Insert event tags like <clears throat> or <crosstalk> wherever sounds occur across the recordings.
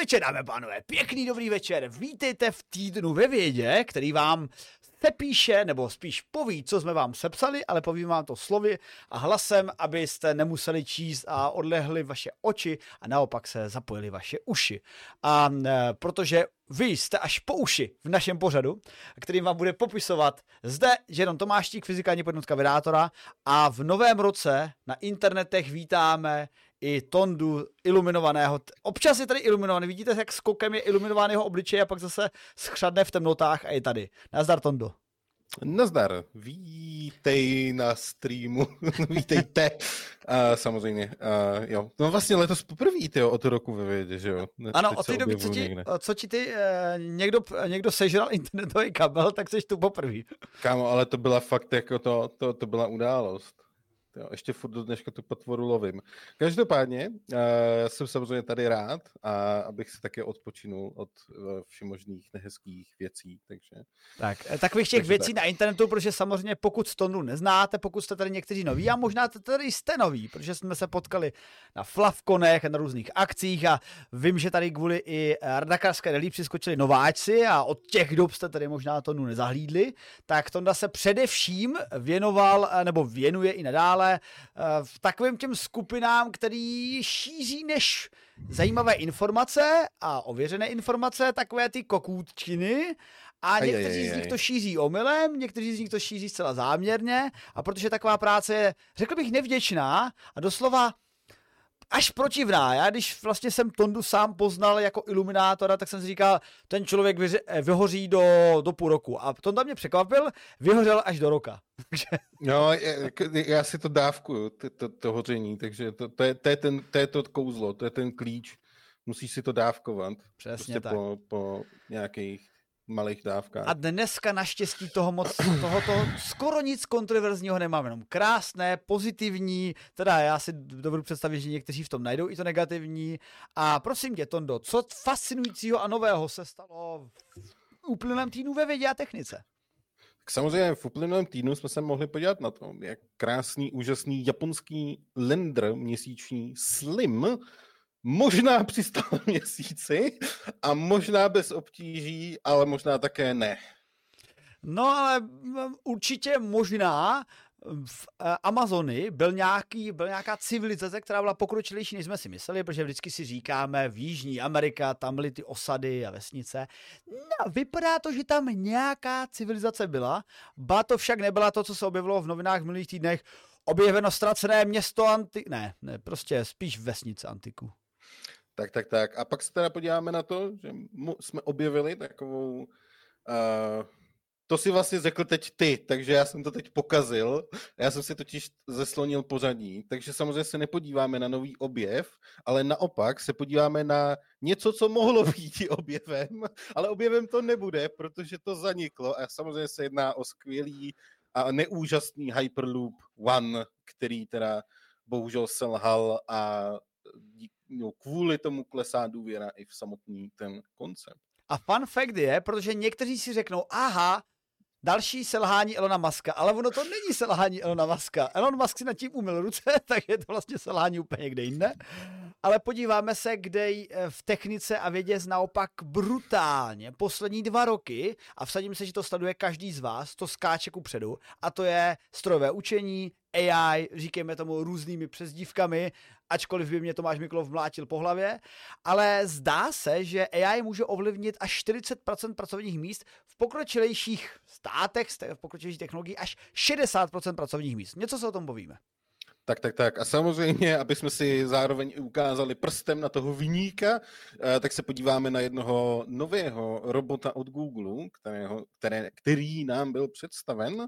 Večer, dáme pánové, pěkný dobrý večer. Vítejte v týdnu ve vědě, který vám se píše, nebo spíš poví, co jsme vám sepsali, ale povím vám to slovy a hlasem, abyste nemuseli číst a odlehli vaše oči a naopak se zapojili vaše uši. A e, protože vy jste až po uši v našem pořadu, který vám bude popisovat zde Žeron Tomáštík, fyzikální podnotka vydátora a v novém roce na internetech vítáme i Tondu iluminovaného. Občas je tady iluminovaný, vidíte, jak skokem je iluminovaného obličeje a pak zase schřadne v temnotách a je tady. Nazdar, Tondo. Nazdar, vítej na streamu, <laughs> vítejte. Uh, samozřejmě, uh, jo. No vlastně letos poprvé, ty od roku ve vědě, že jo. Ano, od té doby, co ti, co ti ty, uh, někdo, někdo sežral <laughs> internetový kabel, tak jsi tu poprvé. Kámo, ale to byla fakt jako to, to, to byla událost. Jo, ještě furt do dneška tu potvoru lovím. Každopádně uh, jsem samozřejmě tady rád, a abych se také odpočinul od uh, všemožných nehezkých věcí. Takže, tak, eh, takových těch takže věcí tak. na internetu, protože samozřejmě pokud Stonu neznáte, pokud jste tady někteří noví, a možná tady jste noví, protože jsme se potkali na Flavkonech, na různých akcích a vím, že tady kvůli i Radakarské rally přiskočili nováčci a od těch dob jste tady možná Tonu nezahlídli, tak Tonda se především věnoval, nebo věnuje i nadále ale eh, v takovým těm skupinám, který šíří než zajímavé informace a ověřené informace, takové ty kokůtčiny a někteří z nich to šíří omylem, někteří z nich to šíří zcela záměrně. A protože taková práce je, řekl bych, nevděčná a doslova až protivná. Já když vlastně jsem Tondu sám poznal jako iluminátora, tak jsem si říkal, ten člověk eh, vyhoří do, do půl roku. A Tonda mě překvapil, vyhořel až do roka. <laughs> no, já si to dávkuju, to, to, to hoření, takže to, to, je, to, je ten, to je to kouzlo, to je ten klíč. Musíš si to dávkovat. Přesně prostě tak. Po, po nějakých malých dávkách. A dneska naštěstí toho moc, tohoto skoro nic kontroverzního nemám, jenom krásné, pozitivní, teda já si dovedu představit, že někteří v tom najdou i to negativní. A prosím tě, Tondo, co fascinujícího a nového se stalo v uplynulém týdnu ve vědě a technice? Tak samozřejmě v uplynulém týdnu jsme se mohli podívat na to, jak krásný, úžasný japonský lender měsíční Slim možná přistál <laughs> měsíci a možná bez obtíží, ale možná také ne. No ale určitě možná v eh, Amazony byl, nějaký, byl nějaká civilizace, která byla pokročilejší, než jsme si mysleli, protože vždycky si říkáme v Jižní Amerika, tam byly ty osady a vesnice. No, vypadá to, že tam nějaká civilizace byla, ba to však nebyla to, co se objevilo v novinách v minulých týdnech, objeveno ztracené město anti... Ne, ne, prostě spíš vesnice antiku. Tak, tak, tak. A pak se teda podíváme na to, že jsme objevili takovou... Uh, to si vlastně řekl teď ty, takže já jsem to teď pokazil. Já jsem si totiž zeslonil pořadí, takže samozřejmě se nepodíváme na nový objev, ale naopak se podíváme na něco, co mohlo <laughs> být objevem, ale objevem to nebude, protože to zaniklo a samozřejmě se jedná o skvělý a neúžasný Hyperloop One, který teda bohužel selhal a dík, no, kvůli tomu klesá důvěra i v samotný ten koncept. A fun fact je, protože někteří si řeknou, aha, další selhání Elona Muska, ale ono to není selhání Elona Muska. Elon Musk si nad tím umyl ruce, <laughs> tak je to vlastně selhání úplně někde jinde. Ale podíváme se, kde v technice a vědě naopak brutálně poslední dva roky, a vsadím se, že to sleduje každý z vás, to skáče ku předu, a to je strojové učení, AI, říkejme tomu různými přezdívkami, ačkoliv by mě Tomáš Miklov mlátil po hlavě, ale zdá se, že AI může ovlivnit až 40% pracovních míst v pokročilejších státech, v pokročilejších technologií až 60% pracovních míst. Něco se o tom povíme. Tak, tak, tak. A samozřejmě, <laughs> aby jsme si zároveň ukázali prstem na toho vyníka, eh, tak se podíváme na jednoho nového robota od Google, kterého, které, který nám byl představen,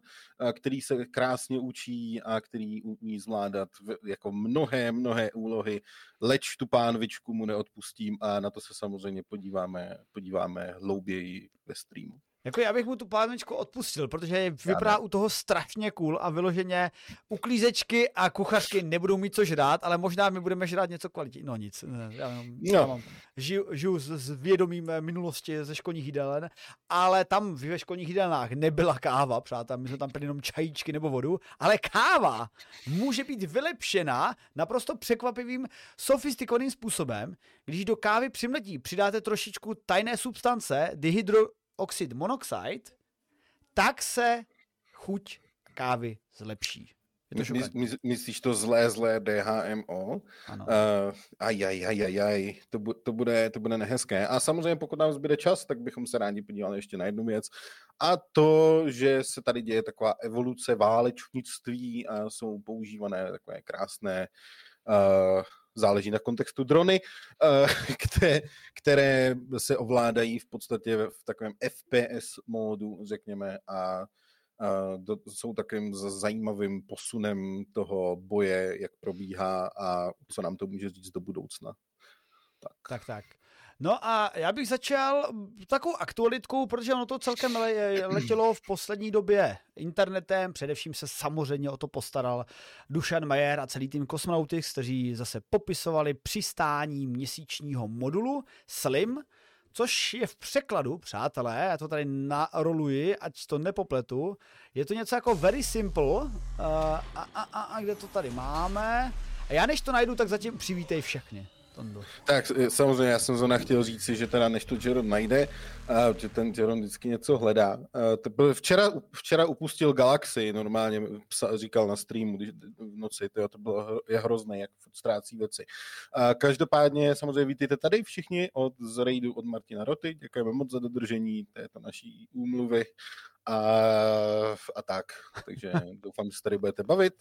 eh, který se krásně učí a který umí zvládat jako mnohé, mnohé úlohy, leč tu pánvičku mu neodpustím a na to se samozřejmě podíváme, podíváme hlouběji ve streamu. Jako já bych mu tu pánečku odpustil, protože vypadá u toho strašně cool a vyloženě uklízečky a kuchařky nebudou mít co žrát, ale možná my budeme žrát něco kvalitní. No nic, já, jenom, no. já mám, žiju, žiju s, s vědomím minulosti ze školních jídelen, ale tam ve školních jídelnách nebyla káva, přátelé, my jsme tam pili jenom čajíčky nebo vodu, ale káva může být vylepšena naprosto překvapivým, sofistikovaným způsobem, když do kávy přimletí přidáte trošičku tajné substance, dihydro, oxid monoxid, tak se chuť kávy zlepší. Je to My, my, myslíš to zlé, zlé DHMO? Ano. Uh, aj, aj, aj, aj, aj. To, bu, to, bude, to bude nehezké. A samozřejmě pokud nám zbyde čas, tak bychom se rádi podívali ještě na jednu věc. A to, že se tady děje taková evoluce válečnictví a jsou používané takové krásné uh, záleží na kontextu drony, eh, <laughs> které, které se ovládají v podstatě v takovém FPS módu, řekněme, a do, jsou takovým zajímavým posunem toho boje, jak probíhá a co nám to může říct do budoucna. Tak, tak. tak. No a já bych začal takovou aktualitkou, protože ono to celkem letělo v poslední době internetem, především se samozřejmě o to postaral Dušan Majer a celý tým Cosmonautics, kteří zase popisovali přistání měsíčního modulu SLIM, což je v překladu, přátelé, já to tady naroluji, ať to nepopletu, je to něco jako very simple, uh, a, a, a, a kde to tady máme, a já než to najdu, tak zatím přivítej všechny. Tondo. Tak eh, samozřejmě já jsem zrovna chtěl říct si, že teda než to Jeron najde, uh, že ten Jeron vždycky něco hledá. Uh, včera, včera upustil Galaxy, normálně psa, říkal na streamu když, v noci, to, to bylo je hrozné, jak ztrácí věci. Uh, každopádně samozřejmě vítejte tady všichni od z raidu od Martina Roty, děkujeme moc za dodržení této naší úmluvy a, a tak. Takže <laughs> doufám, že se tady budete bavit.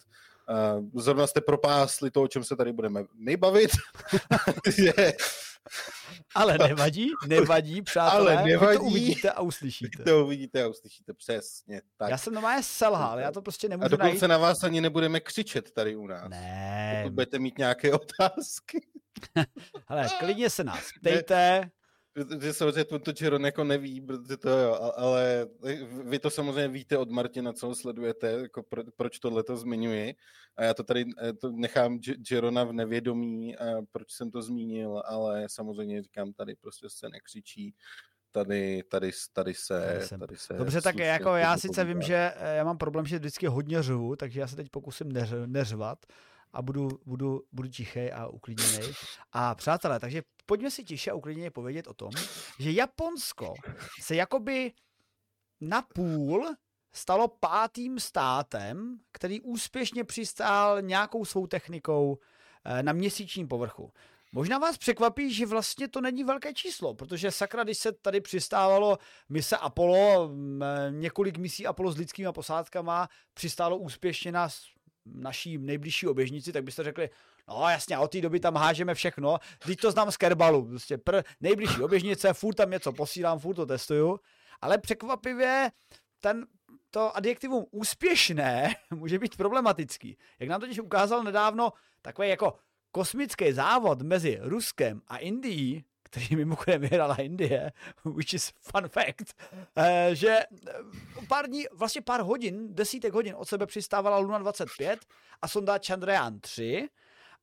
Uh, zrovna jste propásli to, o čem se tady budeme my bavit. <laughs> Ale nevadí, nevadí, <laughs> přátelé. Ale nevadí. to uvidíte a uslyšíte. To uvidíte a uslyšíte, přesně. Tak. Já jsem normálně selhal, já to prostě nemůžu A dokonce najít. na vás ani nebudeme křičet tady u nás. Ne. Pokud budete mít nějaké <laughs> otázky. Ale klidně se nás ptejte. Ne protože samozřejmě to, to Chiron jako neví, protože to jo, ale vy to samozřejmě víte od Martina, co ho sledujete, jako pro, proč tohle to zmiňuji. A já to tady eh, to nechám Jirona v nevědomí, a proč jsem to zmínil, ale samozřejmě říkám, tady prostě se nekřičí, tady, tady, tady se, tady se Dobře, tak jako já sice vím, že eh, já mám problém, že vždycky hodně řvu, takže já se teď pokusím neř, neřvat a budu, budu, budu tichý a uklidněný. A přátelé, takže pojďme si tiše a uklidněně povědět o tom, že Japonsko se jakoby napůl stalo pátým státem, který úspěšně přistál nějakou svou technikou eh, na měsíčním povrchu. Možná vás překvapí, že vlastně to není velké číslo, protože sakra, když se tady přistávalo mise Apollo, několik misí Apollo s lidskými posádkama přistálo úspěšně na naší nejbližší oběžnici, tak byste řekli, no jasně, od té doby tam hážeme všechno, teď to znám z Kerbalu, prostě pr, nejbližší oběžnice, furt tam něco posílám, furt to testuju, ale překvapivě ten, to adjektivum úspěšné <laughs> může být problematický. Jak nám totiž ukázal nedávno takový jako kosmický závod mezi Ruskem a Indií, který mimochodem vyhrala Indie, <laughs> which is fun fact, eh, že eh, pár dní, vlastně pár hodin, desítek hodin od sebe přistávala Luna 25 a sonda Chandrayaan 3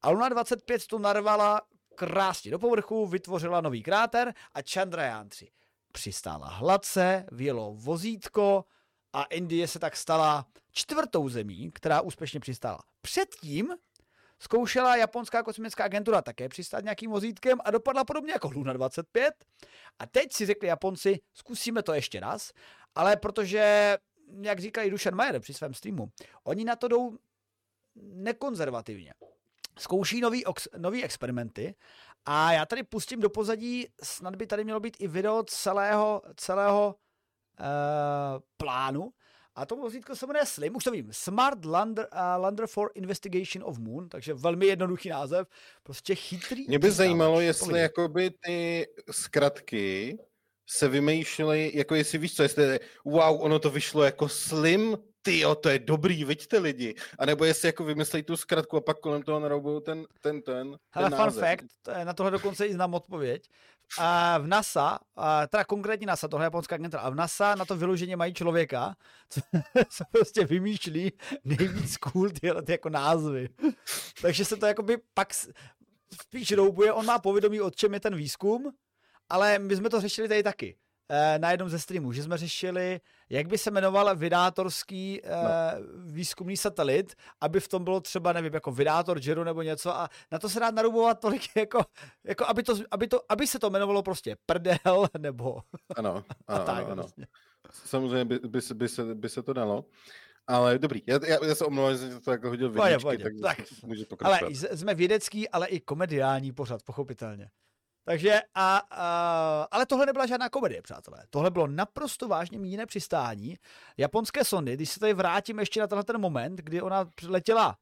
a Luna 25 to narvala krásně do povrchu, vytvořila nový kráter a Chandrayaan 3 přistála hladce, vyjelo vozítko a Indie se tak stala čtvrtou zemí, která úspěšně přistála. Předtím Zkoušela japonská kosmická agentura také přistát nějakým vozítkem a dopadla podobně jako Luna 25. A teď si řekli Japonci, zkusíme to ještě raz, ale protože, jak říkali Dušan Mayer při svém streamu, oni na to jdou nekonzervativně. Zkouší nový, ox, nový experimenty a já tady pustím do pozadí, snad by tady mělo být i video celého, celého uh, plánu, a to vozítko se jmenuje SLIM, už to vím, Smart Lander, uh, Lander for Investigation of Moon, takže velmi jednoduchý název, prostě chytrý. Mě by zajímalo, jestli jakoby ty zkratky se vymýšlely, jako jestli víš co, jestli wow, ono to vyšlo jako Slim, ty jo, to je dobrý, vidíte lidi. A nebo jestli jako vymyslejí tu zkratku a pak kolem toho naroubou ten, ten, ten, Hele, ten fun název. fact, na tohle dokonce i znám odpověď. V NASA, teda konkrétně NASA, tohle je japonská agentura, a v NASA na to vyloženě mají člověka, co, <laughs> co prostě vymýšlí nejvíc cool tyhle ty jako názvy. Takže se to jakoby pak spíš roubuje, on má povědomí, od čem je ten výzkum, ale my jsme to řešili tady taky na jednom ze streamů, že jsme řešili, jak by se jmenoval vydátorský eh, no. výzkumný satelit, aby v tom bylo třeba, nevím, jako vydátor JERu nebo něco a na to se dá narubovat tolik, <laughs> jako, jako aby, to, aby, to, aby se to jmenovalo prostě prdel, <laughs> nebo ano, <laughs> ano, tak, ano, ano. Vlastně. Samozřejmě by, by, se, by, se, by se to dalo. Ale dobrý, já, já, já se omlouvám, že to jako hodil vidíčky, tak, tak může pokračovat. Ale jsme vědecký, ale i komediální pořad, pochopitelně. Takže, a, a, ale tohle nebyla žádná komedie, přátelé. Tohle bylo naprosto vážně míněné přistání japonské sondy. Když se tady vrátím ještě na tenhle ten moment, kdy ona letěla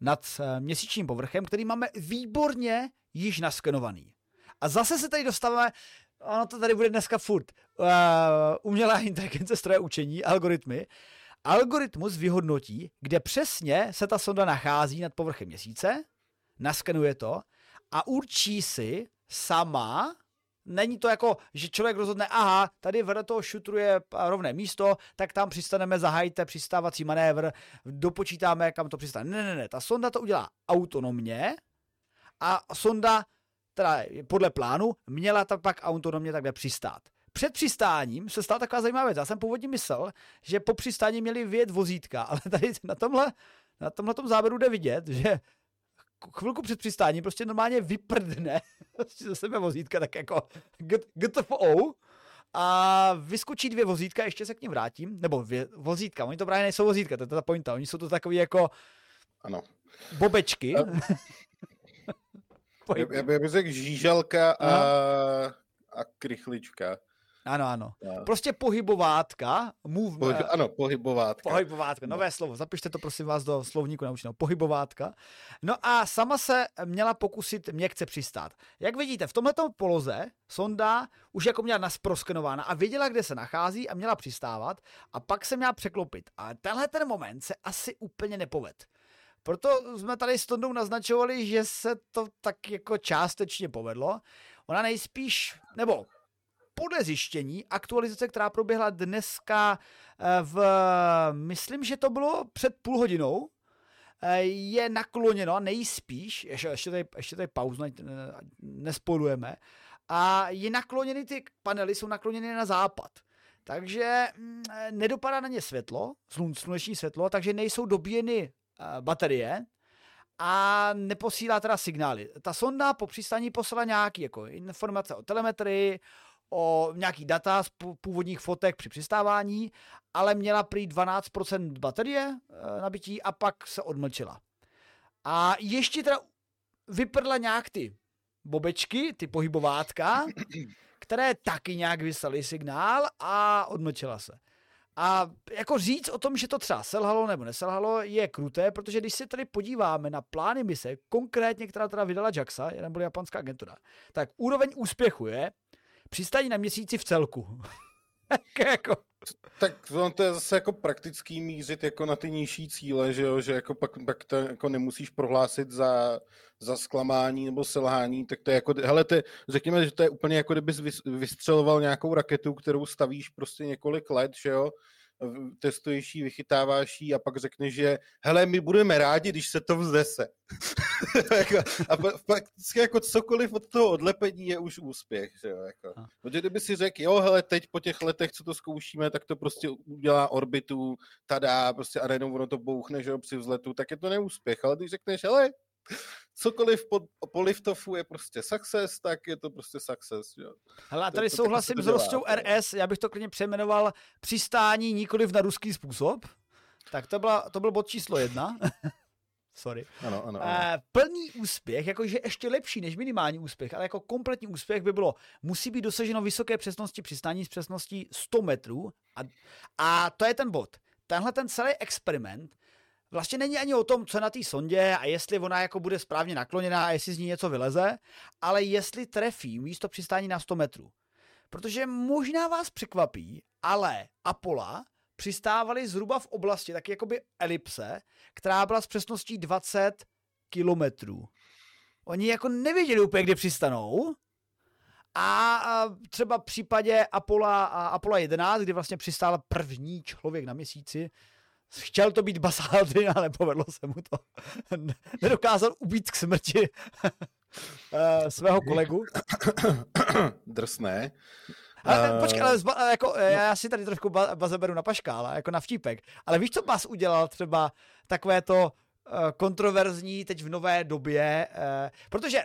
nad eh, měsíčním povrchem, který máme výborně již naskenovaný. A zase se tady dostáváme, ono to tady bude dneska furt, uh, umělá inteligence, stroje učení, algoritmy. Algoritmus vyhodnotí, kde přesně se ta sonda nachází nad povrchem měsíce, naskenuje to a určí si, sama, Není to jako, že člověk rozhodne, aha, tady vedle toho šutruje rovné místo, tak tam přistaneme, zahajte přistávací manévr, dopočítáme, kam to přistane. Ne, ne, ne, ta sonda to udělá autonomně a sonda, teda podle plánu, měla tam pak autonomně takhle přistát. Před přistáním se stala taková zajímavá věc. Já jsem původně myslel, že po přistání měli vyjet vozítka, <laughs> ale tady na tomhle, na tomhle tom záběru jde vidět, že chvilku před přistáním prostě normálně vyprdne <laughs> ze sebe vozítka, tak jako GTFO a vyskočí dvě vozítka, ještě se k ním vrátím, nebo dvě vozítka, oni to právě nejsou vozítka, to je ta pointa, oni jsou to takový jako ano. bobečky. <laughs> já, já bych řekl žížalka a, a krychlička. Ano, ano. No. Prostě pohybovátka. Move, Pohyb, ano, pohybovátka. Pohybovátka, nové no. slovo. Zapište to prosím vás do slovníku naučeného. Pohybovátka. No a sama se měla pokusit měkce přistát. Jak vidíte, v tomto poloze sonda už jako měla nasproskenována a věděla, kde se nachází a měla přistávat a pak se měla překlopit. A tenhle ten moment se asi úplně nepoved. Proto jsme tady s Tondou naznačovali, že se to tak jako částečně povedlo. Ona nejspíš, nebo podle zjištění aktualizace, která proběhla dneska eh, v, myslím, že to bylo před půl hodinou, eh, je nakloněno nejspíš, ještě, ještě tady, ještě tady pauzu, nespolujeme, a je nakloněny, ty panely jsou nakloněny na západ. Takže mm, nedopadá na ně světlo, sluneční světlo, takže nejsou dobíjeny eh, baterie a neposílá teda signály. Ta sonda po přistání poslala nějaké jako informace o telemetrii, o nějaký data z původních fotek při přistávání, ale měla prý 12% baterie e, nabití a pak se odmlčela. A ještě teda vyprdla nějak ty bobečky, ty pohybovátka, <clears throat> které taky nějak vyslali signál a odmlčela se. A jako říct o tom, že to třeba selhalo nebo neselhalo, je kruté, protože když se tady podíváme na plány mise, konkrétně, která teda vydala JAXA, jeden byl japonská agentura, tak úroveň úspěchu je přistání na měsíci v celku. <laughs> jako. Tak to je zase jako praktický mířit jako na ty nižší cíle, že jo, že jako pak, pak to jako nemusíš prohlásit za, za zklamání nebo selhání, tak to je jako, hele, to, řekněme, že to je úplně jako kdybys vystřeloval nějakou raketu, kterou stavíš prostě několik let, že jo, testuješ ji, vychytáváš ji a pak řekneš, že hele, my budeme rádi, když se to vznese. <laughs> Jako, a pak jako cokoliv od toho odlepení je už úspěch. Že jo, jako. Protože kdyby si řekl, jo, hele, teď po těch letech, co to zkoušíme, tak to prostě udělá orbitu, tada, prostě a najednou ono to bouchne, že jo, při vzletu, tak je to neúspěch. Ale když řekneš, hele, cokoliv po, po liftofu je prostě success, tak je to prostě success. Jo. Hele, a tady to, souhlasím s Rostou RS, já bych to klidně přejmenoval přistání nikoliv na ruský způsob. Tak to, byla, to byl bod číslo jedna. <laughs> Sorry. Ano, ano, ano. Uh, plný úspěch, jakože ještě lepší než minimální úspěch, ale jako kompletní úspěch by bylo, musí být dosaženo vysoké přesnosti přistání s přesností 100 metrů a, a to je ten bod. Tenhle ten celý experiment vlastně není ani o tom, co na té sondě a jestli ona jako bude správně nakloněná a jestli z ní něco vyleze, ale jestli trefí místo přistání na 100 metrů. Protože možná vás překvapí, ale Apollo přistávali zhruba v oblasti taky jakoby elipse, která byla s přesností 20 kilometrů. Oni jako nevěděli úplně, kde přistanou, A třeba v případě Apollo, Apollo 11, kdy vlastně přistál první člověk na měsíci, chtěl to být Aldrin, <laughs> ale povedlo se mu to. Nedokázal ubít k smrti <laughs> eh, svého kolegu. <coughs> Drsné. Ale, uh, počkej, ale zba, jako, no. já si tady trošku baze beru na paškála, jako na vtípek. Ale víš, co Bas udělal třeba takové to kontroverzní teď v nové době? Protože,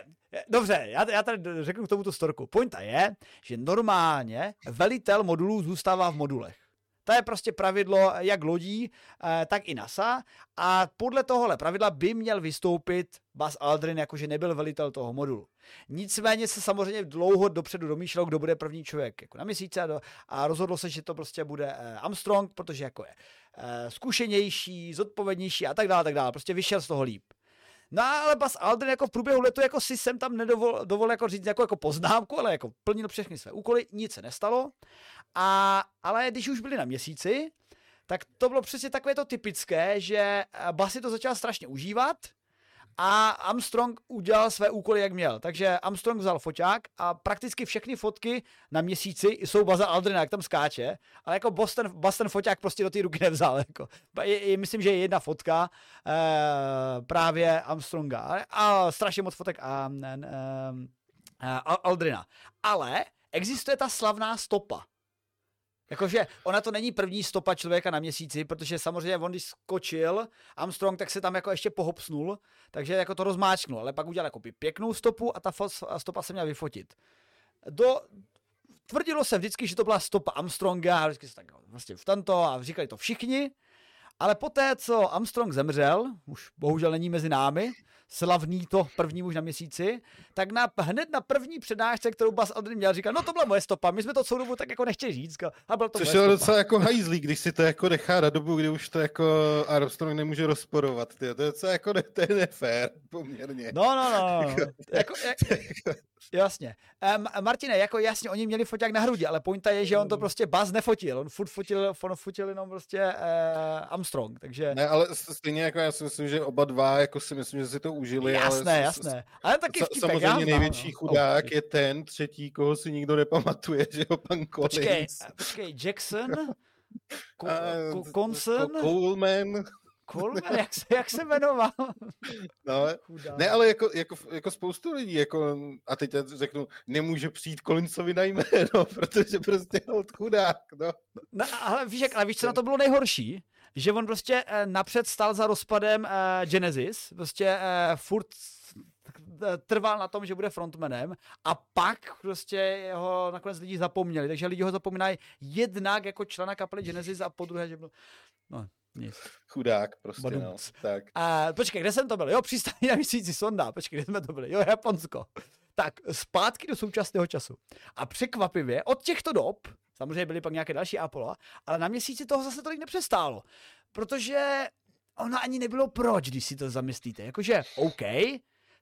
dobře, já, já tady řeknu k tomuto storku. Pointa je, že normálně velitel modulů zůstává v modulech. To je prostě pravidlo jak lodí, eh, tak i NASA a podle tohohle pravidla by měl vystoupit Buzz Aldrin, jakože nebyl velitel toho modulu. Nicméně se samozřejmě dlouho dopředu domýšlelo, kdo bude první člověk jako na měsíce a, do, a rozhodlo se, že to prostě bude eh, Armstrong, protože jako je eh, zkušenější, zodpovědnější a tak dále, tak dále. Prostě vyšel z toho líp. No ale Bas Aldrin jako v průběhu letu jako si jsem tam nedovol dovol jako říct jako, jako poznámku, ale jako plnil všechny své úkoly, nic se nestalo. A, ale když už byli na měsíci, tak to bylo přesně takové to typické, že Bas si to začal strašně užívat, a Armstrong udělal své úkoly, jak měl. Takže Armstrong vzal foťák a prakticky všechny fotky na měsíci jsou Baza Aldrina, jak tam skáče, ale jako Boston, Boston foťák prostě do té ruky nevzal. Jako. Je, je, myslím, že je jedna fotka e, právě Armstronga a, a strašně moc fotek a, e, e, Aldrina. Ale existuje ta slavná stopa Jakože ona to není první stopa člověka na měsíci, protože samozřejmě on, když skočil Armstrong, tak se tam jako ještě pohopsnul, takže jako to rozmáčknul, ale pak udělal jako pěknou stopu a ta stopa se měla vyfotit. Do, tvrdilo se vždycky, že to byla stopa Armstronga, a vždycky se tak vlastně v tento a říkali to všichni, ale poté, co Armstrong zemřel, už bohužel není mezi námi, slavný to první muž na měsíci, tak na, hned na první přednášce, kterou Bas Aldrin měl, říkal, no to byla moje stopa, my jsme to celou dobu tak jako nechtěli říct. A byl to Což je docela jako hajzlí, když si to jako nechá na dobu, kdy už to jako Armstrong nemůže rozporovat. Tyjo. To je docela jako ne, to je nefér, poměrně. No, no, no. no. jako, jak, <laughs> jasně. Um, Martine, jako jasně, oni měli foťák na hrudi, ale pointa je, že on to prostě Bas nefotil, on furt fotil, on fotil jenom prostě uh, Armstrong, takže... Ne, ale stejně jako já si myslím, že oba dva, jako si myslím, že si to užili. Jasné, ale jasné. Ale taky vtipek, Samozřejmě já největší no. chudák okay. je ten třetí, koho si nikdo nepamatuje, <laughs> že jo, pan Collins. Počkej, počkej Jackson? <laughs> Conson? Coleman? Coleman, jak se, jak se jmenoval? <laughs> No, ne, ale jako, jako, jako spoustu lidí, jako, a teď řeknu, nemůže přijít Collinsovi na jméno, <laughs> protože prostě je chudák, no. no ale víš, jak, ale víš, co na to bylo nejhorší? že on prostě eh, napřed stal za rozpadem eh, Genesis, prostě eh, furt trval na tom, že bude frontmanem a pak prostě jeho nakonec lidi zapomněli, takže lidi ho zapomínají jednak jako člena kapely Genesis a po druhé, že byl, no, nic. Chudák prostě, Badum. no. Tak. A, počkej, kde jsem to byl? Jo, přistání na měsíci sonda. Počkej, kde jsme to byli? Jo, Japonsko. Tak, zpátky do současného času. A překvapivě, od těchto dob Samozřejmě byly pak nějaké další Apollo, ale na měsíci toho zase tolik nepřestálo. Protože ona ani nebylo proč, když si to zamyslíte. Jakože, OK,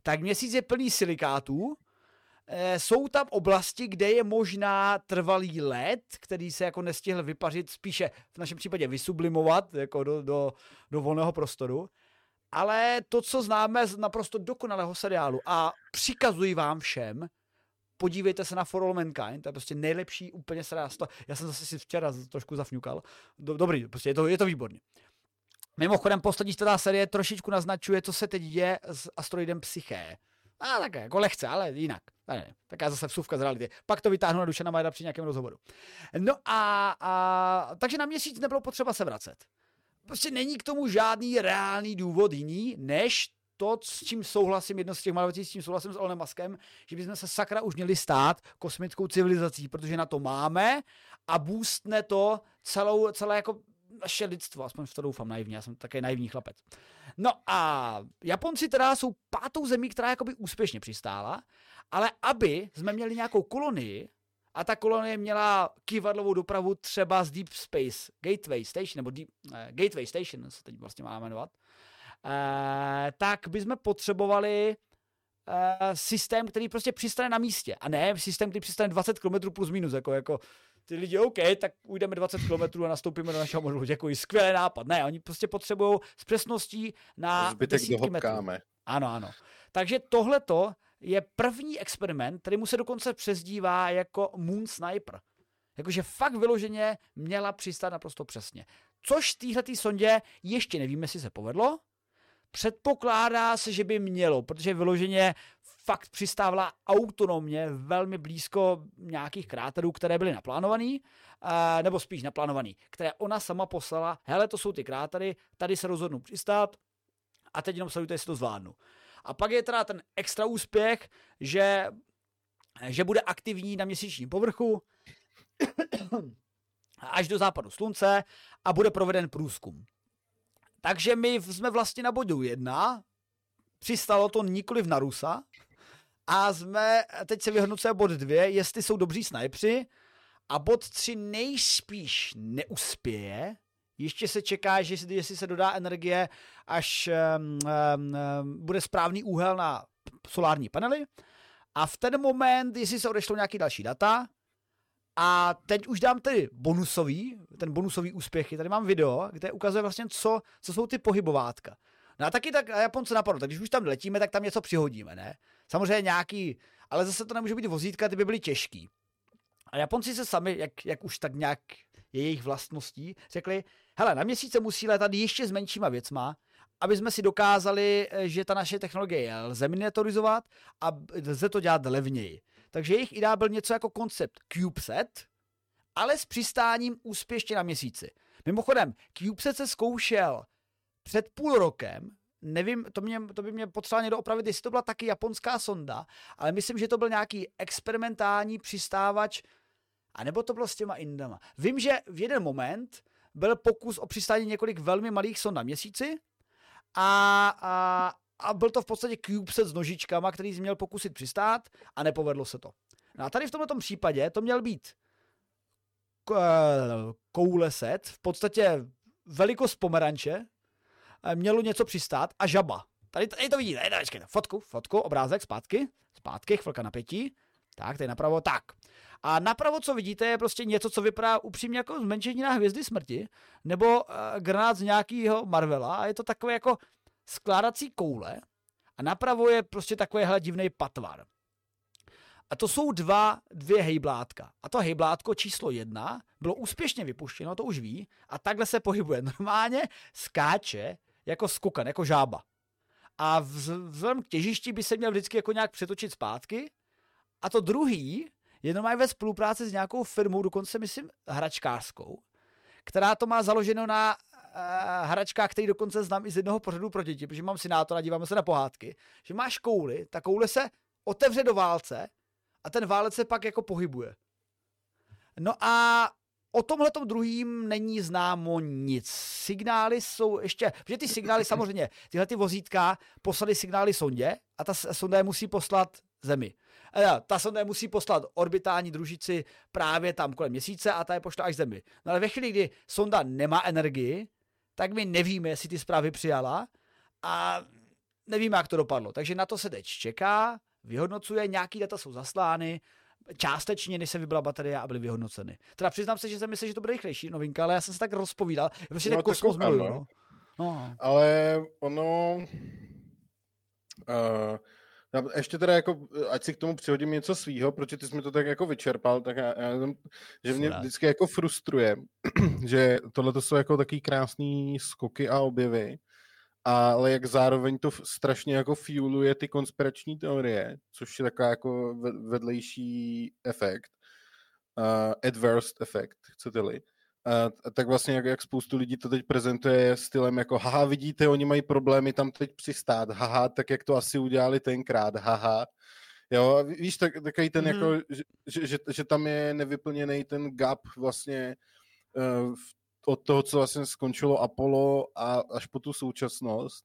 tak měsíc je plný silikátů, jsou tam oblasti, kde je možná trvalý led, který se jako nestihl vypařit, spíše v našem případě vysublimovat jako do, do, do volného prostoru. Ale to, co známe z naprosto dokonalého seriálu a přikazuji vám všem, podívejte se na For All Mankind, to je prostě nejlepší úplně se dá Já jsem zase si včera trošku zafňukal. Dobrý, prostě je to, je to výborně. Mimochodem, poslední čtvrtá série trošičku naznačuje, co se teď děje s asteroidem Psyché. A tak jako lehce, ale jinak. Ne, taká zase vsuvka z reality. Pak to vytáhnu na Dušana Majda při nějakém rozhovoru. No a, a, takže na měsíc nebylo potřeba se vracet. Prostě není k tomu žádný reálný důvod jiný, než to, s čím souhlasím, jedno z těch malých, s čím souhlasím s Olenem Maskem, že bychom se sakra už měli stát kosmickou civilizací, protože na to máme a boostne to celou, celé jako naše lidstvo, aspoň v to doufám naivně, já jsem také naivní chlapec. No a Japonci teda jsou pátou zemí, která jakoby úspěšně přistála, ale aby jsme měli nějakou kolonii, a ta kolonie měla kývadlovou dopravu třeba z Deep Space Gateway Station, nebo Deep, eh, Gateway Station se teď vlastně má jmenovat, eh, tak bychom potřebovali eh, systém, který prostě přistane na místě. A ne systém, který přistane 20 km plus minus. Jako, jako ty lidi, OK, tak ujdeme 20 km a nastoupíme do našeho modulu. Děkuji, skvělý nápad. Ne, oni prostě potřebují s přesností na Zbytek desítky metrů. Ano, ano. Takže tohleto je první experiment, který mu se dokonce přezdívá jako Moon Sniper. Jakože fakt vyloženě měla přistát naprosto přesně. Což téhletý sondě ještě nevíme, jestli se povedlo. Předpokládá se, že by mělo, protože vyloženě fakt přistávala autonomně velmi blízko nějakých kráterů, které byly naplánované, nebo spíš naplánované, které ona sama poslala. Hele, to jsou ty krátery, tady se rozhodnu přistát a teď jenom sledujte, jestli to zvládnu. A pak je teda ten extra úspěch, že, že bude aktivní na měsíčním povrchu <coughs> až do západu slunce a bude proveden průzkum. Takže my jsme vlastně na bodu jedna, přistalo to nikoli na Rusa. A jsme, teď se vyhodnocuje bod dvě, jestli jsou dobří snajpři. A bod tři nejspíš neuspěje, ještě se čeká, že jestli se dodá energie, až um, um, bude správný úhel na solární panely. A v ten moment, jestli se odešlo nějaký další data, a teď už dám tedy bonusový, ten bonusový úspěchy. Tady mám video, kde ukazuje vlastně, co, co jsou ty pohybovátka. No a taky tak Japonce napadlo, tak když už tam letíme, tak tam něco přihodíme, ne? Samozřejmě nějaký, ale zase to nemůže být vozítka, ty by byly těžký. A Japonci se sami, jak, jak už tak nějak je jejich vlastností, řekli, hele, na měsíce musí letat ještě s menšíma věcma, aby jsme si dokázali, že ta naše technologie lze miniaturizovat a lze to dělat levněji. Takže jejich idea byl něco jako koncept CubeSat, ale s přistáním úspěšně na měsíci. Mimochodem, CubeSat se zkoušel před půl rokem, nevím, to, mě, to by mě potřeboval někdo opravit, jestli to byla taky japonská sonda, ale myslím, že to byl nějaký experimentální přistávač, anebo to bylo s těma Indama. Vím, že v jeden moment byl pokus o přistání několik velmi malých sond na měsíci a, a, a byl to v podstatě CubeSat s nožičkama, který jsi měl pokusit přistát a nepovedlo se to. No a tady v tomto případě to měl být koule set, v podstatě velikost pomeranče, eh, mělo něco přistát a žaba. Tady, tady to vidíte, tady, tady, fotku, fotku, obrázek, zpátky, zpátky, chvilka napětí, tak, tady napravo, tak. A napravo, co vidíte, je prostě něco, co vypadá upřímně jako zmenšení na hvězdy smrti, nebo uh, granát z nějakého Marvela a je to takové jako skládací koule a napravo je prostě takovýhle divný patvar. A to jsou dva, dvě hejblátka. A to hejblátko číslo jedna bylo úspěšně vypuštěno, to už ví, a takhle se pohybuje. <laughs> Normálně skáče jako skukan, jako žába. A vzhledem k těžišti by se měl vždycky jako nějak přetočit zpátky. A to druhý je normálně ve spolupráci s nějakou firmou, dokonce myslím hračkářskou, která to má založeno na uh, hračka, který dokonce znám i z jednoho pořadu pro děti, protože mám synátora, díváme se na pohádky, že máš kouli, ta koule se otevře do válce a ten válec se pak jako pohybuje. No a o tomhle druhým není známo nic. Signály jsou ještě, protože ty signály <clears throat> samozřejmě, tyhle ty vozítka poslali signály sondě a ta sonda je musí poslat Zemi. A ta sonda je musí poslat orbitální družici právě tam kolem měsíce a ta je pošle až Zemi. No ale ve chvíli, kdy sonda nemá energii, tak my nevíme, jestli ty zprávy přijala a nevíme, jak to dopadlo. Takže na to se teď čeká, vyhodnocuje, nějaký data jsou zaslány, částečně, než se vybrala baterie a byly vyhodnoceny. Teda přiznám se, že jsem myslel, že to bude rychlejší novinka, ale já jsem se tak rozpovídal. Prostě no, kosmos miluju, no. no. Ale ono... Uh, ještě teda jako, ať si k tomu přihodím něco svýho, protože ty jsi mi to tak jako vyčerpal, tak já, já že mě vždycky jako frustruje, <clears throat> že tohle to jsou jako takový krásný skoky a objevy, ale jak zároveň to strašně jako fueluje ty konspirační teorie, což je taková jako vedlejší efekt, uh, adverse efekt, chcete-li. Uh, tak vlastně jak, jak spoustu lidí to teď prezentuje stylem jako haha, vidíte, oni mají problémy tam teď přistát, haha, tak jak to asi udělali tenkrát, haha. Jo, víš, tak, takový ten mm. jako, že, že, že, že tam je nevyplněný ten gap vlastně uh, od toho, co vlastně skončilo Apollo a až po tu současnost,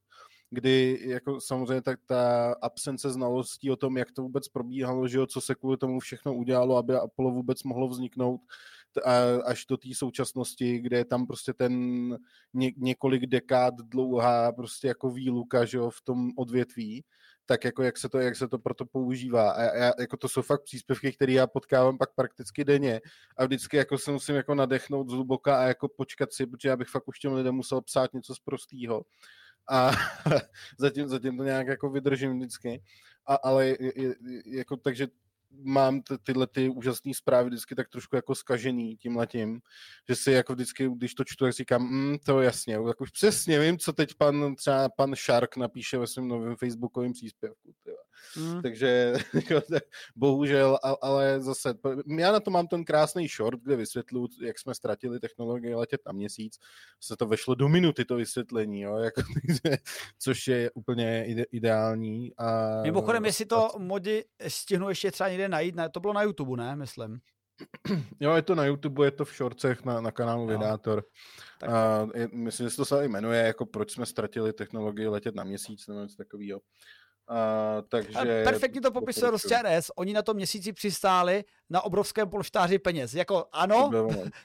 kdy jako samozřejmě tak ta absence znalostí o tom, jak to vůbec probíhalo, že jo, co se kvůli tomu všechno udělalo, aby Apollo vůbec mohlo vzniknout, až do té současnosti, kde je tam prostě ten ně, několik dekád dlouhá prostě jako výluka, že jo, v tom odvětví, tak jako jak se to, jak se to proto používá. A já, jako to jsou fakt příspěvky, které já potkávám pak prakticky denně a vždycky jako se musím jako nadechnout zhluboka a jako počkat si, protože já bych fakt už těm lidem musel psát něco z prostýho. a <laughs> zatím, zatím to nějak jako vydržím vždycky. A, ale je, je, jako, takže mám ty, tyhle ty úžasné zprávy vždycky tak trošku jako skažený tím letím, že si jako vždycky, když to čtu, tak říkám, mm, to jasně, tak už přesně vím, co teď pan, třeba pan Shark napíše ve svém novém facebookovém příspěvku. Mm. Takže <laughs> jako, bohužel, ale zase, já na to mám ten krásný short, kde vysvětlu, jak jsme ztratili technologie letět na měsíc, se to vešlo do minuty to vysvětlení, jo, jako, <laughs> což je úplně ide, ideální. A, Mimochodem, jestli to modi stihnu ještě třeba někde najít, ne, to bylo na YouTube, ne, myslím. <clears throat> Jo, je to na YouTube, je to v shortcech na, na kanálu. Vydátor. A je, myslím, že se to se jmenuje, jako proč jsme ztratili technologii letět na měsíc nebo něco takového. A, takže... A perfektně to popisuje RS. Oni na tom měsíci přistáli na obrovském polštáři peněz. Jako ano, <laughs>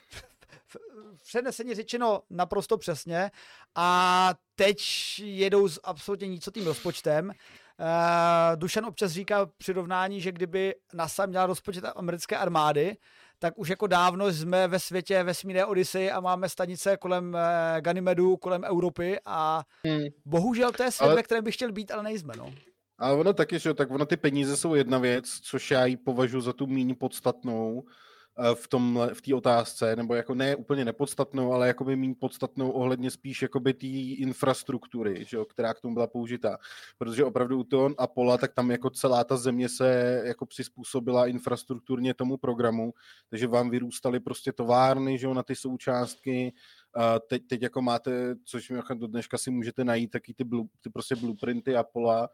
přeneseně řečeno naprosto přesně a teď jedou s absolutně nicotým rozpočtem. Uh, Dušan občas říká přirovnání, že kdyby NASA měla rozpočet americké armády, tak už jako dávno jsme ve světě vesmírné Odyssey a máme stanice kolem uh, Ganymedu, kolem Evropy a hmm. bohužel to je svět, ale... ve kterém bych chtěl být, ale nejsme, no. Ale ono taky, že tak ono ty peníze jsou jedna věc, což já ji považuji za tu méně podstatnou eh, v tom v té otázce, nebo jako ne úplně nepodstatnou, ale jako by méně podstatnou ohledně spíš jakoby té infrastruktury, že jo, která k tomu byla použitá. Protože opravdu u toho Apollo, tak tam jako celá ta země se jako přizpůsobila infrastrukturně tomu programu, takže vám vyrůstaly prostě továrny, že jo, na ty součástky, teď, teď jako máte, což do dneška si můžete najít, taky ty, blue, ty prostě blueprinty Apollo,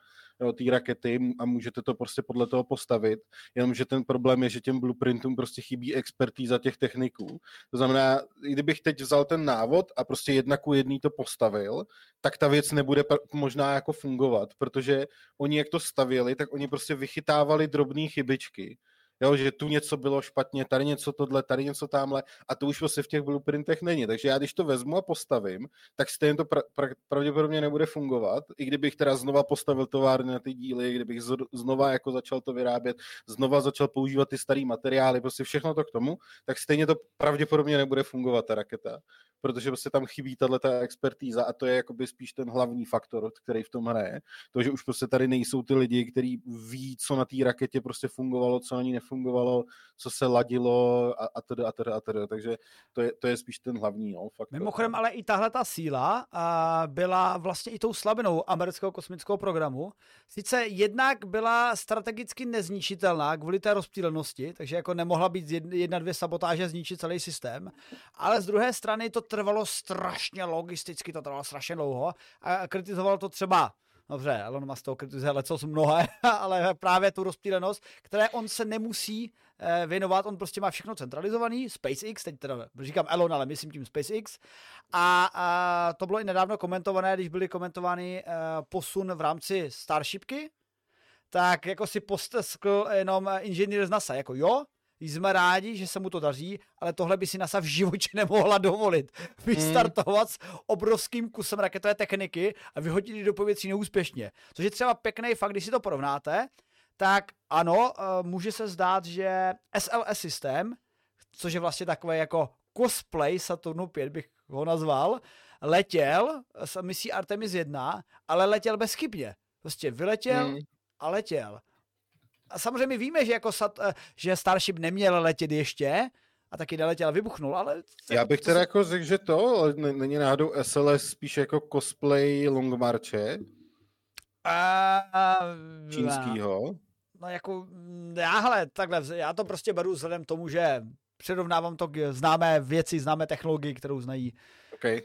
té rakety a můžete to prostě podle toho postavit, jenomže ten problém je, že těm blueprintům prostě chybí expertíza těch techniků. To znamená, kdybych teď vzal ten návod a prostě jedna ku jedný to postavil, tak ta věc nebude možná jako fungovat, protože oni jak to stavěli, tak oni prostě vychytávali drobné chybičky jo, že tu něco bylo špatně, tady něco tohle, tady něco tamhle a to už vlastně v těch blueprintech není. Takže já když to vezmu a postavím, tak stejně to pra, pra, pravděpodobně nebude fungovat, i kdybych teda znova postavil továrny na ty díly, kdybych z, znova jako začal to vyrábět, znova začal používat ty staré materiály, prostě všechno to k tomu, tak stejně to pravděpodobně nebude fungovat ta raketa protože prostě tam chybí tahle ta expertíza a to je jakoby spíš ten hlavní faktor, který v tom hraje. To, že už prostě tady nejsou ty lidi, kteří ví, co na té raketě prostě fungovalo, co na ní nefungovalo, co se ladilo a, a tedy a tedy a tedy. Takže to je, to je spíš ten hlavní no, faktor. Mimochodem, ale i tahle ta síla a byla vlastně i tou slabinou amerického kosmického programu. Sice jednak byla strategicky nezničitelná kvůli té rozptýlenosti, takže jako nemohla být jedna, dvě sabotáže zničit celý systém, ale z druhé strany to trvalo strašně logisticky, to trvalo strašně dlouho a kritizoval to třeba Dobře, Elon Musk to kritizuje leco mnohé, <laughs> ale právě tu rozptýlenost, které on se nemusí eh, věnovat, on prostě má všechno centralizovaný, SpaceX, teď teda říkám Elon, ale myslím tím SpaceX. A, a to bylo i nedávno komentované, když byly komentovány uh, posun v rámci Starshipky, tak jako si posteskl jenom inženýr z NASA, jako jo, jsme rádi, že se mu to daří, ale tohle by si NASA v životě <laughs> nemohla dovolit. Vystartovat s obrovským kusem raketové techniky a vyhodit ji do povětří neúspěšně. Což je třeba pěkný fakt, když si to porovnáte, tak ano, eh, může se zdát, že SLS systém, což je vlastně takové jako cosplay Saturnu 5 bych ho nazval, letěl s misí Artemis 1, ale letěl bezchybně. Prostě vyletěl hmm. a letěl a samozřejmě víme, že, jako sat, eh, že Starship neměl letět ještě, a taky neletěl, vybuchnul, ale... Já bych teda jako řekl, že to, ale není náhodou SLS spíš jako cosplay Long Marche? A, Čínskýho? No jako, já hele, takhle, já to prostě beru vzhledem tomu, že přirovnávám to k známé věci, známé technologii, kterou znají. Okay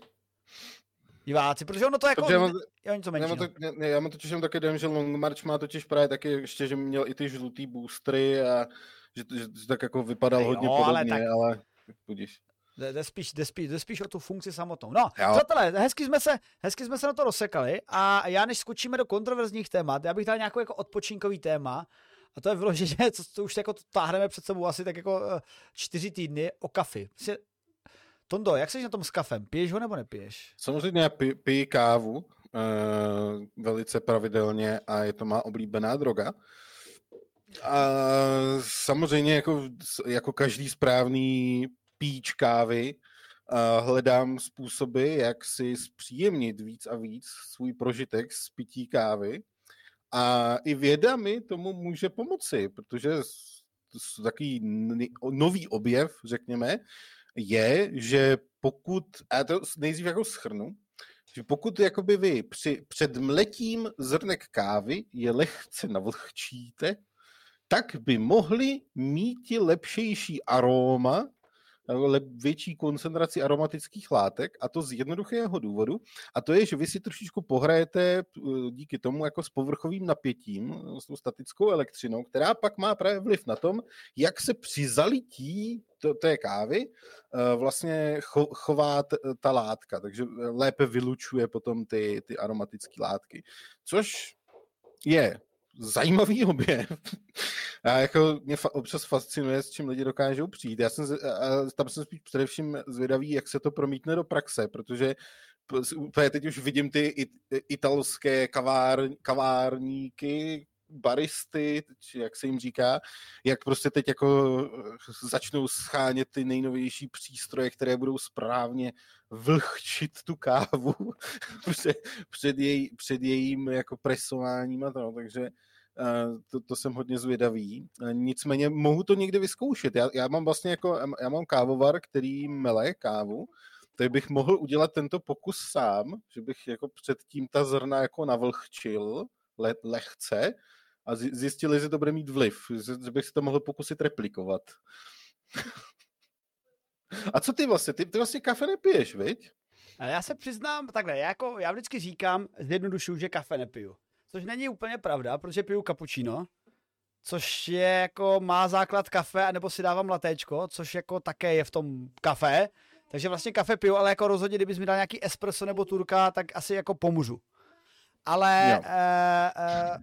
diváci, protože ono to jako protože mám, je něco menšího. Já mám, to, ne, já mám totiž taky dojem, že Long March má totiž právě taky ještě, že měl i ty žlutý boostry a že, že, že tak jako vypadal jo, hodně podobně, ale, tak... ale budíš. Jde, spíš, jde, spíš, jde spíš o tu funkci samotnou. No, jo. přátelé, hezky jsme, se, hezky jsme se na to rozsekali a já než skočíme do kontroverzních témat, já bych dal nějakou jako odpočinkový téma, a to je vyloženě, <laughs> co, co už jako táhneme před sebou asi tak jako uh, čtyři týdny o kafy. Prostě Tondo, jak jsi na tom s kafem? Piješ ho nebo nepiješ? Samozřejmě pij, pij kávu uh, velice pravidelně a je to má oblíbená droga. A samozřejmě jako, jako každý správný píč kávy hledám způsoby, jak si zpříjemnit víc a víc svůj prožitek z pití kávy. A i věda mi tomu může pomoci, protože takový nový objev, řekněme, je, že pokud, a to nejdřív jako schrnu, že pokud jakoby vy při, před mletím zrnek kávy je lehce navlhčíte, tak by mohli mít lepšejší aróma větší koncentraci aromatických látek a to z jednoduchého důvodu a to je, že vy si trošičku pohrajete eh, díky tomu jako s povrchovým napětím, s tou statickou elektřinou, která pak má právě vliv na tom, jak se při zalití té kávy eh, vlastně cho, chová ta látka, takže lépe vylučuje potom ty, ty aromatické látky. Což je zajímavý objev. A jako mě fa- občas fascinuje, s čím lidi dokážou přijít. Já jsem, a tam jsem spíš především zvědavý, jak se to promítne do praxe, protože úplně teď už vidím ty it, italské kavár, kavárníky, baristy, či jak se jim říká, jak prostě teď jako začnou schánět ty nejnovější přístroje, které budou správně vlhčit tu kávu <laughs> před, před, jej, před jejím jako presováním a to, takže to, to jsem hodně zvědavý. Nicméně mohu to někdy vyzkoušet. Já, já mám vlastně jako, já mám kávovar, který mele kávu, tak bych mohl udělat tento pokus sám, že bych jako předtím ta zrna jako navlhčil le, lehce a zjistil, že to bude mít vliv, že bych si to mohl pokusit replikovat. <laughs> a co ty vlastně? Ty, ty vlastně kafe nepiješ, viď? Já se přiznám, takhle, já, jako, já vždycky říkám, zjednodušuju, že kafe nepiju. Což není úplně pravda, protože piju cappuccino, což je jako má základ kafe, nebo si dávám latéčko, což jako také je v tom kafe. Takže vlastně kafe piju, ale jako rozhodně, kdybys mi dal nějaký espresso nebo turka, tak asi jako pomůžu. Ale eh, eh,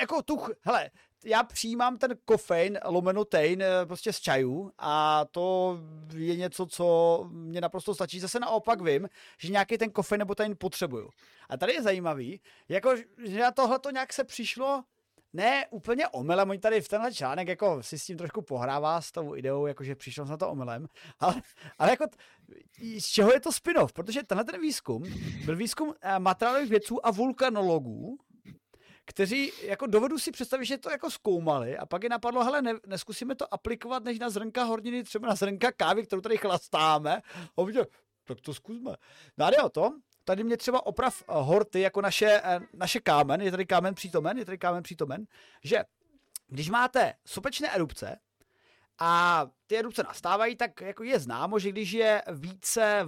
jako tu, hele, já přijímám ten kofein, lomeno tein, eh, prostě z čajů a to je něco, co mě naprosto stačí. Zase naopak vím, že nějaký ten kofein nebo tein potřebuju. A tady je zajímavý, jako, že na tohle to nějak se přišlo, ne úplně omylem, oni tady v tenhle článek jako si s tím trošku pohrává s tou ideou, jakože přišlo na to omylem, ale, ale jako z čeho je to spin-off? Protože tenhle ten výzkum byl výzkum eh, materiálových vědců a vulkanologů, kteří jako dovedu si představit, že to jako zkoumali a pak je napadlo, hele, ne, neskusíme to aplikovat než na zrnka horniny, třeba na zrnka kávy, kterou tady chlastáme. A viděl, tak to zkusme. No a jde o to, tady mě třeba oprav eh, horty jako naše, eh, naše kámen, je tady kámen přítomen, je tady kámen přítomen, že když máte sopečné erupce, a ty erupce nastávají, tak jako je známo, že když je více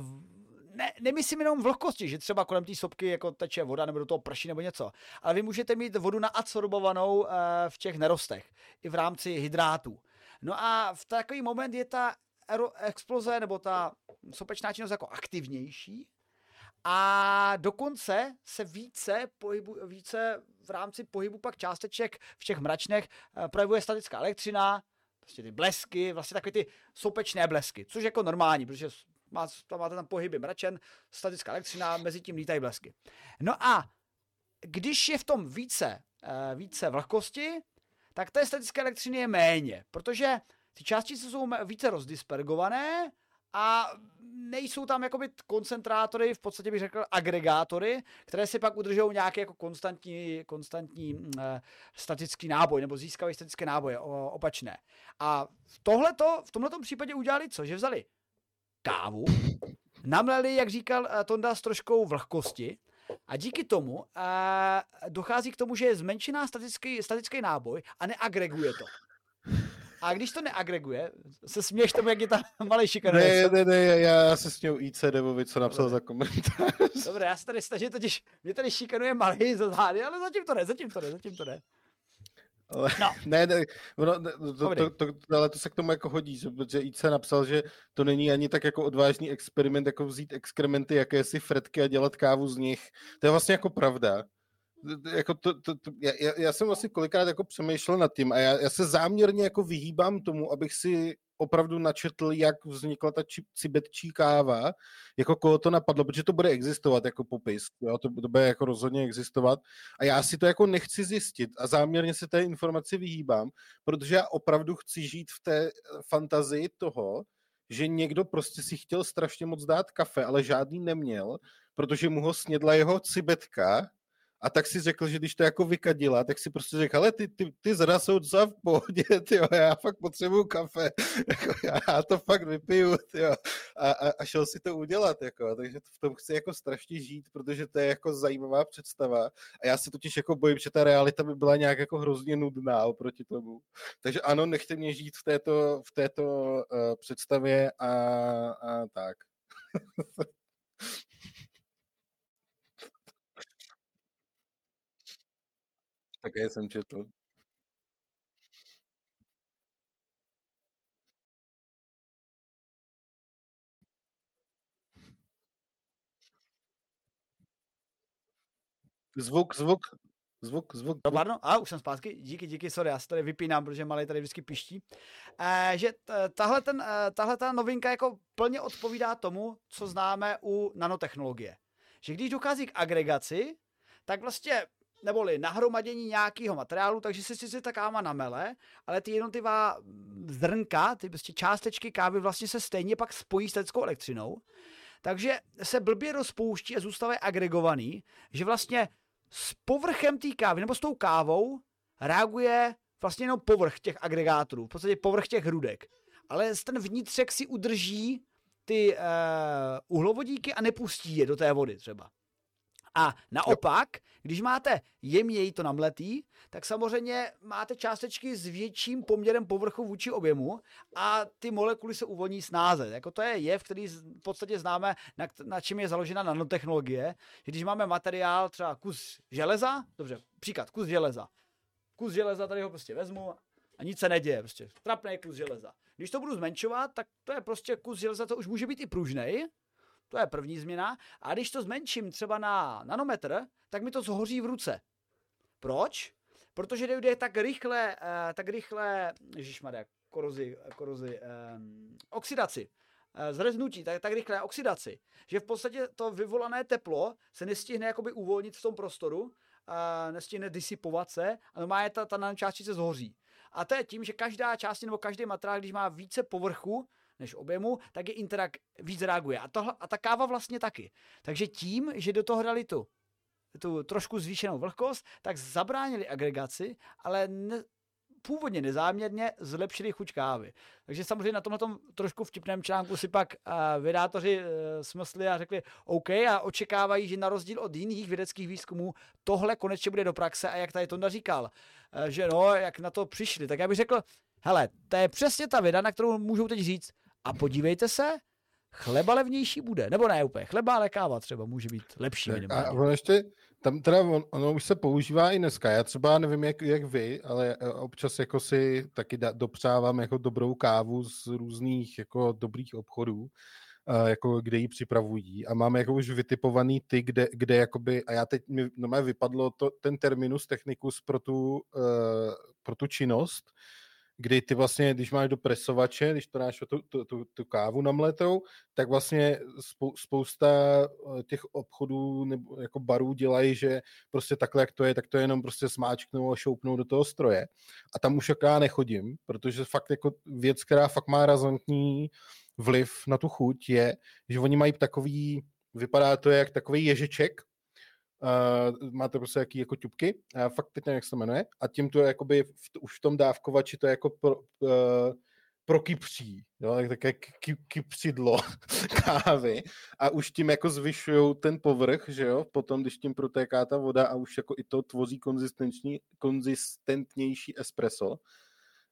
ne, nemyslím jenom vlhkosti, že třeba kolem té sopky jako teče voda nebo do toho prší nebo něco, ale vy můžete mít vodu naadsorbovanou uh, v těch nerostech, i v rámci hydrátů. No a v takový moment je ta exploze nebo ta sopečná činnost jako aktivnější a dokonce se více, pohybu, více v rámci pohybu pak částeček v těch mračnech uh, projevuje statická elektřina, prostě ty blesky, vlastně takové ty sopečné blesky, což je jako normální, protože má, tam máte tam pohyby mračen, statická elektřina, mezi tím lítají blesky. No a když je v tom více, eh, více vlhkosti, tak té statické elektřiny je méně, protože ty částice jsou více rozdispergované a nejsou tam jakoby koncentrátory, v podstatě bych řekl agregátory, které si pak udržují nějaký jako konstantní, konstantní uh, statický náboj, nebo získávají statické náboje, o, opačné. A tohleto, v tomto případě udělali co? Že vzali kávu, namleli, jak říkal eh, Tonda, s troškou vlhkosti a díky tomu a eh, dochází k tomu, že je zmenšená statický, statický náboj a neagreguje to. A když to neagreguje, se směješ tomu, jak je ta <laughs> malý šikanuje. Ne, ne, ne, já se směju IC Devovi, co napsal Dobre. za komentář. Dobré, já se tady snažím, totiž mě tady šikanuje malý za zády, ale zatím to ne, zatím to ne, zatím to ne. Ale, no. <laughs> ne, ne, ono, to, to, to, to, ale to se k tomu jako hodí, že, protože IC napsal, že to není ani tak jako odvážný experiment, jako vzít exkrementy jakési fretky a dělat kávu z nich. To je vlastně jako pravda. Jako to, to, to, já, já, jsem vlastně kolikrát jako přemýšlel nad tím a já, já se záměrně jako vyhýbám tomu, abych si opravdu načetl, jak vznikla ta či, cibetčí káva, jako koho to napadlo, protože to bude existovat jako popis, jo? To, to bude jako rozhodně existovat a já si to jako nechci zjistit a záměrně se té informaci vyhýbám, protože já opravdu chci žít v té fantazii toho, že někdo prostě si chtěl strašně moc dát kafe, ale žádný neměl, protože mu ho snědla jeho cibetka a tak si řekl, že když to jako vykadila, tak si prostě řekl, ale ty, ty, ty zra jsou docela v pohodě, <laughs> tyjo, já fakt potřebuju kafe, <laughs> jako, já to fakt vypiju, tyjo, a, a, a, šel si to udělat, jako, takže v tom chci jako strašně žít, protože to je jako zajímavá představa a já se totiž jako bojím, že ta realita by byla nějak jako hrozně nudná oproti tomu. Takže ano, nechte mě žít v této, v této uh, představě a, a tak. <laughs> Také jsem četl. Zvuk, zvuk, zvuk, zvuk. No, pardon, a už jsem zpátky, díky, díky, sorry, já se tady vypínám, protože malý tady vždycky piští. E, že tahle, ten, eh, tahle ta novinka jako plně odpovídá tomu, co známe u nanotechnologie. Že když dochází k agregaci, tak vlastně neboli nahromadění nějakého materiálu, takže si si ta káva namele, ale ty jednotlivá zrnka, ty prostě částečky kávy vlastně se stejně pak spojí s leteckou elektřinou, takže se blbě rozpouští a zůstávají agregovaný, že vlastně s povrchem té kávy nebo s tou kávou reaguje vlastně jenom povrch těch agregátorů, v podstatě povrch těch hrudek. Ale ten vnitřek si udrží ty uh, uhlovodíky a nepustí je do té vody třeba. A naopak, když máte jemněji to namletý, tak samozřejmě máte částečky s větším poměrem povrchu vůči objemu a ty molekuly se uvolní snáze. Jako to je jev, který v podstatě známe, na, na čem je založena nanotechnologie. Když máme materiál, třeba kus železa, dobře, příklad, kus železa. Kus železa, tady ho prostě vezmu a nic se neděje, prostě trapný kus železa. Když to budu zmenšovat, tak to je prostě kus železa, to už může být i pružnej, to je první změna. A když to zmenším třeba na nanometr, tak mi to zhoří v ruce. Proč? Protože dojde tak rychle, uh, tak rychle, ježišmarja, korozi, korozi, um, oxidaci, uh, zreznutí, tak, tak rychlé oxidaci, že v podstatě to vyvolané teplo se nestihne jakoby uvolnit v tom prostoru, uh, nestihne disipovat se a normálně ta, ta nanočástice zhoří. A to je tím, že každá část nebo každý materiál, když má více povrchu, než objemu, tak je interak víc reaguje. A, tohle, a ta káva vlastně taky. Takže tím, že do toho dali tu, tu trošku zvýšenou vlhkost, tak zabránili agregaci, ale ne, původně nezáměrně zlepšili chuť kávy. Takže samozřejmě na tomhle trošku vtipném článku si pak uh, vydátoři uh, smysli a řekli OK a očekávají, že na rozdíl od jiných vědeckých výzkumů tohle konečně bude do praxe a jak tady to říkal, uh, že no, jak na to přišli, tak já bych řekl, hele, to je přesně ta věda, na kterou můžou teď říct, a podívejte se, chleba levnější bude. Nebo ne úplně chleba, ale káva třeba může být lepší. Tak a ono ještě, tam teda on, ono už se používá i dneska. Já třeba nevím, jak, jak vy, ale eh, občas jako si taky da, dopřávám jako dobrou kávu z různých jako dobrých obchodů, uh, jako kde ji připravují. A máme jako už vytipovaný ty, kde, kde jakoby, a já teď mi no, vypadlo to, ten terminus technicus pro tu, uh, pro tu činnost, kdy ty vlastně, když máš do presovače, když to dáš tu, tu, tu, tu kávu namletou, tak vlastně spou, spousta eh, těch obchodů nebo jako barů dělají, že prostě takhle, jak to je, tak to je jenom prostě smáčknou a šoupnou do toho stroje. A tam už já nechodím, protože fakt jako věc, která fakt má razantní vliv na tu chuť je, že oni mají takový, vypadá to jak takový ježeček, Uh, máte prostě jaký jako tubky, uh, fakt teď nevím, jak se to jmenuje, a tím to je jakoby v, už v tom dávkovači to je jako pro, uh, prokypří, jo, tak také ky, kypřidlo <laughs> kávy. A už tím jako zvyšují ten povrch, že jo, potom, když tím protéká ta voda a už jako i to tvoří konzistentnější espresso,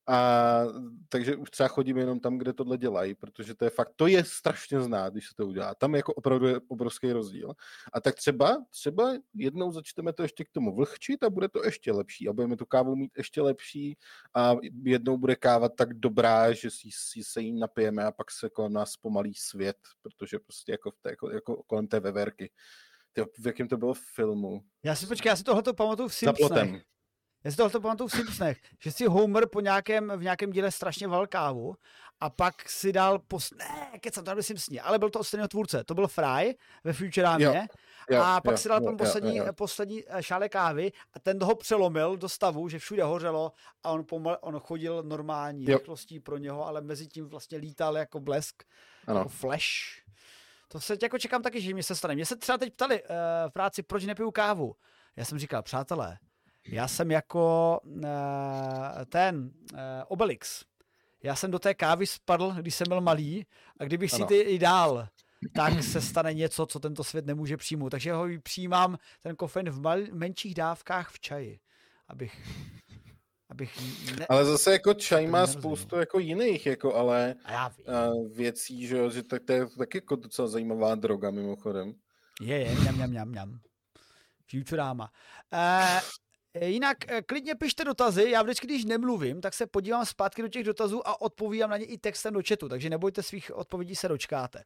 a takže už třeba chodím jenom tam, kde tohle dělají, protože to je fakt, to je strašně znát, když se to udělá. Tam jako opravdu je obrovský rozdíl. A tak třeba, třeba jednou začneme to ještě k tomu vlhčit a bude to ještě lepší a budeme tu kávu mít ještě lepší a jednou bude káva tak dobrá, že si, si se jí napijeme a pak se kolem nás pomalí svět, protože prostě jako, v té, jako, jako kolem té veverky. Ty, v jakém to bylo filmu? Já si počkej, já si tohle pamatuju v Simpsonech. Já si tohle pamatuju v Simpsonech, že si Homer po nějakém, v nějakém díle strašně val kávu a pak si dal, pos... ne, kecam, to nebyl Simpsoni, ale byl to od stejného tvůrce, to byl Fry ve Futurámě Jo, a pak jo, si dal jo, poslední, jo, jo. poslední eh, šále kávy a ten ho přelomil do stavu, že všude hořelo a on, pomal, on chodil normální jo. rychlostí pro něho, ale mezi tím vlastně lítal jako blesk, ano. jako flash. To se jako čekám taky, že mi se stane. Mě se třeba teď ptali uh, v práci, proč nepiju kávu. Já jsem říkal, přátelé, já jsem jako uh, ten uh, Obelix. Já jsem do té kávy spadl, když jsem byl malý a kdybych ano. si ty i dál, tak se stane něco, co tento svět nemůže přijmout. Takže ho přijímám ten kofein v mal, menších dávkách v čaji, abych abych ne... Ale zase jako čaj má spoustu jako jiných, jako ale uh, věcí, že, že to, to je taky jako docela zajímavá droga mimochodem. Je, je, mňam, mňam, mňam, mňam. Futurama. Uh, Jinak klidně pište dotazy, já vždycky, když nemluvím, tak se podívám zpátky do těch dotazů a odpovídám na ně i textem do chatu, takže nebojte svých odpovědí se dočkáte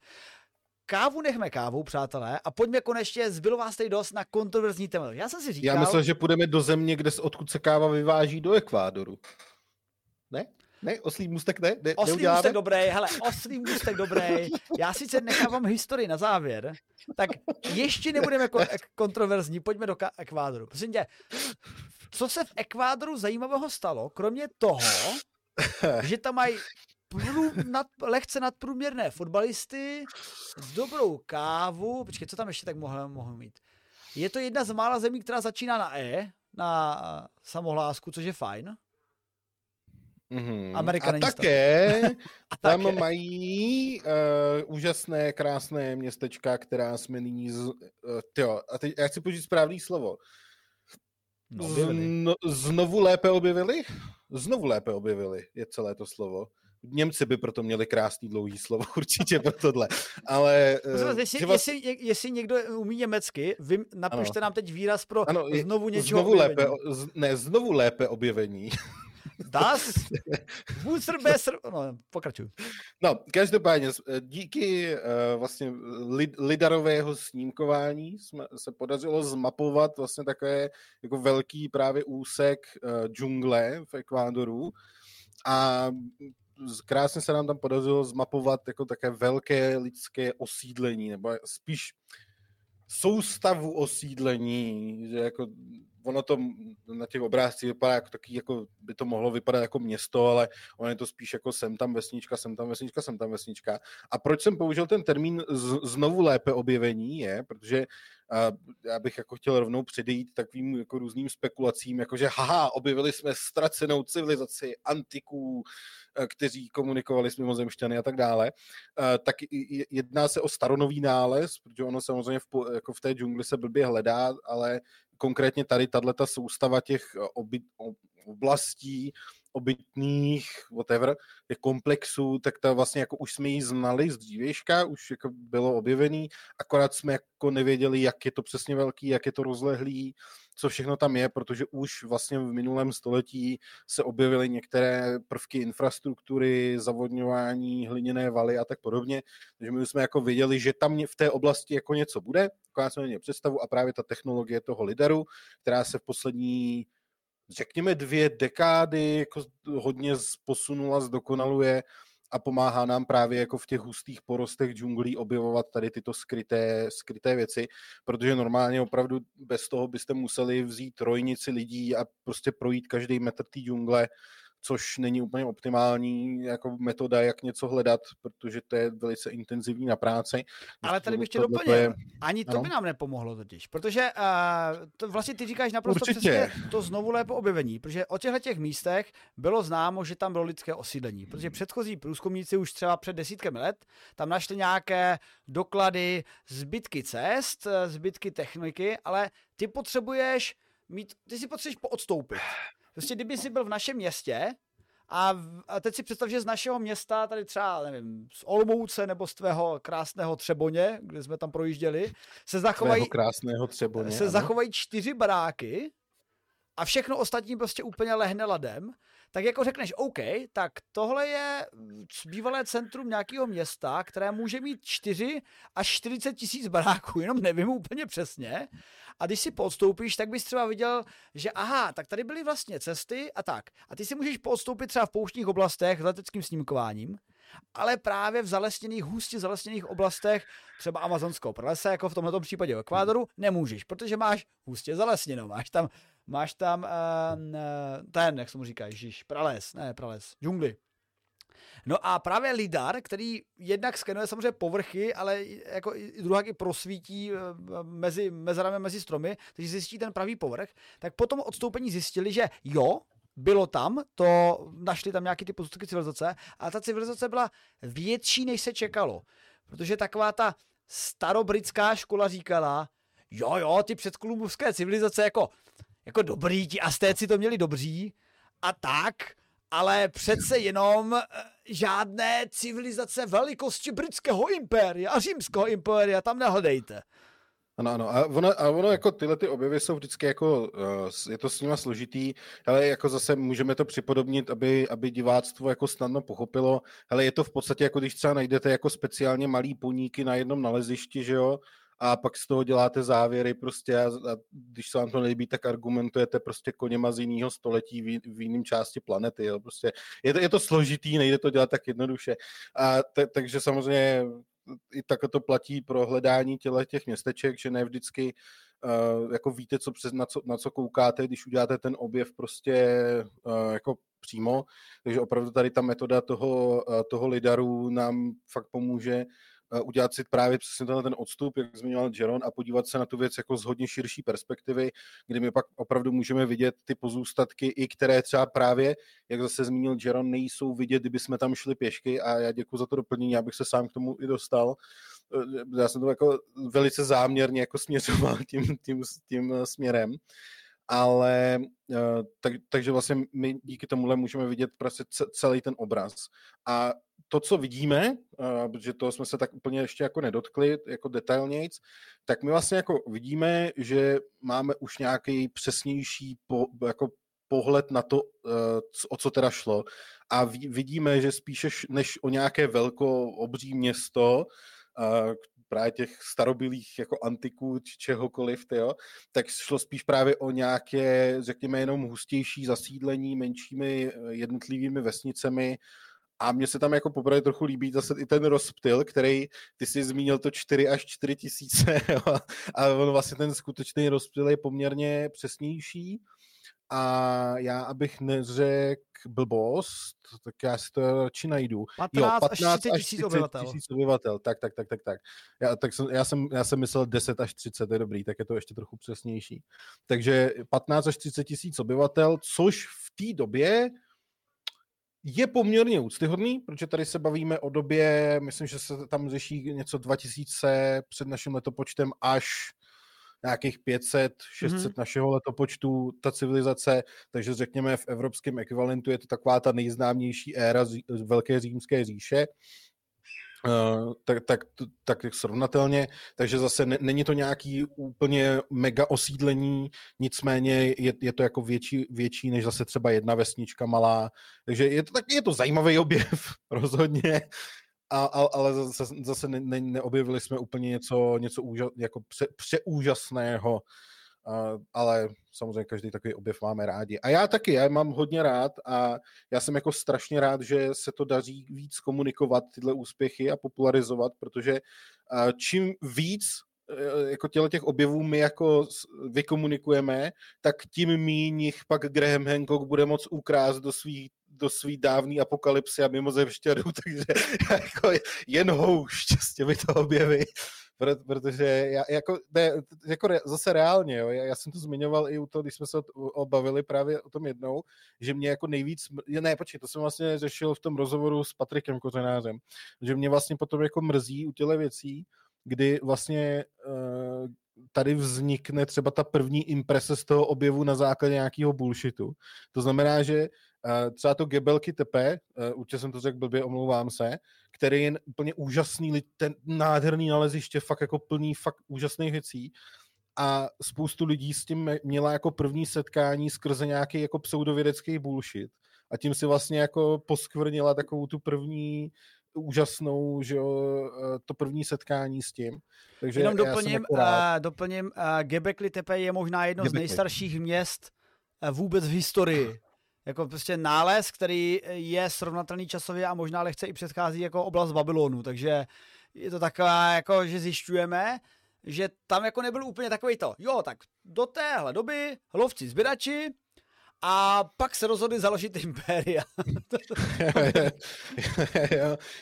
kávu nechme kávu, přátelé, a pojďme konečně, zbylo vás tady dost na kontroverzní téma. Já jsem si říkal... Já myslel, že půjdeme do země, kde, odkud se káva vyváží do Ekvádoru. Ne? Ne, oslý můstek ne? ne oslý neuděláme? můstek dobrý, hele, oslý můstek dobrý. Já sice nechávám historii na závěr, tak ještě nebudeme jako kontroverzní, pojďme do Ekvádoru. Prosím tě, co se v Ekvádoru zajímavého stalo, kromě toho, že tam mají prů, nad, lehce nadprůměrné fotbalisty s dobrou kávu. Počkej, co tam ještě tak mohl, mohl mít? Je to jedna z mála zemí, která začíná na E, na samohlásku, což je fajn. Mm-hmm. Amerika a také <laughs> a tam také. mají uh, úžasné, krásné městečka, která jsme nyní... Z, uh, tyjo, a teď já chci použít správný slovo. No, Zno, znovu lépe objevili? Znovu lépe objevili je celé to slovo. Němci by proto měli krásný dlouhý slovo <laughs> určitě pro tohle. Ale... Vás, jestli, vás... jestli, jestli, někdo umí německy, vy napište ano. nám teď výraz pro ano, znovu něčeho znovu lépe, Ne, znovu lépe objevení. <laughs> Das <laughs> Booster besser... No, pokračuj. No, každopádně díky uh, vlastně lid, lidarového snímkování jsme, se podařilo zmapovat vlastně takové jako velký právě úsek uh, džungle v Ekvádoru a krásně se nám tam podařilo zmapovat jako také velké lidské osídlení, nebo spíš soustavu osídlení, že jako ono to na těch obrázcích vypadá jako taky, jako by to mohlo vypadat jako město, ale ono je to spíš jako sem tam vesnička, sem tam vesnička, sem tam vesnička. A proč jsem použil ten termín z, znovu lépe objevení je, protože uh, já bych jako chtěl rovnou předejít takovým jako různým spekulacím, jakože haha, objevili jsme ztracenou civilizaci antiků, Eh, kteří komunikovali s mimozemšťany a tak dále, eh, tak jedná se o staronový nález, protože ono samozřejmě v, jako v té džungli se blbě hledá, ale konkrétně tady tato soustava těch eh, obyt, oblastí obytných, whatever, komplexů, tak ta vlastně jako už jsme ji znali z dřívějška, už jako bylo objevený, akorát jsme jako nevěděli, jak je to přesně velký, jak je to rozlehlý, co všechno tam je, protože už vlastně v minulém století se objevily některé prvky infrastruktury, zavodňování, hliněné valy a tak podobně. Takže my jsme jako viděli, že tam v té oblasti jako něco bude, akorát jsme měli představu a právě ta technologie toho lidaru, která se v poslední řekněme dvě dekády jako hodně posunula, zdokonaluje a pomáhá nám právě jako v těch hustých porostech džunglí objevovat tady tyto skryté, skryté věci, protože normálně opravdu bez toho byste museli vzít trojnici lidí a prostě projít každý metr té džungle což není úplně optimální jako metoda, jak něco hledat, protože to je velice intenzivní na práci. Ale tady bych tě doplnil, je... ani to ano? by nám nepomohlo totiž, protože uh, to vlastně ty říkáš naprosto Určitě. přesně to znovu lépe objevení, protože o těchto těch místech bylo známo, že tam bylo lidské osídlení, protože předchozí průzkumníci už třeba před desítkami let tam našli nějaké doklady, zbytky cest, zbytky techniky, ale ty potřebuješ mít, ty si potřebuješ poodstoupit. Prostě kdyby jsi byl v našem městě a, a teď si představ, že z našeho města, tady třeba, nevím, z Olmouce nebo z tvého krásného Třeboně, kde jsme tam projížděli, se zachovají, krásného Třeboně, se ano. zachovají čtyři baráky a všechno ostatní prostě úplně lehne ladem, tak jako řekneš, OK, tak tohle je bývalé centrum nějakého města, které může mít 4 až 40 tisíc baráků, <laughs> jenom nevím úplně přesně. A když si podstoupíš, tak bys třeba viděl, že aha, tak tady byly vlastně cesty a tak. A ty si můžeš podstoupit třeba v pouštních oblastech s leteckým snímkováním, ale právě v zalesněných, hustě zalesněných oblastech, třeba amazonského pralesa, jako v tomto případě v Ekvádoru, nemůžeš, protože máš hustě zalesněno, máš tam, máš tam uh, ten, jak se mu říká, ježiš, prales, ne prales, džungli. No a právě lidar, který jednak skenuje samozřejmě povrchy, ale jako i druhá i prosvítí eh, mezi mezerami mezi stromy, takže zjistí ten pravý povrch, tak potom odstoupení zjistili, že jo, bylo tam, to našli tam nějaký ty pozůstatky civilizace, a ta civilizace byla větší, než se čekalo. Protože taková ta starobritská škola říkala, jo, jo, ty předkolumbovské civilizace jako, jako dobrý, ti astéci to měli dobří a tak, ale přece jenom eh, žádné civilizace velikosti britského impéria a římského impéria tam nehledejte. Ano, ano. A ono, a ono jako tyhle ty objevy jsou vždycky jako, uh, je to s nima složitý, ale jako zase můžeme to připodobnit, aby, aby diváctvo jako snadno pochopilo, ale je to v podstatě jako když třeba najdete jako speciálně malý poníky na jednom nalezišti, že jo, a pak z toho děláte závěry prostě a, a když se vám to nelíbí, tak argumentujete prostě koněma z jiného století v, v jiném části planety. Jo. Prostě je, to, je to složitý, nejde to dělat tak jednoduše. A te, takže samozřejmě i tak to platí pro hledání těle těch městeček, že ne vždycky uh, jako víte, co přes, na, co, na co koukáte, když uděláte ten objev prostě uh, jako přímo. Takže opravdu tady ta metoda toho, uh, toho lidaru nám fakt pomůže udělat si právě přesně tenhle ten odstup, jak zmiňoval Jeron, a podívat se na tu věc jako z hodně širší perspektivy, kdy my pak opravdu můžeme vidět ty pozůstatky, i které třeba právě, jak zase zmínil Jeron, nejsou vidět, kdyby jsme tam šli pěšky a já děkuji za to doplnění, abych se sám k tomu i dostal. Eh, já jsem to jako velice záměrně jako směřoval <laughs> tím, tím, tím směrem ale tak, takže vlastně my díky tomuhle můžeme vidět prostě celý ten obraz. A to, co vidíme, uh, protože to jsme se tak úplně ještě jako nedotkli, jako detailnějc, tak my vlastně jako vidíme, že máme už nějaký přesnější po, jako pohled na to, uh, o co teda šlo. A vidíme, že spíše než o nějaké velko obří město, právě těch starobilých jako antiků či čehokoliv, tyjo, tak šlo spíš právě o nějaké, řekněme, jenom hustější zasídlení menšími jednotlivými vesnicemi, a mně se tam jako poprvé trochu líbí zase i ten rozptyl, který ty si zmínil to 4 až 4 tisíce <laughs> a on vlastně ten skutečný rozptyl je poměrně přesnější a já abych neřekl blbost, tak já si to radši najdu. 15, jo, 15 až 30 obyvatel. tisíc obyvatel. Tak, tak, tak, tak, tak. Já, tak jsem, já, jsem, já jsem myslel 10 až 30, to je dobrý, tak je to ještě trochu přesnější. Takže 15 až 30 tisíc obyvatel, což v té době je poměrně úctyhodný, protože tady se bavíme o době, myslím, že se tam řeší něco 2000 před naším letopočtem až nějakých 500, 600 mm-hmm. našeho letopočtu ta civilizace, takže řekněme v evropském ekvivalentu je to taková ta nejznámější éra z, z Velké římské říše. Uh, tak, tak, tak srovnatelně, takže zase ne, není to nějaký úplně mega osídlení, nicméně je, je to jako větší, větší než zase třeba jedna vesnička malá, takže je to, tak, je to zajímavý objev, <laughs> rozhodně, a, a, ale zase, zase ne, ne, neobjevili jsme úplně něco, něco úža, jako pře, přeúžasného, Uh, ale samozřejmě každý takový objev máme rádi. A já taky, já mám hodně rád a já jsem jako strašně rád, že se to daří víc komunikovat tyhle úspěchy a popularizovat, protože uh, čím víc uh, jako těle těch objevů my jako vykomunikujeme, tak tím míň jich pak Graham Hancock bude moc ukrást do svých do svý dávný apokalypsy a mimo vštěru, <laughs> takže jako jen houšť s těmi to objevy, protože já, jako, ne, jako zase reálně, jo, já, já, jsem to zmiňoval i u toho, když jsme se obavili právě o tom jednou, že mě jako nejvíc, ne, počkej, to jsem vlastně řešil v tom rozhovoru s Patrikem Kořenářem, že mě vlastně potom jako mrzí u těle věcí, kdy vlastně uh, tady vznikne třeba ta první imprese z toho objevu na základě nějakého bullshitu. To znamená, že třeba to Gebelky tepe, uh, určitě jsem to řekl blbě, omlouvám se, který je úplně úžasný, ten nádherný naleziště, fakt jako plný fakt úžasných věcí a spoustu lidí s tím měla jako první setkání skrze nějaký jako pseudovědecký bullshit a tím si vlastně jako poskvrnila takovou tu první úžasnou, že jo, eh, to první setkání s tím. Takže Jenom doplním, jako uh, doplním uh, Gebekli Tepe je možná jedno Gebekli. z nejstarších měst vůbec v historii. Jako prostě nález, který je srovnatelný časově a možná lehce i předchází jako oblast Babylonu, takže je to taková, jako, že zjišťujeme, že tam jako nebyl úplně takový to, jo, tak do téhle doby lovci sběrači, a pak se rozhodli založit impéria. <laughs>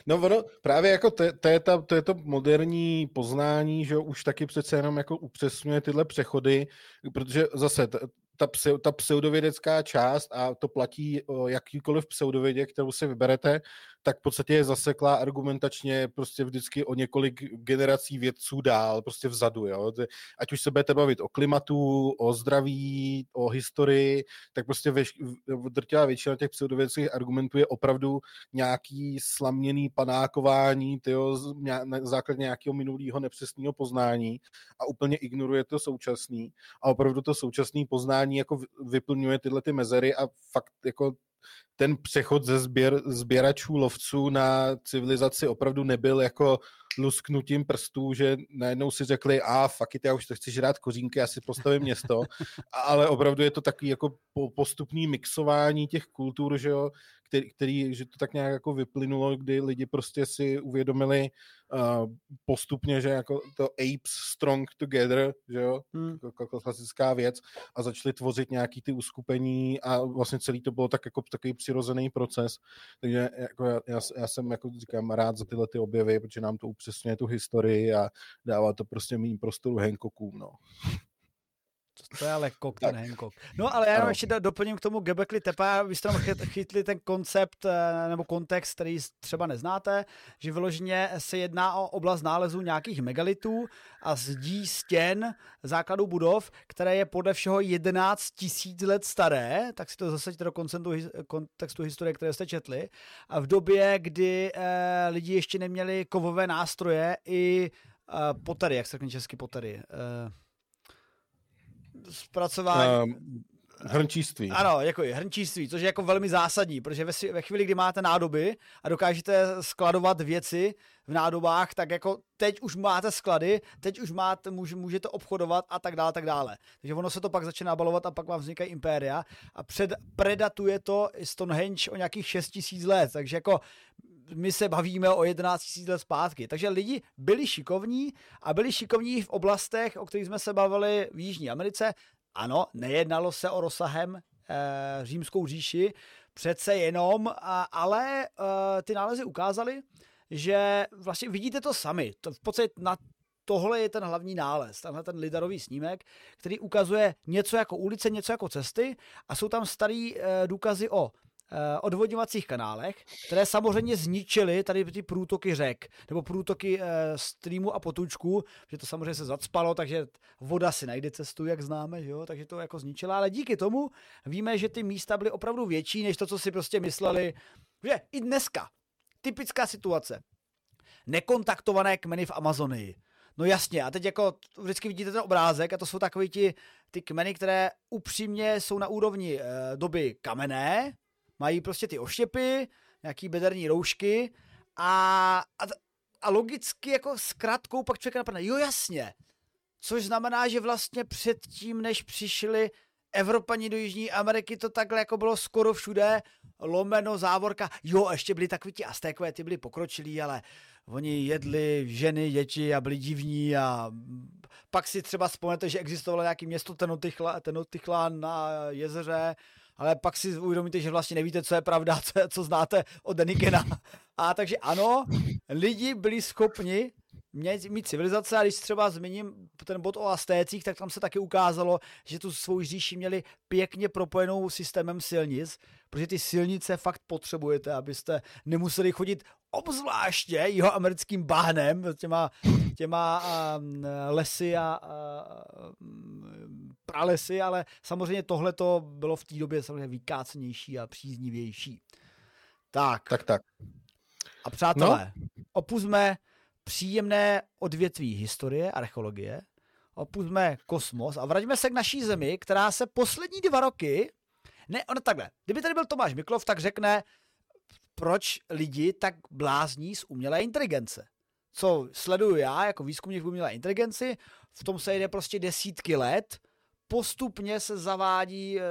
no ono, právě jako to, to, je ta, to je to moderní poznání, že už taky přece jenom jako upřesňuje tyhle přechody, protože zase ta, pse, ta pseudovědecká část, a to platí o jakýkoliv pseudovědě, kterou si vyberete, tak v podstatě je zaseklá argumentačně prostě vždycky o několik generací vědců dál, prostě vzadu. Jo? Ať už se budete bavit o klimatu, o zdraví, o historii, tak prostě veš, drtivá většina těch pseudovědeckých argumentů je opravdu nějaký slaměný panákování tyjo, na základě nějakého minulého nepřesného poznání a úplně ignoruje to současný a opravdu to současné poznání jako vyplňuje tyhle ty mezery a fakt jako ten přechod ze sběr, sběračů lovců na civilizaci opravdu nebyl jako lusknutím prstů, že najednou si řekli, a fuck it, já už to chci žrát kořínky, já si postavím město, ale opravdu je to takový jako postupný mixování těch kultur, že jo, který, který, že to tak nějak jako vyplynulo, kdy lidi prostě si uvědomili uh, postupně, že jako to apes strong together, že jo, hmm. jako klasická věc a začali tvořit nějaký ty uskupení a vlastně celý to bylo tak jako takový přirozený proces, takže jako já, já, já jsem jako říkám rád za tyhle ty objevy, protože nám to upřesňuje tu historii a dává to prostě méně prostoru Hancockům, no. To je ale kok, ten Hancock. No ale já jenom ještě doplním k tomu Gebekli Tepa, vy jste tam chytli ten koncept eh, nebo kontext, který třeba neznáte, že vyloženě se jedná o oblast nálezu nějakých megalitů a zdí stěn základů budov, které je podle všeho 11 tisíc let staré, tak si to zasaďte do kontextu historie, které jste četli. A v době, kdy eh, lidi ještě neměli kovové nástroje i eh, potary, jak se řekne česky potary, eh, zpracování... Um, hrnčíství. Ano, jako je hrnčíství, což je jako velmi zásadní, protože ve, ve chvíli, kdy máte nádoby a dokážete skladovat věci v nádobách, tak jako teď už máte sklady, teď už máte, můž, můžete obchodovat a tak dále, tak dále. Takže ono se to pak začíná balovat a pak vám vznikají impéria a před, predatuje to Stonehenge o nějakých 6 tisíc let, takže jako my se bavíme o 11 000 let zpátky. Takže lidi byli šikovní a byli šikovní v oblastech, o kterých jsme se bavili v Jižní Americe. Ano, nejednalo se o rozsahem e, římskou říši, přece jenom, ale e, ty nálezy ukázaly, že vlastně vidíte to sami. To v podstatě na tohle je ten hlavní nález, tenhle ten lidarový snímek, který ukazuje něco jako ulice, něco jako cesty a jsou tam starý e, důkazy o Eh, odvodňovacích kanálech, které samozřejmě zničily tady ty průtoky řek, nebo průtoky eh, streamu a potůčků, že to samozřejmě se zacpalo, takže voda si najde cestu, jak známe, že jo? takže to jako zničila, ale díky tomu víme, že ty místa byly opravdu větší, než to, co si prostě mysleli, že i dneska, typická situace, nekontaktované kmeny v Amazonii, No jasně, a teď jako vždycky vidíte ten obrázek a to jsou takový ti, ty kmeny, které upřímně jsou na úrovni e, doby kamenné, mají prostě ty oštěpy, nějaký bederní roušky a, a, a logicky jako s krátkou pak člověk napadne, jo jasně, což znamená, že vlastně předtím, než přišli Evropani do Jižní Ameriky, to takhle jako bylo skoro všude, lomeno, závorka, jo, ještě byli takový ti Aztékové, ty byli pokročilí, ale oni jedli ženy, děti a byli divní a pak si třeba vzpomenete, že existovalo nějaké město Tenochtitlan na jezeře ale pak si uvědomíte, že vlastně nevíte, co je pravda, <laughs> co, co znáte od Denikena. A takže ano, lidi byli schopni mít, mít civilizace a když třeba zmíním ten bod o Astécích, tak tam se taky ukázalo, že tu svou říši měli pěkně propojenou systémem silnic, protože ty silnice fakt potřebujete, abyste nemuseli chodit obzvláště jeho americkým bahnem, těma, těma um, lesy a um, pralesy, ale samozřejmě tohle to bylo v té době samozřejmě vykácenější a příznivější. Tak. Tak, tak. A přátelé, no? opuzme příjemné odvětví historie, archeologie, opuzme kosmos a vraťme se k naší zemi, která se poslední dva roky Ne, ono takhle. Kdyby tady byl Tomáš Miklov, tak řekne, proč lidi tak blázní z umělé inteligence. Co sleduju já jako výzkumník v umělé inteligenci, v tom se jde prostě desítky let, postupně se zavádí eh,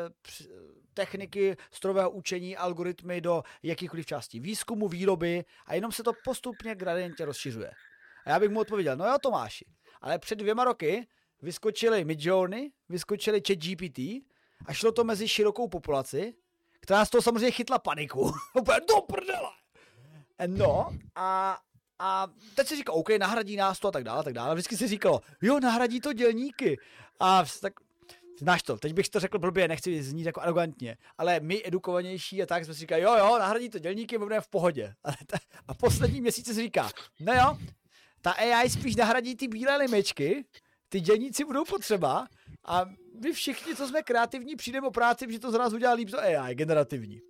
techniky strojového učení, algoritmy do jakýchkoliv částí výzkumu, výroby a jenom se to postupně gradientně rozšiřuje. A já bych mu odpověděl, no jo Tomáši, ale před dvěma roky vyskočili Midjourney, vyskočili ChatGPT a šlo to mezi širokou populaci, která z toho samozřejmě chytla paniku. <laughs> Úplně do prdele! No a, a teď si říká, OK, nahradí nás to a tak dále, a tak dále. Vždycky si říkalo, jo, nahradí to dělníky. A tak Znáš to, teď bych to řekl blbě, nechci znít jako arrogantně, ale my edukovanější a tak jsme si říkali, jo, jo, nahradí to dělníky, budeme v pohodě. <laughs> A poslední měsíce si říká, no jo, ta AI spíš nahradí ty bílé limečky, ty dělníci budou potřeba a my všichni, co jsme kreativní, přijdeme o práci, že to z nás udělá líp to AI, generativní.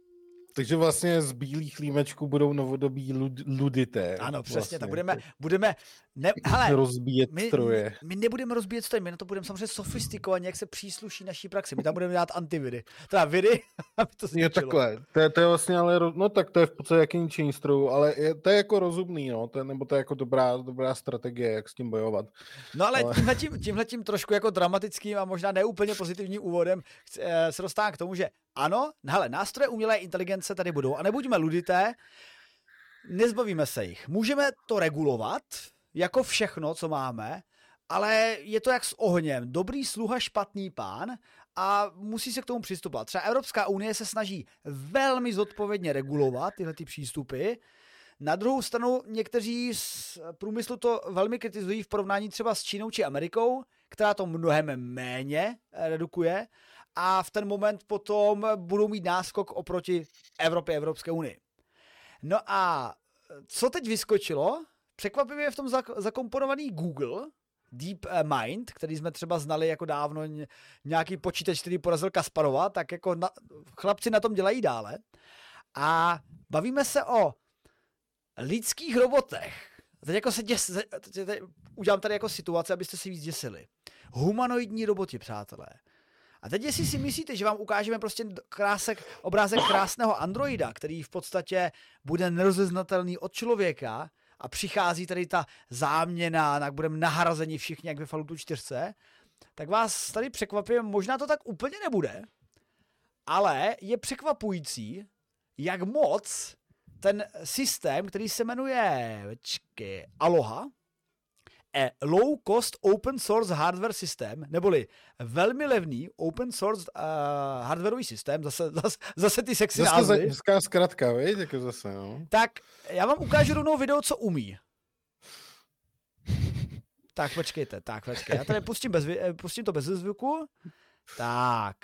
Takže vlastně z bílých límečků budou novodobí lud, ludité. Ano, přesně, vlastně. tak budeme, budeme ne, hele, rozbíjet my, stroje. My nebudeme rozbíjet stroje, my na to budeme samozřejmě sofistikovaně, jak se přísluší naší praxi. My tam budeme dát antiviry. Teda viry, <laughs> aby to Je takhle, to je, to je vlastně ale, no tak to je v podstatě jaký ničení strojů, ale je, to je jako rozumný, no, to je, nebo to je jako dobrá, dobrá strategie, jak s tím bojovat. No ale, ale... Tímhletím, tímhletím trošku jako dramatickým a možná neúplně pozitivním úvodem eh, se dostávám k tomu, že ano, hele, nástroje umělé inteligence tady budou a nebuďme ludité, nezbavíme se jich. Můžeme to regulovat, jako všechno, co máme, ale je to jak s ohněm. Dobrý sluha, špatný pán a musí se k tomu přistupovat. Třeba Evropská unie se snaží velmi zodpovědně regulovat tyhle ty přístupy. Na druhou stranu někteří z průmyslu to velmi kritizují v porovnání třeba s Čínou či Amerikou, která to mnohem méně redukuje a v ten moment potom budou mít náskok oproti Evropě, Evropské unii. No a co teď vyskočilo? Překvapivě je v tom zakomponovaný Google, Deep eh, Mind, který jsme třeba znali jako dávno nějaký počítač, který porazil Kasparova, tak jako na, chlapci na tom dělají dále. A bavíme se o lidských robotech. Teď jako se děs, teď, teď, udělám tady jako situaci, abyste si víc děsili. Humanoidní roboti, přátelé. A teď, jestli si myslíte, že vám ukážeme prostě krásek, obrázek krásného androida, který v podstatě bude nerozeznatelný od člověka a přichází tady ta záměna, tak budeme nahrazeni všichni jak ve Falloutu 4, tak vás tady překvapím, možná to tak úplně nebude, ale je překvapující, jak moc ten systém, který se jmenuje počkej, Aloha, low cost open source hardware systém, neboli velmi levný open source uh, hardwareový systém, zase, <laughs> zase, zase ty sexy zase názvy. Hezká zkratka, víš, jako zase, no. Tak já vám ukážu rovnou video, co umí. Tak počkejte, tak počkej, já tady pustím, bez, eh, pustím to bez zvuku. Tak.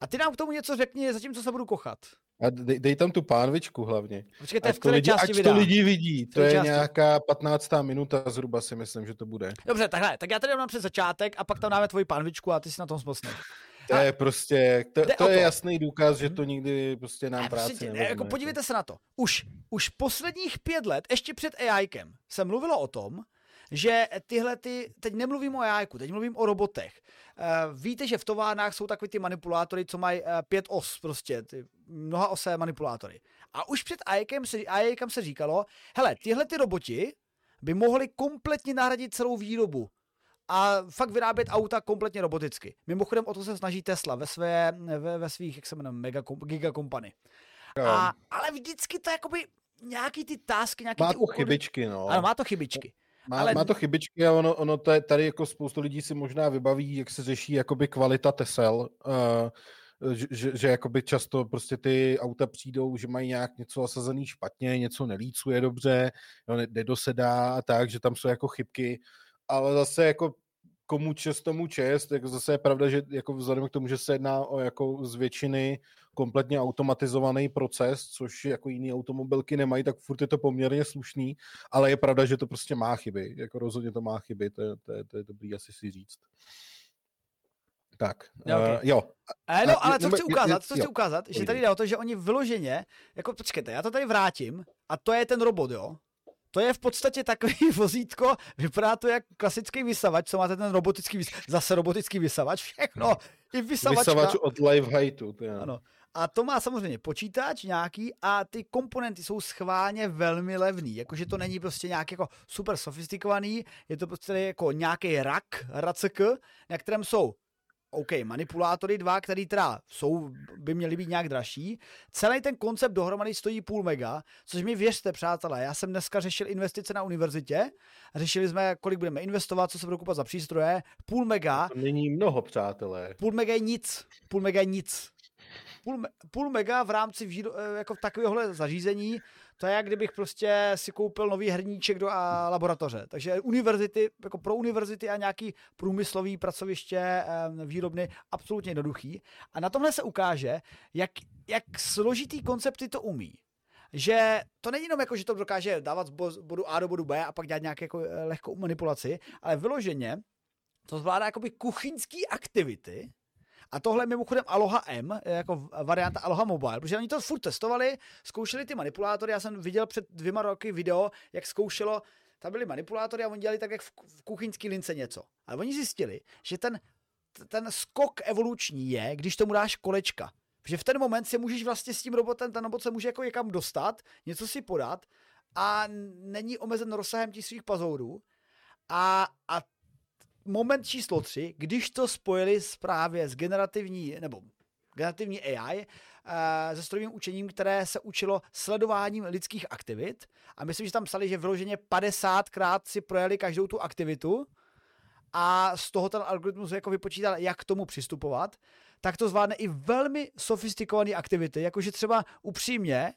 A ty nám k tomu něco řekni, zatímco se budu kochat. A dej, dej tam tu pánvičku hlavně. Počkejte, v které lidi, části ať to lidi vidí. To je části? nějaká 15. minuta zhruba si myslím, že to bude. Dobře, takhle, tak já tady dám před začátek a pak tam dáme tvoji pánvičku a ty si na tom zmocneš. To je prostě, to, to je to. jasný důkaz, že to nikdy prostě nám práci prostě, nevezme. Jako podívejte se na to. Už, už posledních pět let, ještě před AIkem, se mluvilo o tom, že tyhle ty, teď nemluvím o AI, teď mluvím o robotech. Uh, víte, že v továrnách jsou takový ty manipulátory, co mají uh, pět os, prostě, ty mnoha osé manipulátory. A už před AIkem se, AIkem se říkalo, hele, tyhle ty roboti by mohly kompletně nahradit celou výrobu a fakt vyrábět auta kompletně roboticky. Mimochodem o to se snaží Tesla ve, své, ve, ve svých, jak se jmenuje, mega, gigakompany. A, ale vždycky to jakoby nějaký ty tasky, nějaký má ty to chybičky, no. Ano, má to chybičky. Má, ale... má to chybičky a ono, ono to je, tady jako spoustu lidí si možná vybaví, jak se řeší jakoby kvalita Tesel, uh, že, že, že jakoby často prostě ty auta přijdou, že mají nějak něco zasazený špatně, něco nelícuje dobře, jo, nedosedá a tak, že tam jsou jako chybky, ale zase jako komu čest, tomu čest, jako zase je pravda, že jako vzhledem k tomu, že se jedná o jako z většiny kompletně automatizovaný proces, což jako jiný automobilky nemají, tak furt je to poměrně slušný, ale je pravda, že to prostě má chyby, jako rozhodně to má chyby, to je, to je, to je dobrý asi si říct. Tak, jo. Okay. Uh, jo. E, no, ale co chci ukázat, co chci ukázat, že tady jde o to, že oni vyloženě, jako počkejte, já to tady vrátím, a to je ten robot, jo, to je v podstatě takový <laughs> vozítko, vypadá to jak klasický vysavač, co máte ten robotický vysavač, zase robotický vysavač, všechno, i vysavačka. Vysavač od live heightu. Ano. A to má samozřejmě počítač nějaký a ty komponenty jsou schválně velmi levný. Jakože to není prostě nějak jako super sofistikovaný, je to prostě jako nějaký rak, racek, na kterém jsou OK, manipulátory dva, který teda jsou, by měly být nějak dražší. Celý ten koncept dohromady stojí půl mega, což mi věřte, přátelé, já jsem dneska řešil investice na univerzitě, řešili jsme, kolik budeme investovat, co se bude kupovat za přístroje, půl mega. To není mnoho, přátelé. Půl mega je nic, půl mega je nic. Půl, půl mega v rámci výro, eh, jako takovéhohle zařízení to je, jak kdybych prostě si koupil nový herníček do a, laboratoře. Takže univerzity, jako pro univerzity a nějaký průmyslový pracoviště, výrobny, absolutně jednoduchý. A na tomhle se ukáže, jak, jak složitý koncepty to umí že to není jenom jako, že to dokáže dávat z bodu A do bodu B a pak dělat nějakou jako eh, lehkou manipulaci, ale vyloženě to zvládá jakoby kuchyňský aktivity, a tohle je mimochodem Aloha M, jako varianta Aloha Mobile, protože oni to furt testovali, zkoušeli ty manipulátory, já jsem viděl před dvěma roky video, jak zkoušelo, tam byly manipulátory a oni dělali tak, jak v kuchyňský lince něco. Ale oni zjistili, že ten, ten skok evoluční je, když tomu dáš kolečka. Že v ten moment si můžeš vlastně s tím robotem, ten robot se může jako někam dostat, něco si podat a není omezen rozsahem těch svých pazourů. A, a moment číslo tři, když to spojili s právě s generativní, nebo generativní AI, eh, se strojovým učením, které se učilo sledováním lidských aktivit. A myslím, že tam psali, že vyloženě 50krát si projeli každou tu aktivitu a z toho ten algoritmus jako vypočítal, jak k tomu přistupovat, tak to zvládne i velmi sofistikované aktivity, jakože třeba upřímně,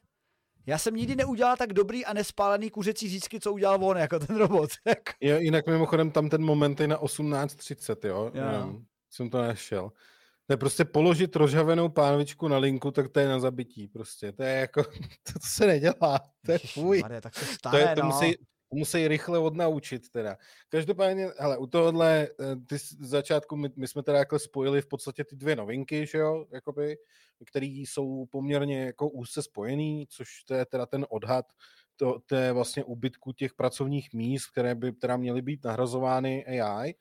já jsem nikdy neudělal tak dobrý a nespálený kuřecí získy, co udělal on, jako ten robot. <laughs> je, jinak mimochodem tam ten moment je na 18.30, jo? Já. Jenom, jsem to nešel. To je prostě položit rozhavenou pánvičku na linku, tak to je na zabití prostě. To je jako, to, <laughs> to se nedělá. To je fuj. tak se stane, to je, to no. musí, musí rychle odnaučit teda. Každopádně, hele, u tohohle, eh, ty začátku, my, my jsme teda jako spojili v podstatě ty dvě novinky, že jo, jakoby, které jsou poměrně jako úzce spojený, což to je teda ten odhad, to, to je vlastně ubytku těch pracovních míst, které by teda měly být nahrazovány AI,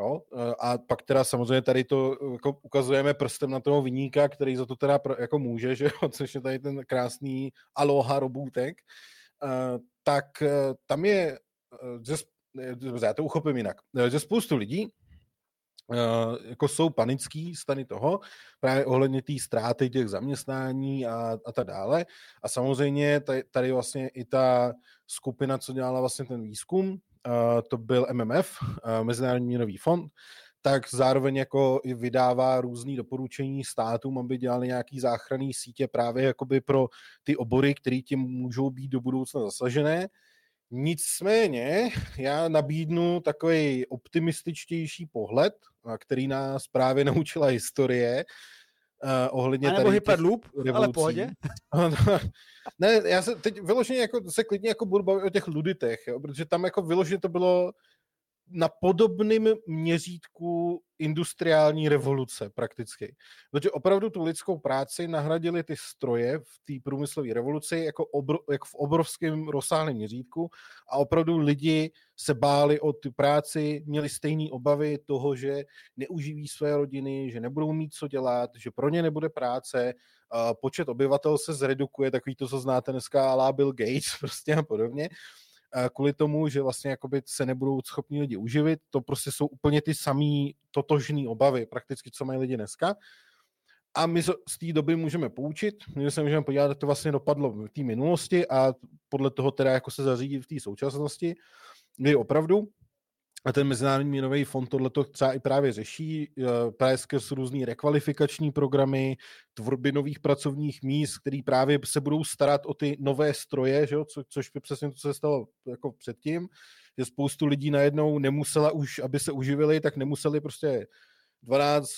Jo? Eh, a pak teda samozřejmě tady to jako ukazujeme prstem na toho vyníka, který za to teda jako může, že jo? <laughs> což je tady ten krásný Aloha robůtek. Tak eh, tam je, eh, že, dobře, já to uchopím jinak, eh, že spoustu lidí jako jsou panický stany toho, právě ohledně té ztráty těch zaměstnání a, a tak dále. A samozřejmě tady, tady vlastně i ta skupina, co dělala vlastně ten výzkum, to byl MMF, Mezinárodní měnový fond, tak zároveň jako i vydává různý doporučení státům, aby dělali nějaký záchranný sítě právě jakoby pro ty obory, které tím můžou být do budoucna zasažené. Nicméně já nabídnu takový optimističtější pohled, který nás právě <laughs> naučila historie, uh, ohledně A nebo tady Hyperloop, ale pohodě. <laughs> ne, já se teď vyloženě jako, se klidně jako budu bavit o těch luditech, jo, protože tam jako vyloženě to bylo na podobném měřítku industriální revoluce prakticky. Protože opravdu tu lidskou práci nahradili ty stroje v té průmyslové revoluci jako, obro, jako v obrovském rozsáhlém měřítku a opravdu lidi se báli o tu práci, měli stejné obavy toho, že neuživí své rodiny, že nebudou mít co dělat, že pro ně nebude práce, počet obyvatel se zredukuje, takový to, co znáte dneska, alá Bill Gates <laughs> prostě a podobně kvůli tomu, že vlastně jakoby se nebudou schopni lidi uživit. To prostě jsou úplně ty samé totožné obavy, prakticky, co mají lidi dneska. A my z té doby můžeme poučit, my se můžeme podívat, jak to vlastně dopadlo v té minulosti a podle toho teda jako se zařídí v té současnosti, kdy opravdu a ten Mezinárodní měnový fond tohleto třeba i právě řeší, eh, právě skrz různý rekvalifikační programy, tvorby nových pracovních míst, který právě se budou starat o ty nové stroje, že jo, co, což by přesně to se stalo jako předtím, že spoustu lidí najednou nemusela už, aby se uživili, tak nemuseli prostě 12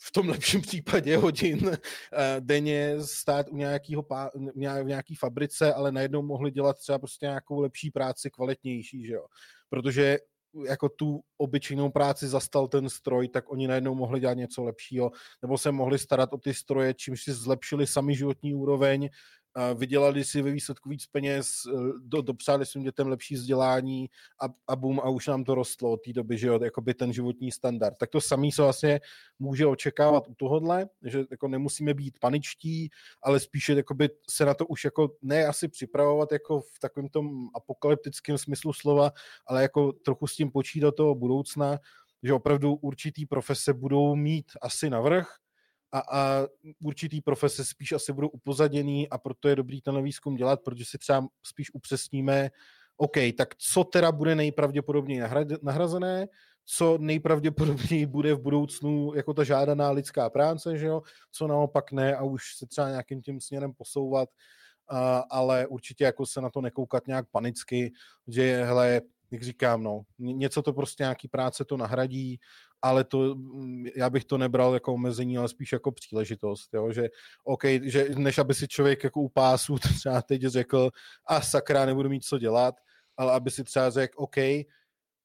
v tom lepším <laughs> případě hodin eh, denně stát u nějakého v nějaký fabrice, ale najednou mohli dělat třeba prostě nějakou lepší práci, kvalitnější, že jo. Protože jako tu obyčejnou práci zastal ten stroj, tak oni najednou mohli dělat něco lepšího, nebo se mohli starat o ty stroje, čímž si zlepšili sami životní úroveň vydělali si ve výsledku víc peněz, eh, do, dopřáli svým dětem lepší vzdělání a, a boom, a už nám to rostlo od té doby, že jo, jakoby ten životní standard. Tak to samý se vlastně může očekávat u tohohle, že jako nemusíme být paničtí, ale spíše jakoby se na to už jako ne asi připravovat jako v takovém tom apokalyptickém smyslu slova, ale jako trochu s tím počítat toho budoucna, že opravdu určitý profese budou mít asi navrh, a, a určitý profese spíš asi budou upozaděný a proto je dobrý ten výzkum dělat, protože si třeba spíš upřesníme, OK, tak co teda bude nejpravděpodobněji nahrazené, co nejpravděpodobněji bude v budoucnu jako ta žádaná lidská práce, že jo? co naopak ne a už se třeba nějakým tím směrem posouvat, a, ale určitě jako se na to nekoukat nějak panicky, že hele, jak říkám, no, něco to prostě nějaký práce to nahradí, ale to, mm, já bych to nebral jako omezení, ale spíš jako příležitost, jo? že OK, že než aby si člověk jako u pásu <laughs> třeba teď řekl, a sakra, nebudu mít co dělat, ale aby si třeba řekl, OK,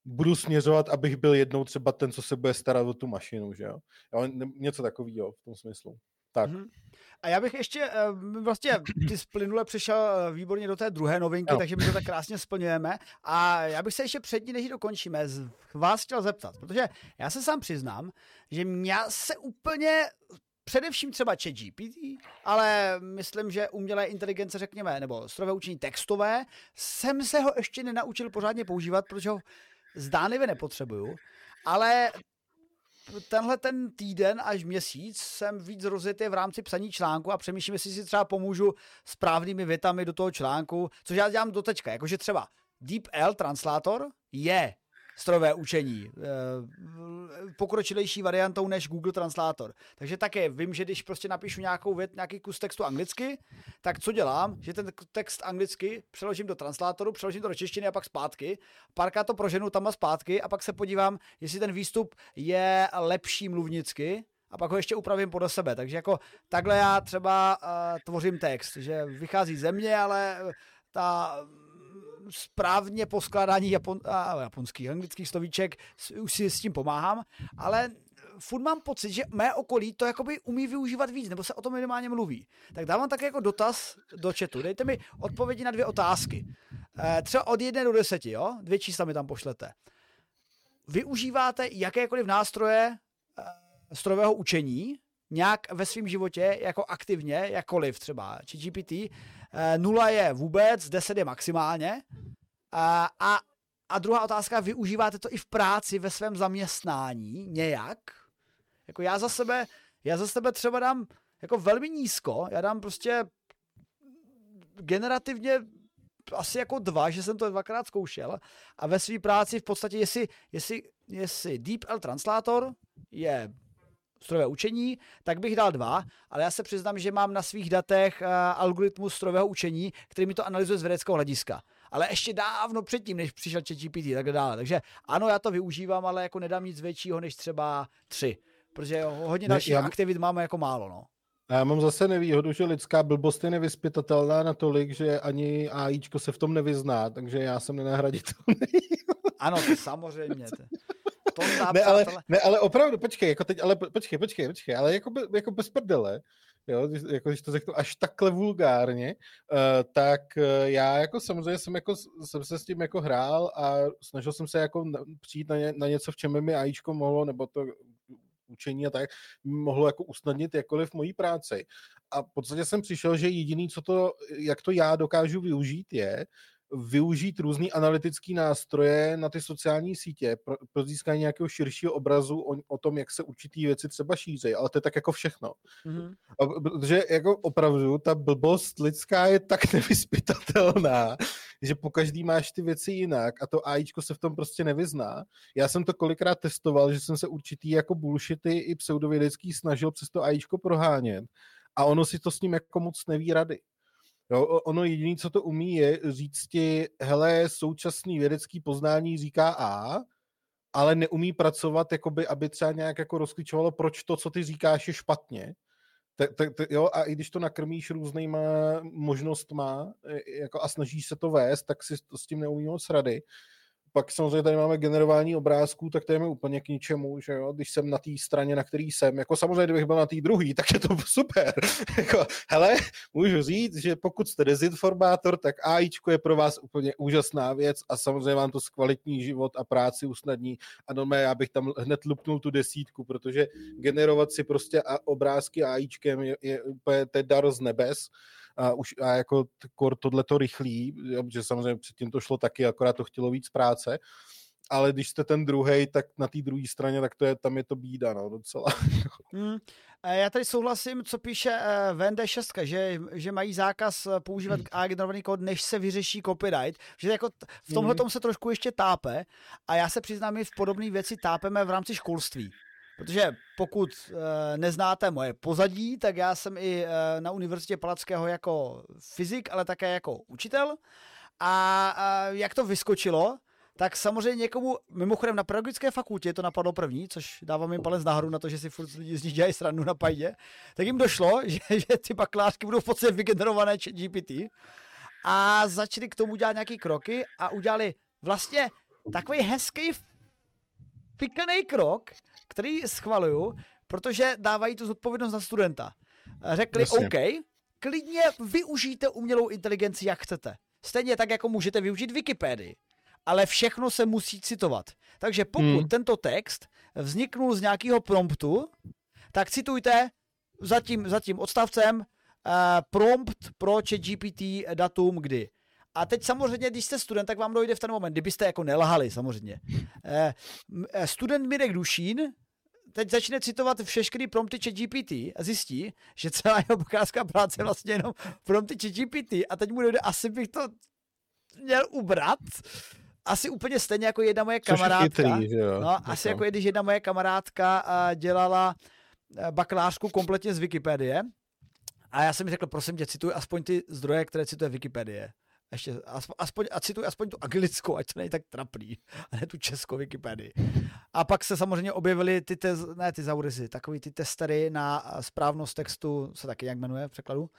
budu směřovat, abych byl jednou třeba ten, co se bude starat o tu mašinu, že jo? jo něco takového v tom smyslu. Tak. Mm-hmm. A já bych ještě, eh, vlastně <clears throat> ty splynule přišel eh, výborně do té druhé novinky, no. takže my to tak krásně splňujeme. A já bych se ještě před ní, než dokončíme, vás chtěl zeptat, protože já se sám přiznám, že já se úplně především třeba chat GPT, ale myslím, že umělé inteligence, řekněme, nebo strojové učení textové, jsem se ho ještě nenaučil pořádně používat, protože ho zdánlivě nepotřebuju, ale tenhle ten týden až měsíc jsem víc rozjetý v rámci psaní článku a přemýšlím, jestli si třeba pomůžu správnými větami do toho článku, což já dělám do teďka, jakože třeba DeepL translátor je strojové učení. Eh, pokročilejší variantou než Google Translator. Takže také vím, že když prostě napíšu nějakou vět, nějaký kus textu anglicky, tak co dělám? Že ten text anglicky přeložím do translátoru, přeložím to do češtiny a pak zpátky. Párkrát to proženu tam a zpátky a pak se podívám, jestli ten výstup je lepší mluvnicky, a pak ho ještě upravím podle sebe. Takže jako takhle já třeba uh, tvořím text, že vychází ze mě, ale ta správně poskládání japon, a, japonských, anglických slovíček, už si s tím pomáhám, ale furt mám pocit, že mé okolí to jakoby umí využívat víc, nebo se o tom minimálně mluví. Tak dávám také jako dotaz do chatu. Dejte mi odpovědi na dvě otázky. E, třeba od jedné do deseti, jo? Dvě čísla mi tam pošlete. Využíváte jakékoliv nástroje e, strojového učení nějak ve svém životě jako aktivně, jakkoliv třeba, či GPT, nula je vůbec, 10 je maximálně. A, a, a druhá otázka, využíváte to i v práci, ve svém zaměstnání nějak? Jako já za sebe, já za sebe třeba dám jako velmi nízko, já dám prostě generativně asi jako dva, že jsem to dvakrát zkoušel a ve své práci v podstatě, jestli, jestli, jestli DeepL Translator je strojové učení, tak bych dal dva, ale já se přiznám, že mám na svých datech uh, algoritmus strojového učení, který mi to analyzuje z vědeckého hlediska. Ale ještě dávno předtím, než přišel ChatGPT, tak dále. Takže ano, já to využívám, ale jako nedám nic většího než třeba tři. Protože hodně dalších já... aktivit máme jako málo, no. A já mám zase nevýhodu, že lidská blbost je nevyspytatelná natolik, že ani AIčko se v tom nevyzná, takže já jsem nenahraditelný. ano, samozřejmě. To ne, ale, ne, ale opravdu, počkej, jako teď, ale počkej, počkej, počkej, ale jako, jako bez prdele, jo, jako když to řeknu až takhle vulgárně, uh, tak uh, já jako samozřejmě jsem, jako, jsem se s tím jako hrál a snažil jsem se jako přijít na, ně, na něco, v čem by mi AIčko mohlo, nebo to učení a tak, mohlo jako usnadnit jakkoliv mojí práci. A v podstatě jsem přišel, že jediný, co to, jak to já dokážu využít, je, využít různý analytický nástroje na ty sociální sítě pro, pro získání nějakého širšího obrazu o, o tom, jak se určitý věci třeba šíří, ale to je tak jako všechno. Mm-hmm. Protože jako opravdu ta blbost lidská je tak <laughs> nevyspytatelná, že po každý máš ty věci jinak a to AIčko se v tom prostě nevyzná. Já jsem to kolikrát testoval, že jsem se určitý jako bullshity i pseudovědecký snažil přes to AIčko prohánět a ono si to s ním jako moc neví rady. Jo, ono jediné, co to umí, je říct ti, hele, současný vědecký poznání říká A, ale neumí pracovat, jakoby, aby třeba nějak jako rozklíčovalo, proč to, co ty říkáš, je špatně. Te, te, te, jo, a i když to nakrmíš různýma možnostma e, jako a snažíš se to vést, tak si to s tím neumí moc rady. Pak samozřejmě tady máme generování obrázků, tak to je mi úplně k ničemu, že jo, když jsem na té straně, na který jsem, jako samozřejmě, kdybych byl na té druhé, tak je to <laughs> super. jako, hele, můžu říct, že pokud jste dezinformátor, tak AIčko je pro vás úplně úžasná věc a samozřejmě vám to zkvalitní život a práci usnadní. A no já bych tam hned lupnul tu desítku, protože generovat si prostě obrázky AIčkem je, je úplně dar z nebes a už a jako kor tohle to rychlý, že samozřejmě předtím to šlo taky, akorát to chtělo víc práce, ale když jste ten druhý, tak na té druhé straně, tak to je, tam je to bída, no, docela. <laughs> Hmm. Já tady souhlasím, co píše uh, VND6, že, že mají zákaz eh, používat hmm. A generovaný kód, než se vyřeší copyright. Že jako v tomhle hmm. se trošku ještě tápe a já se přiznám, my v podobné věci tápeme v rámci školství. Protože pokud e, neznáte moje pozadí, tak já jsem i e, na Univerzitě Palackého jako fyzik, ale také jako učitel. A, a jak to vyskočilo, tak samozřejmě někomu, mimochodem na pedagogické fakultě to napadlo první, což dávám jim palec nahoru na to, že si furt lidi z nich dělají srandu na pajdě, tak jim došlo, <laughs> že, že ty bakalářky budou v podstatě vygenerované GPT a začali k tomu dělat nějaké kroky a udělali vlastně takový hezký pikaný krok, který schvaluju, protože dávají tu zodpovědnost na studenta. Řekli, Jasně. OK, klidně využijte umělou inteligenci, jak chcete. Stejně tak, jako můžete využít Wikipedii. Ale všechno se musí citovat. Takže pokud hmm. tento text vzniknul z nějakého promptu, tak citujte za tím, za tím odstavcem uh, prompt pro GPT datum kdy. A teď samozřejmě, když jste student, tak vám dojde v ten moment, kdybyste jako nelhali samozřejmě. Eh, eh, student Mirek Dušín teď začne citovat všechny prompty GPT a zjistí, že celá jeho bakalářská práce je vlastně jenom prompty GPT a teď mu dojde, asi bych to měl ubrat. Asi úplně stejně jako jedna moje kamarádka. Chytrý, jo, no, asi jako když jedna moje kamarádka dělala eh, bakalářku kompletně z Wikipedie. A já jsem mi řekl, prosím tě, cituj aspoň ty zdroje, které cituje Wikipedie ještě aspoň, aspoň, a cituji aspoň tu anglickou, ať to není tak trapný, <laughs> a ne tu českou Wikipedii. A pak se samozřejmě objevily ty, te, ne ty zaurisy, takový ty testery na správnost textu, se taky jak jmenuje v překladu,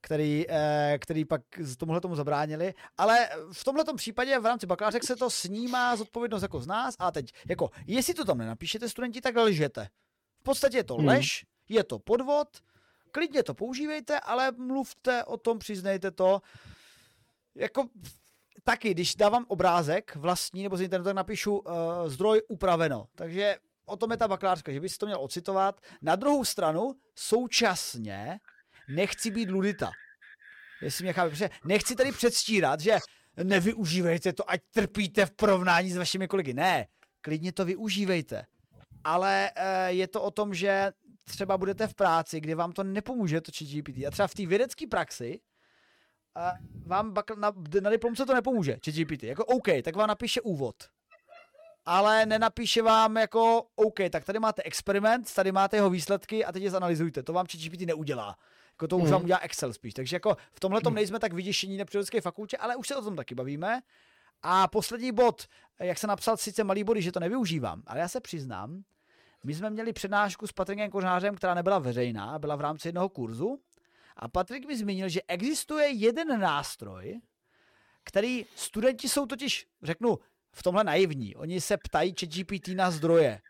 který, eh, který pak tomuhle tomu zabránili. Ale v tomhle případě v rámci bakalářek se to snímá zodpovědnost jako z nás a teď, jako, jestli to tam nenapíšete studenti, tak lžete. V podstatě je to hmm. lež, je to podvod, klidně to používejte, ale mluvte o tom, přiznejte to jako taky, když dávám obrázek vlastní nebo z internetu, tak napíšu uh, zdroj upraveno. Takže o tom je ta bakalářka, že bys to měl ocitovat. Na druhou stranu, současně nechci být ludita. Jestli mě chápe, protože nechci tady předstírat, že nevyužívejte to, ať trpíte v porovnání s vašimi kolegy. Ne, klidně to využívejte. Ale uh, je to o tom, že třeba budete v práci, kde vám to nepomůže to GPT. A třeba v té vědecké praxi a vám bakl, na, na diplomce to nepomůže, ChatGPT. Jako OK, tak vám napíše úvod. Ale nenapíše vám jako OK, tak tady máte experiment, tady máte jeho výsledky a teď je zanalizujte. To vám ChatGPT neudělá. Jako to už mm. vám udělá Excel spíš. Takže jako v tomhle tom mhm. nejsme tak vyděšení na přírodocké fakultě, ale už se o tom taky bavíme. A poslední bod, jak se napsal sice malý body, že to nevyužívám, ale já se přiznám, my jsme měli přednášku s Patrikem Kořářem, která nebyla veřejná, byla v rámci jednoho kurzu a Patrik mi zmínil, že existuje jeden nástroj, který studenti jsou totiž, řeknu, v tomhle naivní. Oni se ptají ChatGPT na zdroje,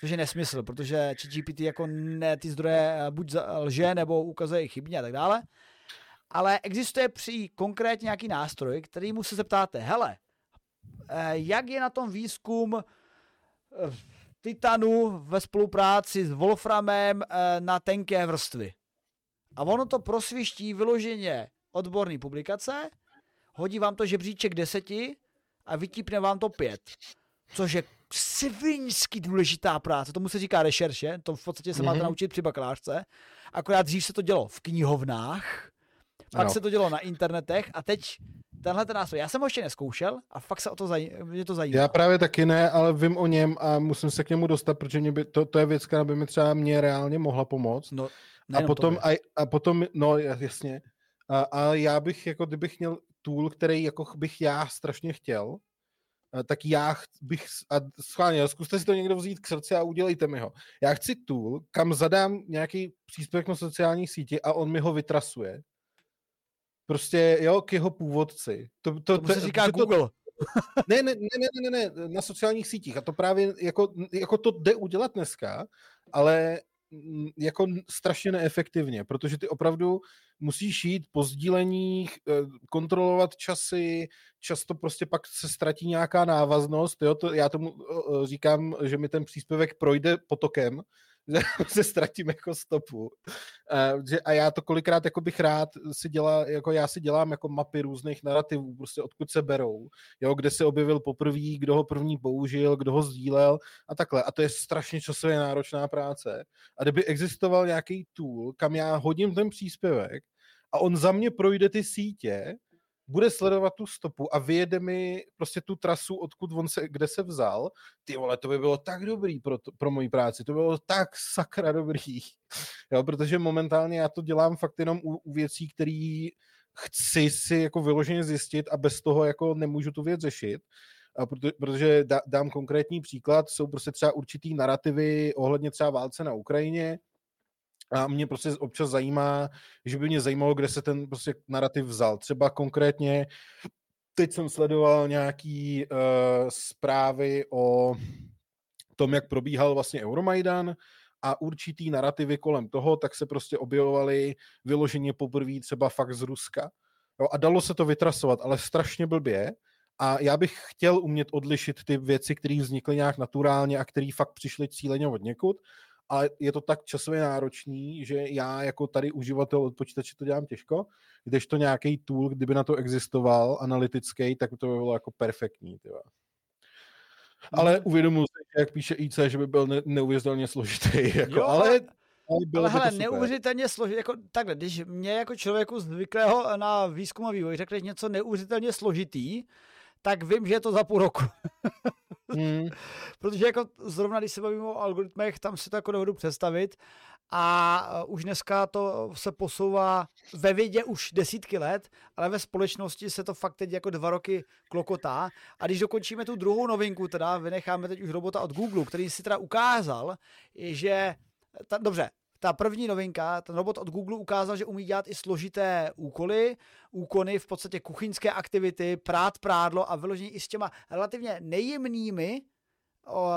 což je nesmysl, protože ChatGPT jako ne, ty zdroje eh, buď lže, nebo ukazuje chybně a tak dále. Ale existuje při konkrétně nějaký nástroj, který mu se zeptáte, hele, eh, jak je na tom výzkum eh, titanu ve spolupráci s Wolframem na tenké vrstvy. A ono to prosviští vyloženě odborný publikace, hodí vám to žebříček deseti a vytípne vám to pět. Což je svinsky důležitá práce, tomu se říká rešerše, to v podstatě se mm-hmm. máte mhm. naučit při bakalářce, akorát dřív se to dělo v knihovnách, pak se to dělo na internetech a teď tenhle ten nástroj. Já jsem ho ještě neskoušel a fakt se o to zaj- mě to zajímá. Já právě taky ne, ale vím o něm a musím se k němu dostat, protože mě by, to, to je věc, která by mi třeba mě reálně mohla pomoct. No, a potom, a, a potom, no jasně, a, a já bych, jako kdybych měl tool, který jako bych já strašně chtěl, tak já bych, a schválně, zkuste si to někdo vzít k srdci a udělejte mi ho. Já chci tool, kam zadám nějaký příspěvek na sociální síti a on mi ho vytrasuje. Prostě, jo, k jeho původci. To, to, to, se říká to, Google. <laughs> ne, ne, ne, ne, ne, ne, na sociálních sítích. A to právě jako, jako to jde udělat dneska, ale jako strašně neefektivně, protože ty opravdu musíš jít po sdíleních, eh, kontrolovat časy, často prostě pak se ztratí nějaká návaznost, jo, to, já tomu říkám, že mi ten příspěvek projde potokem, <laughs> se ztratím jako stopu. A, že, já to kolikrát jako bych rád si dělal, jako já si dělám jako mapy různých narrativů, prostě odkud se berou, jo, kde se objevil poprvé, kdo ho první použil, kdo ho sdílel a takhle. A to je strašně časově náročná práce. A kdyby existoval nějaký tool, kam já hodím ten příspěvek a on za mě projde ty sítě, bude sledovat tu stopu a vyjede mi prostě tu trasu, odkud on se, kde se vzal. Ty vole, to by bylo tak dobrý pro, to, pro moji práci, to by bylo tak sakra dobrý. Jo, protože momentálně já to dělám fakt jenom u, u věcí, které chci si jako vyloženě zjistit a bez toho jako nemůžu tu věc řešit. A proto, protože dám konkrétní příklad, jsou prostě třeba určitý narrativy ohledně třeba válce na Ukrajině, a mě prostě občas zajímá, že by mě zajímalo, kde se ten prostě narrativ vzal. Třeba konkrétně teď jsem sledoval nějaký uh, zprávy o tom, jak probíhal vlastně Euromaidan a určitý narrativy kolem toho, tak se prostě objevovaly vyloženě poprvé třeba fakt z Ruska. Jo, a dalo se to vytrasovat, ale strašně blbě. A já bych chtěl umět odlišit ty věci, které vznikly nějak naturálně a které fakt přišly cíleně od někud ale je to tak časově náročný, že já jako tady uživatel od počítače to dělám těžko, když to nějaký tool, kdyby na to existoval, analytický, tak to by bylo jako perfektní. Tyva. Ale mhm. uvědomuji si, jak píše IC, že by byl ne- neuvěřitelně složitý. <laughs> Jako, jo, ale ale, ale hele, neuvěřitelně složitý, jako takhle, když mě jako člověku zvyklého na výzkum a vývoj řekneš něco neuvěřitelně složitý, tak vím, že je to za půl roku. <laughs> hmm. Protože jako zrovna, když se bavíme o algoritmech, tam si to jako dovedu představit a už dneska to se posouvá ve vědě už desítky let, ale ve společnosti se to fakt teď jako dva roky klokotá. A když dokončíme tu druhou novinku, teda vynecháme teď už robota od Google, který si teda ukázal, že ta, dobře, ta první novinka, ten robot od Google ukázal, že umí dělat i složité úkoly, úkony, v podstatě kuchyňské aktivity, prát prádlo a vyloženě i s těma relativně nejjemnými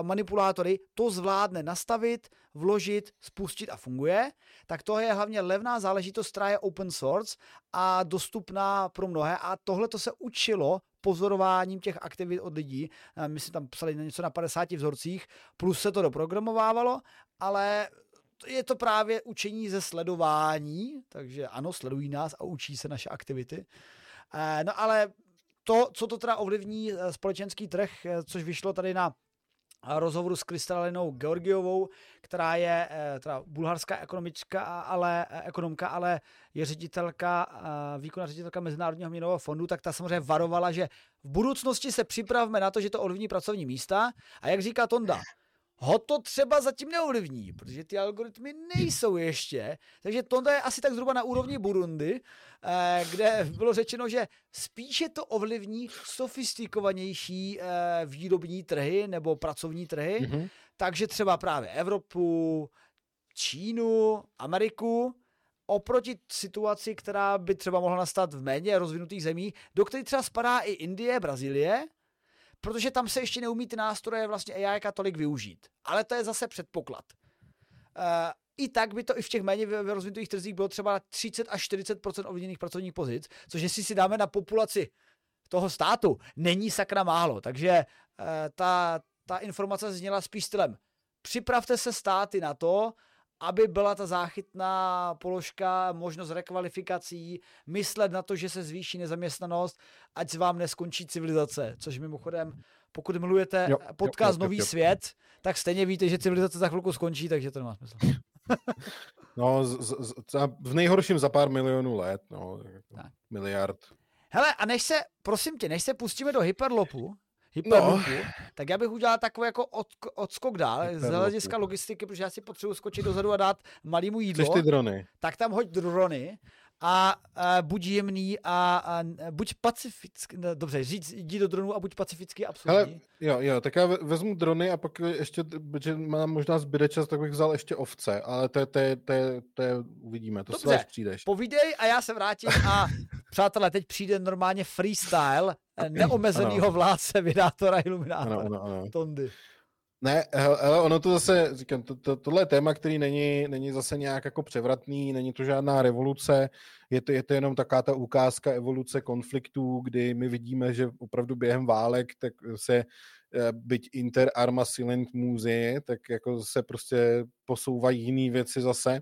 manipulátory to zvládne nastavit, vložit, spustit a funguje, tak to je hlavně levná záležitost, která je open source a dostupná pro mnohé a tohle to se učilo pozorováním těch aktivit od lidí. My si tam psali něco na 50 vzorcích, plus se to doprogramovávalo, ale je to právě učení ze sledování, takže ano, sledují nás a učí se naše aktivity. Eh, no ale to, co to teda ovlivní eh, společenský trh, eh, což vyšlo tady na rozhovoru s Kristalinou Georgiovou, která je teda bulharská ekonomička, ale, ekonomka, ale je ředitelka, výkonná ředitelka Mezinárodního měnového fondu, tak ta samozřejmě varovala, že v budoucnosti se připravme na to, že to ovlivní pracovní místa. A jak říká Tonda, ho to třeba zatím neovlivní, protože ty algoritmy nejsou ještě. Takže to je asi tak zhruba na úrovni Burundi, eh, kde bylo řečeno, že spíše to ovlivní sofistikovanější eh, výrobní trhy nebo pracovní trhy. Mm-hmm. Takže třeba právě Evropu, Čínu, Ameriku, oproti situaci, která by třeba mohla nastat v méně rozvinutých zemích, do kterých třeba spadá i Indie, Brazílie, protože tam se ještě neumí ty nástroje vlastně AI tolik využít. Ale to je zase předpoklad. Uh, i tak by to i v těch méně rozvinutých trzích bylo třeba 30 až 40 ovlivněných pracovních pozic, což jestli si dáme na populaci toho státu, není sakra málo. Takže uh, ta, ta informace zněla spíš stylem připravte se státy na to, aby byla ta záchytná položka, možnost rekvalifikací, myslet na to, že se zvýší nezaměstnanost, ať se vám neskončí civilizace, což mimochodem, pokud milujete jo, podcast jo, jo, Nový jo. svět, tak stejně víte, že civilizace za chvilku skončí, takže to nemá smysl. <laughs> no, z, z, z, v nejhorším za pár milionů let, no, tak. miliard. Hele, a než se, prosím tě, než se pustíme do hyperlopu, hyperloopu, no. tak já bych udělal takový jako od, odskok dál z hlediska logistiky, protože já si potřebuji skočit dozadu a dát malýmu jídlo. ty drony. Tak tam hoď drony a, a buď jemný a, a buď pacifický, no, dobře, říct, jdi do dronu a buď pacifický, absolutně. jo, jo, tak já vezmu drony a pak ještě, protože mám možná zbyde čas, tak bych vzal ještě ovce, ale to, to, to, to, uvidíme, to dobře, si přijdeš. povídej a já se vrátím a <laughs> přátelé, teď přijde normálně freestyle neomezenýho vládce, vydátora iluminátora. Ano, ano, ano. Tondy. Ne, ale ono to zase, říkám, to, to, tohle je téma, který není, není zase nějak jako převratný, není to žádná revoluce, je to, je to jenom taká ta ukázka evoluce konfliktů, kdy my vidíme, že opravdu během válek tak se eh, byť inter arma silent muzie, tak jako se prostě posouvají jiné věci zase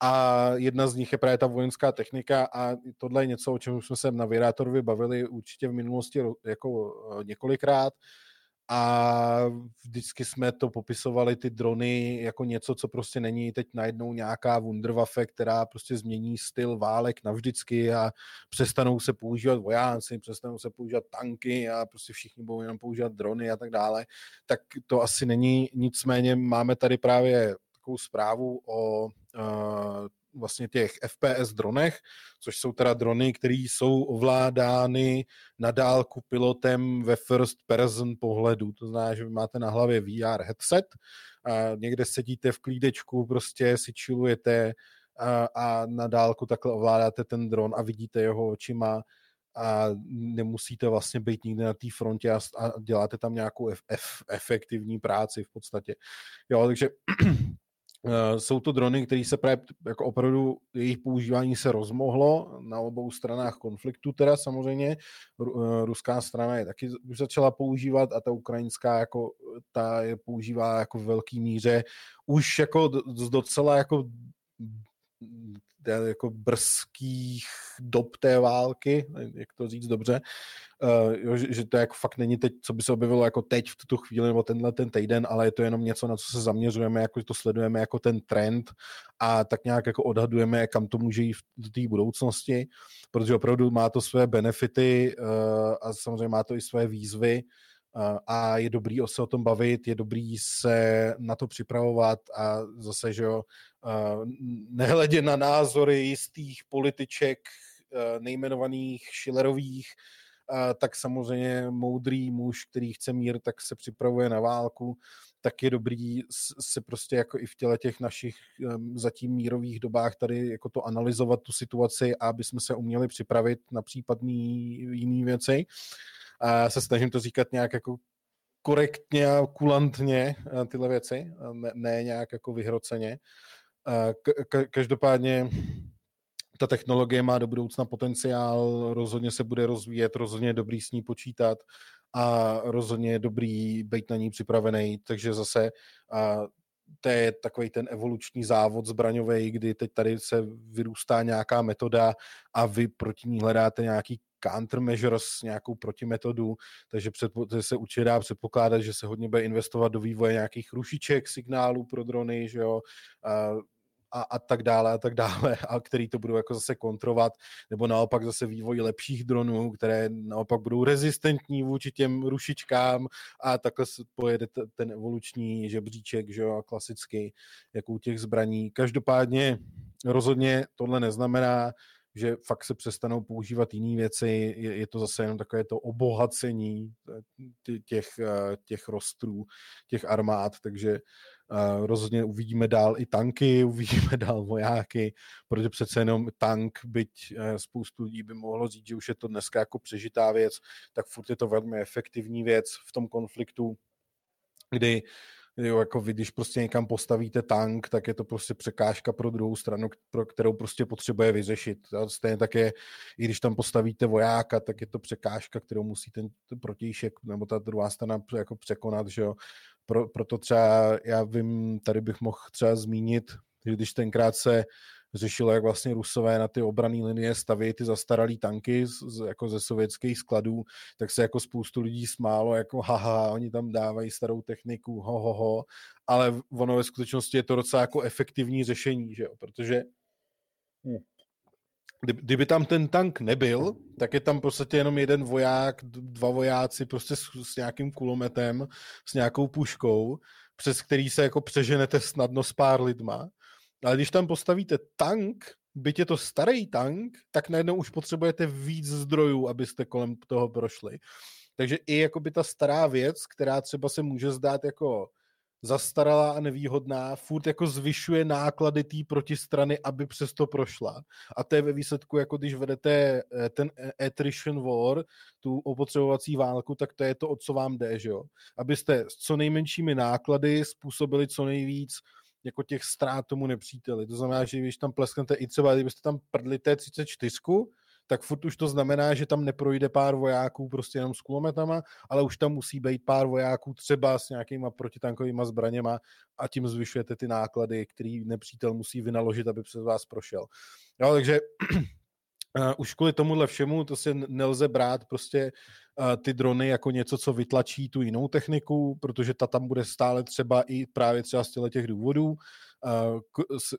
a jedna z nich je právě ta vojenská technika a tohle je něco, o čem jsme se na Virátorovi bavili určitě v minulosti jako eh, několikrát, a vždycky jsme to popisovali ty drony jako něco, co prostě není teď najednou nějaká wunderwaffe, která prostě změní styl válek navždycky a přestanou se používat vojáci, přestanou se používat tanky a prostě všichni budou jenom používat drony a tak dále, tak to asi není, nicméně máme tady právě takovou zprávu o vlastně těch FPS dronech, což jsou teda drony, které jsou ovládány na dálku pilotem ve first person pohledu. To znamená, že vy máte na hlavě VR headset, a někde sedíte v klídečku, prostě si chillujete a, a na dálku takhle ovládáte ten dron a vidíte jeho očima a nemusíte vlastně být nikde na té frontě a, a děláte tam nějakou ef, ef, efektivní práci v podstatě. Jo, takže jsou to drony, které se právě jako opravdu jejich používání se rozmohlo na obou stranách konfliktu, teda samozřejmě. Eh, ruská strana je taky už začala používat a ta ukrajinská jako ta je používá jako v velké míře už jako docela jako jako brzkých dob té války, jak to říct dobře, uh, že, že to jako fakt není teď, co by se objevilo jako teď v tuto chvíli nebo tenhle ten týden, ale je to jenom něco, na co se zaměřujeme, jako to sledujeme jako ten trend a tak nějak jako odhadujeme, kam to může jít v té budoucnosti, protože opravdu má to své benefity uh, a samozřejmě má to i své výzvy, a je dobrý se o tom bavit, je dobrý se na to připravovat a zase, že jo, nehledě na názory jistých političek nejmenovaných Schillerových, tak samozřejmě moudrý muž, který chce mír, tak se připravuje na válku, tak je dobrý se prostě jako i v těle těch našich zatím mírových dobách tady jako to analyzovat tu situaci, aby jsme se uměli připravit na případný jiný věci. A se snažím to říkat nějak jako korektně a kulantně tyhle věci, ne, ne nějak jako vyhroceně. Každopádně ta technologie má do budoucna potenciál, rozhodně se bude rozvíjet, rozhodně je dobrý s ní počítat a rozhodně je dobrý být na ní připravený, takže zase a to je takový ten evoluční závod zbraňový, kdy teď tady se vyrůstá nějaká metoda a vy proti ní hledáte nějaký countermeasures, nějakou protimetodu, takže se určitě dá předpokládat, že se hodně bude investovat do vývoje nějakých rušiček, signálů pro drony, že jo, a, a, a tak dále a tak dále, a který to budou jako zase kontrovat, nebo naopak zase vývoj lepších dronů, které naopak budou rezistentní vůči těm rušičkám a takhle se pojede ten evoluční žebříček, že jo, klasicky, jako u těch zbraní. Každopádně rozhodně tohle neznamená, že fakt se přestanou používat jiné věci, je, je to zase jenom takové to obohacení eh, těch, eh, těch rostrů, těch armád, takže rozhodně uvidíme dál i tanky, <laughs> uvidíme dál vojáky, protože přece jenom tank, byť uh, spoustu lidí by mohlo říct, že už je to dneska jako přežitá věc, tak furt je to velmi efektivní věc v tom konfliktu, kdy Jo, jako vy, když prostě někam postavíte tank, tak je to prostě překážka pro druhou stranu, pro kterou prostě potřebuje vyřešit. A stejně také, i když tam postavíte vojáka, tak je to překážka, kterou musí ten, protějšek nebo ta druhá strana jako překonat, že jo. Pro, proto třeba, já vím, tady bych mohl třeba zmínit, že když tenkrát se řešilo, jak vlastně Rusové na ty obrané linie staví ty zastaralé tanky z, z, jako ze sovětských skladů, tak se jako spoustu lidí smálo, jako haha, oni tam dávají starou techniku, ho, ho, ho, ale ono ve skutečnosti je to docela jako efektivní řešení, že jo, protože hm, kdyby tam ten tank nebyl, tak je tam prostě jenom jeden voják, dva vojáci prostě s, s nějakým kulometem, s nějakou puškou, přes který se jako přeženete snadno s pár lidma ale když tam postavíte tank, byť je to starý tank, tak najednou už potřebujete víc zdrojů, abyste kolem toho prošli. Takže i jakoby ta stará věc, která třeba se může zdát jako zastaralá a nevýhodná, furt jako zvyšuje náklady té protistrany, aby přesto prošla. A to je ve výsledku, jako když vedete eh, ten attrition war, tu opotřebovací válku, tak to je to, o co vám jde, že jo? Abyste s co nejmenšími náklady způsobili co nejvíc jako těch ztrát tomu nepříteli. To znamená, že když tam plesknete i třeba, kdybyste tam prdli T34, tak furt už to znamená, že tam neprojde pár vojáků prostě jenom s kulometama, ale už tam musí být pár vojáků třeba s nějakýma protitankovými zbraněma a tím zvyšujete ty náklady, který nepřítel musí vynaložit, aby přes vás prošel. Jo, takže Uh, <clears throat> už kvůli tomuhle všemu to se nelze brát prostě uh, ty drony jako něco, co vytlačí tu jinou techniku, protože ta tam bude stále třeba i právě třeba z těch důvodů.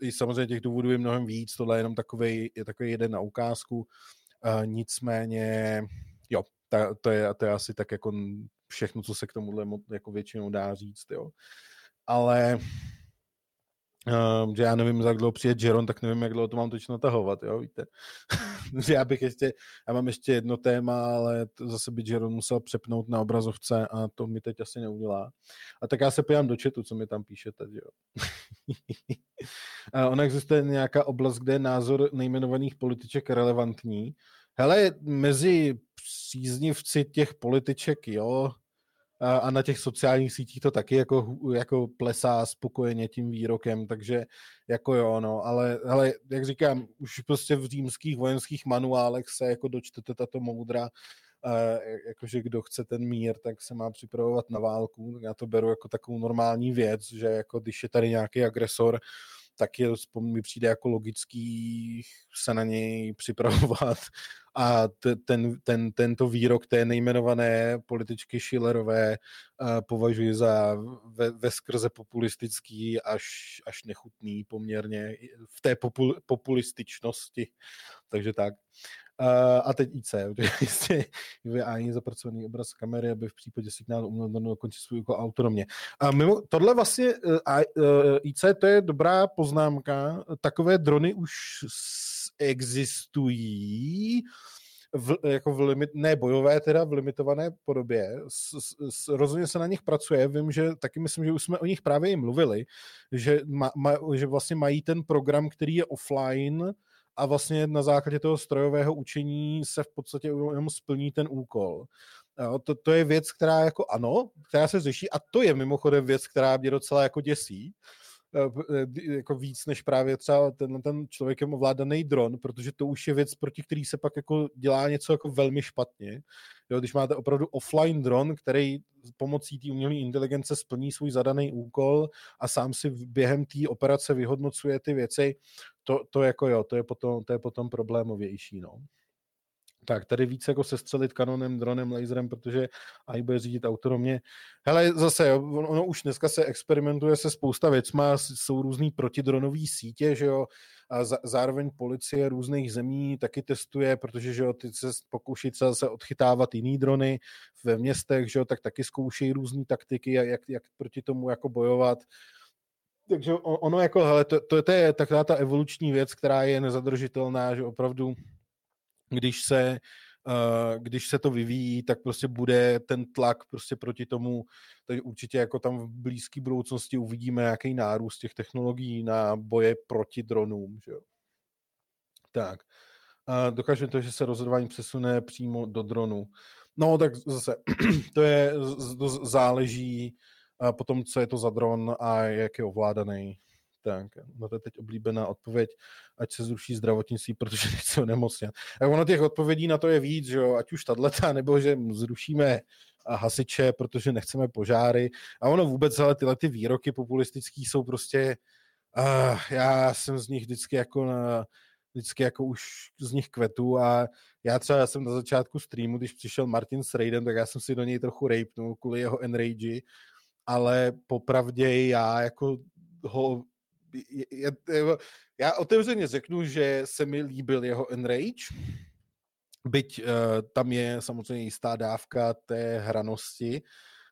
Samozřejmě těch důvodů je mnohem víc, tohle je jenom takový, je takový jeden na ukázku. Nicméně, jo, ta, to, je, to je asi tak jako všechno, co se k tomuhle jako většinou dá říct, jo. Ale Uh, že já nevím, jak dlouho přijet Jeron, tak nevím, jak dlouho to mám točno natahovat, jo, víte. <laughs> že já bych ještě, já mám ještě jedno téma, ale to zase by Jeron musel přepnout na obrazovce a to mi teď asi neudělá. A tak já se pojám do chatu, co mi tam píšete, jo. <laughs> a ona existuje nějaká oblast, kde je názor nejmenovaných političek relevantní. Hele, mezi příznivci těch političek, jo, a na těch sociálních sítích to taky jako, jako plesá spokojeně tím výrokem, takže jako jo, no, ale, ale jak říkám, už prostě v římských vojenských manuálech se jako dočtete tato moudra, jakože kdo chce ten mír, tak se má připravovat na válku. Já to beru jako takovou normální věc, že jako když je tady nějaký agresor, tak je, mi přijde jako logický se na něj připravovat a ten, ten, tento výrok té nejmenované političky Schillerové uh, považuji za ve, ve skrze populistický až, až nechutný poměrně v té popul, populističnosti. Takže tak. Uh, a teď IC, <laughs> jistě ani zapracovaný obraz kamery, aby v případě signálu uměl dokončit svůj úkol autonomně. A mimo, tohle vlastně uh, uh, IC, to je dobrá poznámka. Takové drony už existují, v, jako v limit, ne bojové, teda v limitované podobě. S, s, rozhodně se na nich pracuje. Vím, že taky myslím, že už jsme o nich právě i mluvili, že, ma, ma, že vlastně mají ten program, který je offline, a vlastně na základě toho strojového učení se v podstatě jenom splní ten úkol. To, to je věc, která jako ano, která se řeší a to je mimochodem věc, která mě docela jako děsí, eh, jako víc než právě třeba ten, ten člověkem ovládaný dron, protože to už je věc, proti který se pak jako dělá něco jako velmi špatně. Jo, když máte opravdu offline dron, který pomocí té umělé inteligence splní svůj zadaný úkol a sám si během té operace vyhodnocuje ty věci, to, to jako jo, to je potom, to je potom problémovější, no. Tak, tady víc jako sestřelit kanonem, dronem, laserem, protože AI bude řídit autonomně. Hele, zase, ono už dneska se experimentuje se spousta věcma, jsou různý protidronové sítě, že jo, a zároveň policie různých zemí taky testuje, protože že jo, ty se pokouší se odchytávat jiný drony ve městech, že jo, tak taky zkoušejí různé taktiky, jak, jak proti tomu jako bojovat. Takže ono jako, hele, to, to, to je taková ta evoluční věc, která je nezadržitelná, že opravdu když se, uh, když se to vyvíjí, tak prostě bude ten tlak prostě proti tomu, takže určitě jako tam v blízké budoucnosti uvidíme nějaký nárůst těch technologií na boje proti dronům, že jo. Tak. Uh, dokáže to, že se rozhodování přesune přímo do dronu. No, tak zase, <clears throat> to je, to záleží uh, potom, co je to za dron a jak je ovládaný. Tak, no to je teď oblíbená odpověď, ať se zruší zdravotnictví, protože <laughs> nechci onemocnět. A ono těch odpovědí na to je víc, že jo, ať už tato, nebo že zrušíme hasiče, protože nechceme požáry. A ono vůbec, ale tyhle ty výroky populistický jsou prostě, uh, já jsem z nich vždycky jako na, vždycky jako už z nich kvetu a já třeba já jsem na začátku streamu, když přišel Martin s Raidem, tak já jsem si do něj trochu rejpnul kvůli jeho enrage, ale popravdě já jako ho já, já otevřeně řeknu, že se mi líbil jeho Enrage, byť uh, tam je samozřejmě jistá dávka té hranosti,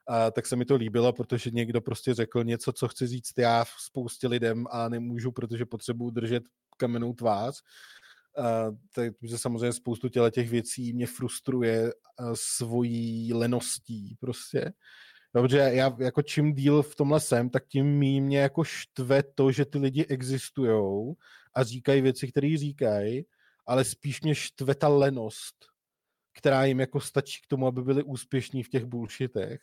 uh, tak se mi to líbilo, protože někdo prostě řekl něco, co chci říct já v spoustě lidem a nemůžu, protože potřebuji držet kamennou tvář. Uh, takže samozřejmě spoustu těle těch věcí mě frustruje uh, svojí leností prostě. Protože já jako čím díl v tomhle jsem, tak tím mý mě jako štve to, že ty lidi existují a říkají věci, které říkají, ale spíš mě štve ta lenost, která jim jako stačí k tomu, aby byli úspěšní v těch bullshitech.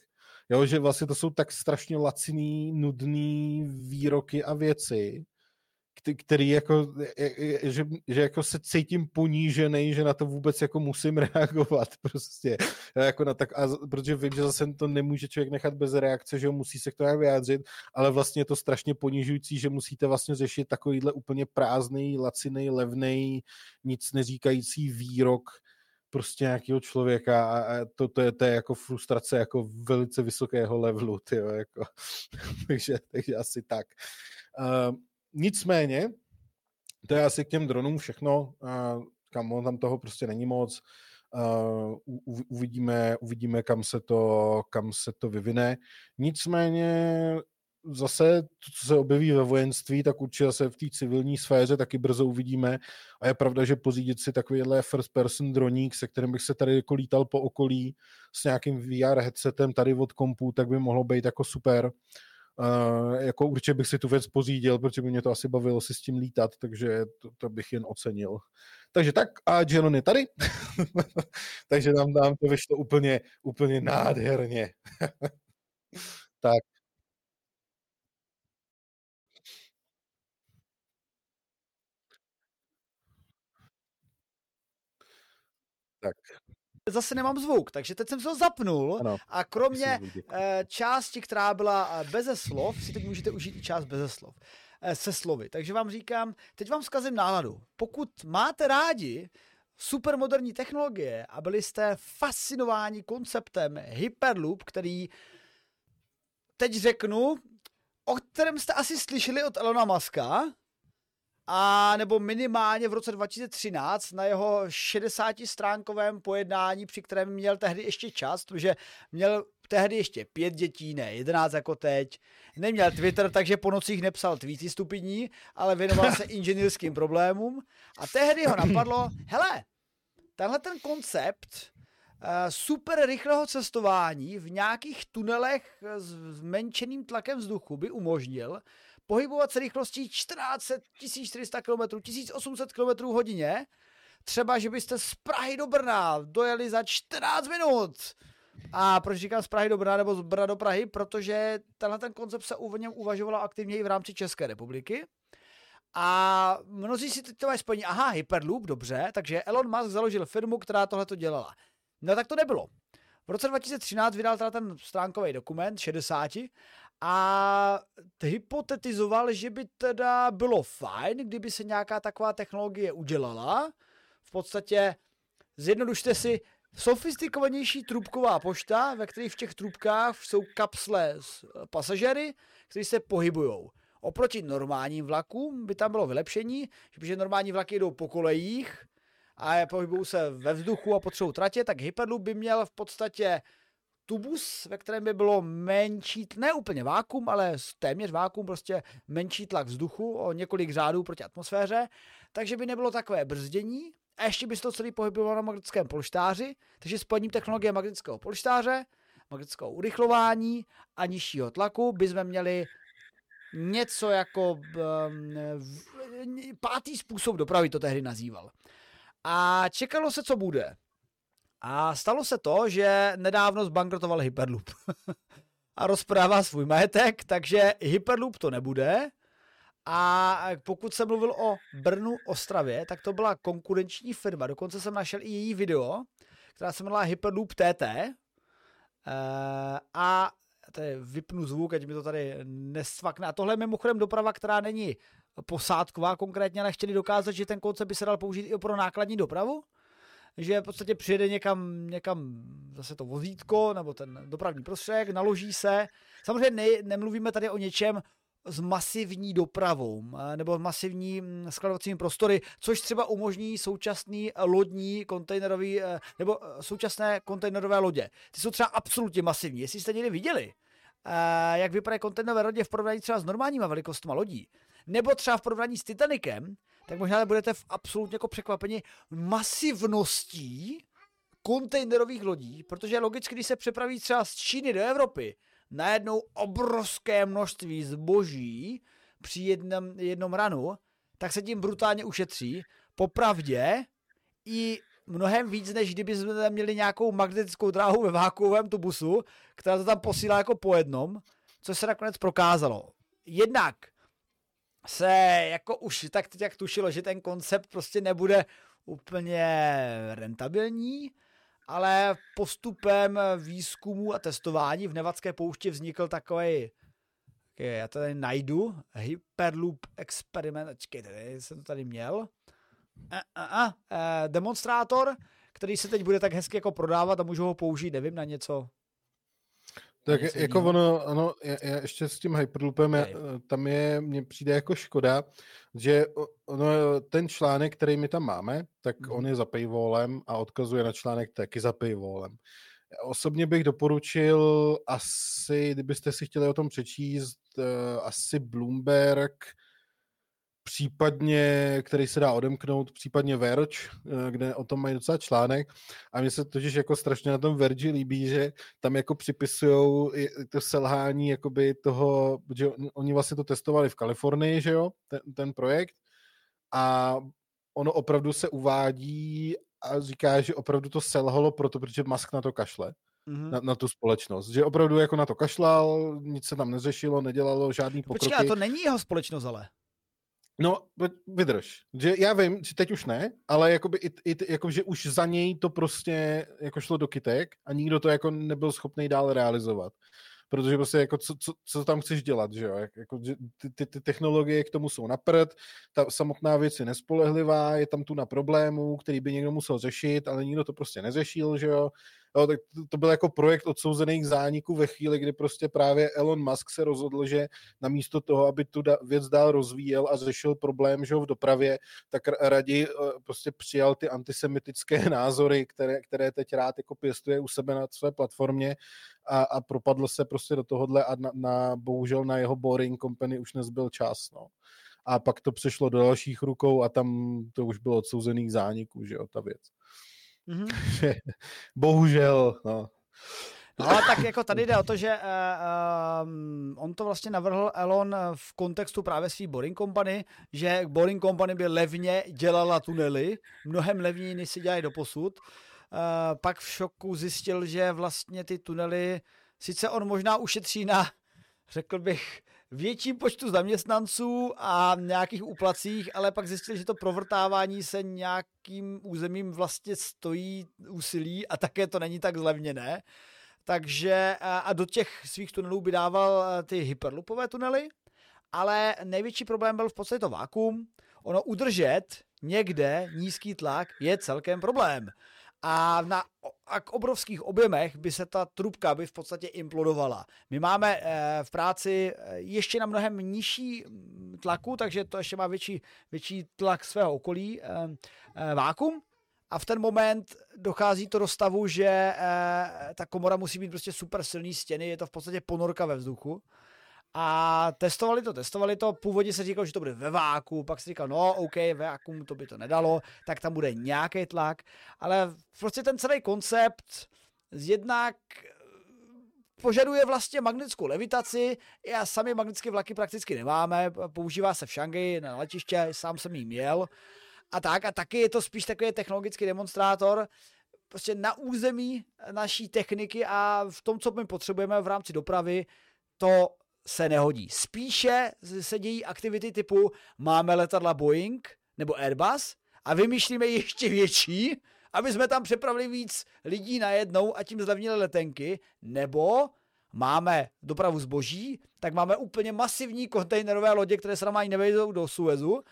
Jo, že vlastně to jsou tak strašně laciný, nudný výroky a věci, který jako, že, že jako se cítím ponížený, že na to vůbec jako musím <laughs> reagovat prostě. Jako na tak, a, protože vím, že zase to nemůže člověk nechat bez reakce, že musí se k tomu vyjádřit, ale vlastně je to strašně ponižující, že musíte vlastně řešit takovýhle úplně prázdný, laciný, levný, nic neříkající výrok, prostě nějakého člověka a to, to, je, to je jako frustrace jako velice vysokého levelu, tyjo, jako. <laughs> takže, takže asi tak. Uh, nicméně, to je asi k těm dronům všechno, kam tam toho prostě není moc. Uh, uvidíme, uvidíme kam, se to, kam se to vyvine. Nicméně zase, to, co se objeví ve vojenství, tak určitě se v té civilní sféře taky brzo uvidíme. A je pravda, že pořídit si takovýhle first person droník, se kterým bych se tady jako lítal po okolí s nějakým VR headsetem tady od kompu, tak by mohlo být jako super. Jako určitě bych si tu věc pořídil, protože by mě to asi bavilo si s tím lítat, takže to, to bych jen ocenil. Takže tak a Jenon je tady, <laughs> takže nám, nám to vyšlo úplně, úplně nádherně. <laughs> Tak. Zase nemám zvuk, takže teď jsem se ho zapnul ano, a kromě eh, části, která byla eh, beze slov, si teď můžete užít i část beze slov eh, se slovy. Takže vám říkám, teď vám zkazím náladu. Pokud máte rádi supermoderní technologie a byli jste fascinováni konceptem Hyperloop, který teď řeknu, o kterém jste asi slyšeli od Elona Muska, a nebo minimálně v roce 2013 na jeho 60-stránkovém pojednání, při kterém měl tehdy ještě čas, protože měl tehdy ještě pět dětí, ne 11 jako teď. Neměl Twitter, <laughs> takže po nocích nepsal tweety stupidní, ale věnoval se <laughs> inženýrským problémům. A tehdy ho napadlo, hele, tenhle ten koncept uh, super rychlého cestování v nějakých tunelech s zmenšeným tlakem vzduchu by umožnil, pohybovat se rychlostí 14 1400 km, 1800 km hodině, třeba, že byste z Prahy do Brna dojeli za 14 minut. A proč říkám z Prahy do Brna nebo z Brna do Prahy? Protože tenhle ten koncept se něm uvažovala aktivně i v rámci České republiky. A mnozí si teď to mají spojení, aha, Hyperloop, dobře, takže Elon Musk založil firmu, která tohle to dělala. No tak to nebylo. V roce 2013 vydal teda ten stránkový dokument 60 a hypotetizoval, že by teda bylo fajn, kdyby se nějaká taková technologie udělala. V podstatě zjednodušte si sofistikovanější trubková pošta, ve kterých v těch trubkách jsou kapsle s eh, pasažery, kteří se pohybují. Oproti normálním vlakům by tam bylo vylepšení, že normální vlaky jdou po kolejích a pohybují se ve vzduchu a potřebují tratě, tak Hyperloop by měl v podstatě tubus, ve kterém by bylo menší, ne úplně vákum, ale téměř vákum, prostě menší tlak vzduchu o několik řádů proti atmosféře, takže by nebylo takové brzdění a ještě by se to celý pohybovalo na magnetickém polštáři, takže spojením technologie magnetického polštáře, magnetického urychlování a nižšího tlaku by jsme měli něco jako um, pátý způsob dopravy to tehdy nazýval. A čekalo se, co bude. A stalo se to, že nedávno zbankrotoval Hyperloop. <laughs> a rozprává svůj majetek, takže Hyperloop to nebude. A pokud jsem mluvil o Brnu Ostravě, tak to byla konkurenční firma. Dokonce jsem našel i její video, která se jmenovala Hyperloop TT. E, a tady vypnu zvuk, ať mi to tady nesvakne. A tohle je mimochodem doprava, která není posádková konkrétně, ale chtěli dokázat, že ten koncept by se dal použít i pro nákladní dopravu že v podstatě přijede někam, někam zase to vozítko nebo ten dopravní prostředek, naloží se. Samozřejmě ne, nemluvíme tady o něčem, s masivní dopravou nebo masivní mm, skladovacími prostory, což třeba umožní současný lodní kontejnerový eh, nebo eh, současné kontejnerové lodě. Ty jsou třeba absolutně masivní. Jestli jste někdy viděli, eh, jak vypadají kontejnerové lodě v porovnání třeba s normálníma velikostma lodí, nebo třeba v porovnání s Titanicem, tak možná budete v absolutně jako překvapeni masivností kontejnerových lodí, protože logicky, když se přepraví třeba z Číny do Evropy, najednou obrovské množství zboží při jednom, jednom ranu, tak se tím brutálně ušetří. Popravdě i mnohem víc, než kdyby jsme měli nějakou magnetickou dráhu ve vákuovém tubusu, která to tam posílá jako po jednom, což se nakonec prokázalo. Jednak se jako už tak teď jak tušilo, že ten koncept prostě nebude úplně rentabilní, ale postupem výzkumu a testování v Nevadské poušti vznikl takový já to tady najdu, Hyperloop experiment, čekejte, jsem to tady měl, a, a, a, a, demonstrátor, který se teď bude tak hezky jako prodávat a můžu ho použít, nevím, na něco tak jako ono, ano, já, já ještě s tím Hyperloopem, já, tam je, mně přijde jako škoda, že ono, ten článek, který my tam máme, tak mm. on je za paywallem a odkazuje na článek taky za paywallem. Osobně bych doporučil asi, kdybyste si chtěli o tom přečíst, uh, asi Bloomberg, případně, který se dá odemknout, případně Verge, eh, kde o tom mají docela článek. A mně se totiž jako strašně na tom Verge líbí, že tam jako připisují to selhání jakoby toho, že oni vlastně to testovali v Kalifornii, že jo, ten, ten projekt. A ono opravdu se uvádí a říká, že opravdu to selhalo proto, protože Musk na to kašle. Mm-hmm. Na, na tu společnost. Že opravdu jako na to kašlal, nic se tam neřešilo, nedělalo žádný pokroky. Počkej, a to není jeho společnost ale. No, vydrž. Že já vím, že teď už ne, ale jakoby, i, i, jako, že už za něj to prostě jako šlo do kytek a nikdo to jako nebyl schopný dál realizovat. Protože prostě jako co, co, co tam chceš dělat, že jo? Jako, že ty, ty, ty, technologie k tomu jsou na prd, ta samotná věc je nespolehlivá, je tam tu na problémů, který by někdo musel řešit, ale nikdo to prostě neřešil, že jo? Jo, tak to, to byl jako projekt odsouzených zániků ve chvíli, kdy prostě právě Elon Musk se rozhodl, že namísto toho, aby tu da, věc dál rozvíjel a řešil problém že v dopravě, tak raději eh, prostě přijal ty antisemitické <laughs> názory, které, které teď rád jako pěstuje u sebe na své platformě a, a propadl se prostě do tohohle a na, na, bohužel na jeho Boring Company už nezbyl čas. No a pak to přešlo do dalších rukou a tam to už bylo odsouzených zániků, že jo, ta věc. <laughs> Mm-hmm. Bohužel, no. No ale tak jako tady jde o to, že uh, um, on to vlastně navrhl Elon v kontextu právě svý Boring Company, že Boring Company by levně dělala tunely, mnohem levněji, než si dělají do posud. Uh, pak v šoku zjistil, že vlastně ty tunely, sice on možná ušetří na, řekl bych, větším počtu zaměstnanců a nějakých úplacích, ale pak zjistili, že to provrtávání se nějakým územím vlastně stojí úsilí a také to není tak zlevněné. Takže a do těch svých tunelů by dával ty hyperloopové tunely, ale největší problém byl v podstatě to vákum. Ono udržet někde nízký tlak je celkem problém a, na, a k obrovských objemech by se ta trubka by v podstatě implodovala. My máme e, v práci eh, ještě na mnohem nižší mm, tlaku, takže to ještě má větší, větší tlak svého okolí, e, e, vákum, a v ten moment dochází to do stavu, že ta komora musí být prostě super silný stěny, je to v podstatě ponorka ve vzduchu. A testovali to, testovali to, původně se říkalo, že to bude ve váku, pak se říkal, no OK, ve to by to nedalo, tak tam bude nějaký tlak, ale prostě ten celý koncept jednak eh, požaduje vlastně magnetickou levitaci, já sami magnetické vlaky prakticky nemáme, používá se v Šanghaji na letiště, sám jsem jí měl. A tak, a taky je to spíš takový technologický demonstrátor, prostě na území naší techniky a v tom, co my potřebujeme v rámci dopravy, to se nehodí. Spíše se dějí aktivity typu máme letadla Boeing nebo Airbus a vymýšlíme ještě větší, aby jsme tam přepravili víc lidí najednou a tím zlevnili letenky, nebo máme dopravu zboží, tak máme úplně masivní kontejnerové lodě, které se nám ani nevejdou do Suezu,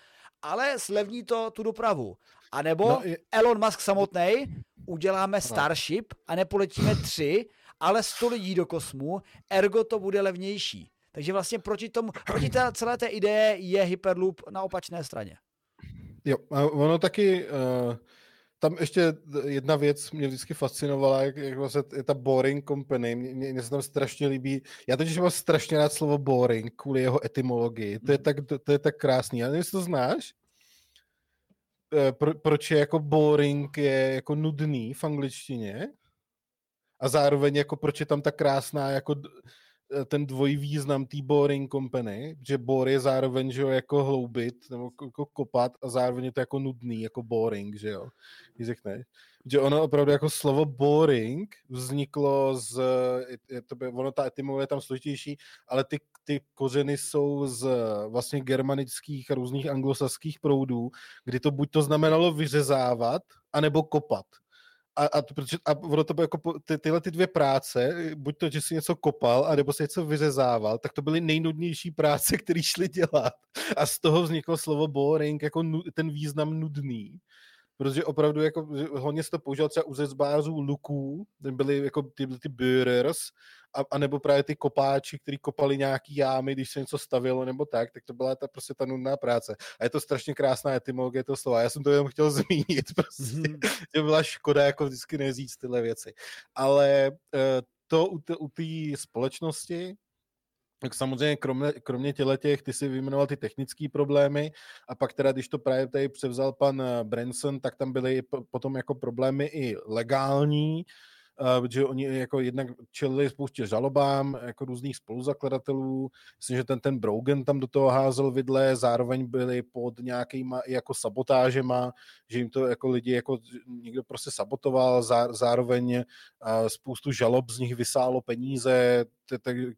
ale slevní to tu dopravu. A nebo no, je... Elon Musk samotný, uděláme Starship a nepoletíme tři, ale 100 lidí do kosmu, ergo to bude levnější. Takže vlastně proti tomu, proti té, celé té ideje je Hyperloop na opačné straně. Jo, a ono taky, uh, tam ještě jedna věc mě vždycky fascinovala, jak, jak vlastně je ta Boring Company, mně, mě se tam strašně líbí, já totiž mám strašně rád slovo boring kvůli jeho etymologii, to je tak, to, to je tak krásný, já nevím, jestli to znáš, uh, pro, proč je jako boring je jako nudný v angličtině? A zároveň jako proč je tam ta krásná jako eh, ten dvojí význam té Boring Company, že bor je zároveň, že jo, jako hloubit, nebo jako kopat a zároveň je to jako nudný, jako boring, že jo, když řekneš. Že ono opravdu jako slovo boring vzniklo z, je to, ono ta etymologie je tam složitější, ale ty, ty kořeny jsou z vlastně germanických a různých anglosaských proudů, kdy to buď to znamenalo vyřezávat, anebo kopat a, a, protože, a ono to bylo jako ty, tyhle ty dvě práce, buď to, že si něco kopal, anebo si něco vyřezával, tak to byly nejnudnější práce, <laughs> které šly dělat. A z toho vzniklo slovo boring, jako nu, ten význam nudný protože opravdu jako hodně se to používal třeba u zezbázů luků, byly jako ty, ty bürers, a, a, nebo právě ty kopáči, kteří kopali nějaký jámy, když se něco stavilo nebo tak, tak to byla ta prostě ta nudná práce. A je to strašně krásná etymologie toho slova. Já jsem to jenom chtěl <laughs> zmínit, prostě, mm-hmm. že byla škoda jako vždycky neříct tyhle věci. Ale uh, to u té společnosti, tak samozřejmě kromě, kromě těch, ty si vyjmenoval ty technické problémy a pak teda, když to právě tady převzal pan eh, Branson, tak tam byly potom jako problémy i legální, protože oni jako jednak čelili spoustě žalobám jako různých spoluzakladatelů. Myslím, že ten, ten Brogan tam do toho házel vidle, zároveň byli pod nějakýma jako sabotážema, že jim to jako lidi, jako někdo prostě sabotoval, zároveň spoustu žalob z nich vysálo peníze,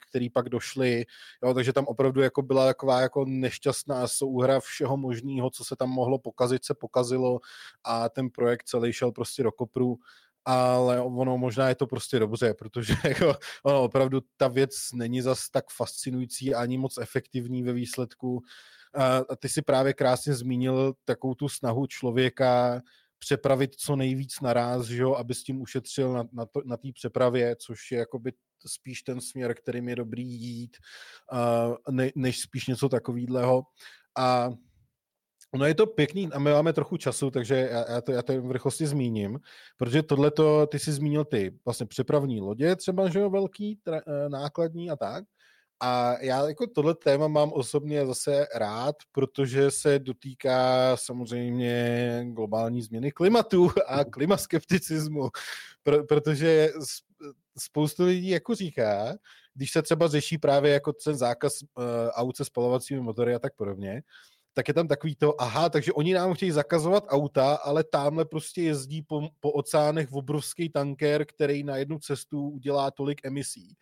který pak došly, jo, takže tam opravdu jako byla taková jako nešťastná souhra všeho možného, co se tam mohlo pokazit, se pokazilo. A ten projekt celý šel prostě do kopru ale ono možná je to prostě dobře, protože <laughs> jako, ono opravdu ta věc není zas tak fascinující ani moc efektivní ve výsledku. A ty si právě krásně zmínil takovou tu snahu člověka přepravit co nejvíc naraz, že jo, aby s tím ušetřil na, na, na té přepravě, což je jakoby spíš ten směr, kterým je dobrý jít, uh, ne, než spíš něco takového. A No je to pěkný a my máme trochu času, takže já, to, já to v rychlosti zmíním, protože tohleto, ty jsi zmínil ty vlastně přepravní lodě třeba, že jo, velký, tra, eh, nákladní a tak. A já jako tohle téma mám osobně zase rád, protože se dotýká samozřejmě globální změny klimatu a klimaskepticismu, Pro, protože spoustu lidí jako říká, když se třeba řeší právě jako ten zákaz uh, aut se spalovacími motory a tak podobně, tak je tam takový to, aha, takže oni nám chtějí zakazovat auta, ale tamhle prostě jezdí po, po oceánech v obrovský tanker, který na jednu cestu udělá tolik emisí.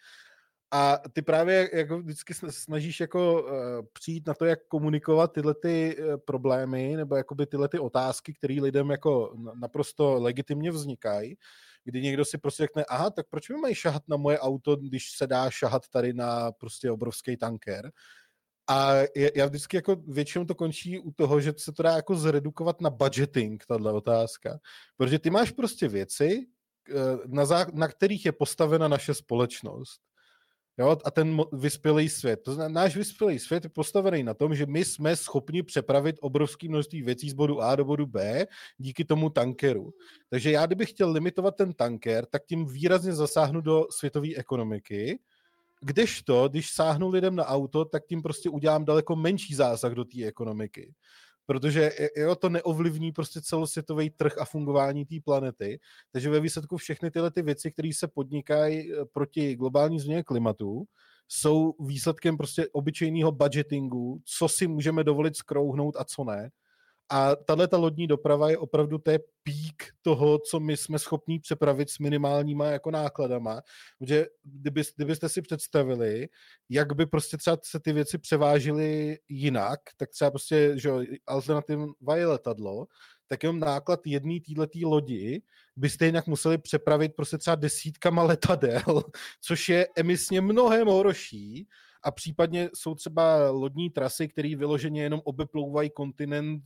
A ty právě jako vždycky snažíš jako uh, přijít na to, jak komunikovat tyhle ty uh, problémy nebo jakoby tyhle ty otázky, které lidem jako naprosto legitimně vznikají, kdy někdo si prostě řekne, aha, tak proč mi mají šahat na moje auto, když se dá šahat tady na prostě obrovský tanker? A já vždycky jako většinou to končí u toho, že se to dá jako zredukovat na budgeting, tahle otázka. Protože ty máš prostě věci, eh, na, zá, na kterých je postavena naše společnost. Jo? A ten vyspělý svět. To znamená, náš vyspělý svět je postavený na tom, že my jsme schopni přepravit obrovské množství věcí z bodu A do bodu B díky tomu tankeru. Takže já, kdybych chtěl limitovat ten tanker, tak tím výrazně zasáhnu do světové ekonomiky Kdežto, když sáhnu lidem na auto, tak tím prostě udělám daleko menší zásah do té ekonomiky. Protože jo, to neovlivní prostě celosvětový trh a fungování té planety. Takže ve výsledku všechny tyhle ty věci, které se podnikají eh, proti globální změně klimatu, jsou výsledkem prostě obyčejného budgetingu, co si můžeme dovolit skrouhnout a co ne. A tahle ta lodní doprava je opravdu té pík toho, co my jsme schopní přepravit s minimálníma jako nákladama. Protože kdyby, kdybyste si představili, jak by prostě třeba se ty věci převážily jinak, tak třeba prostě, že alternativní letadlo, tak jenom náklad jedné této lodi byste jinak museli přepravit prostě třeba desítkama letadel, <laughs> což je emisně mnohem horší, a případně jsou třeba lodní trasy, které vyloženě jenom obeplouvají kontinent.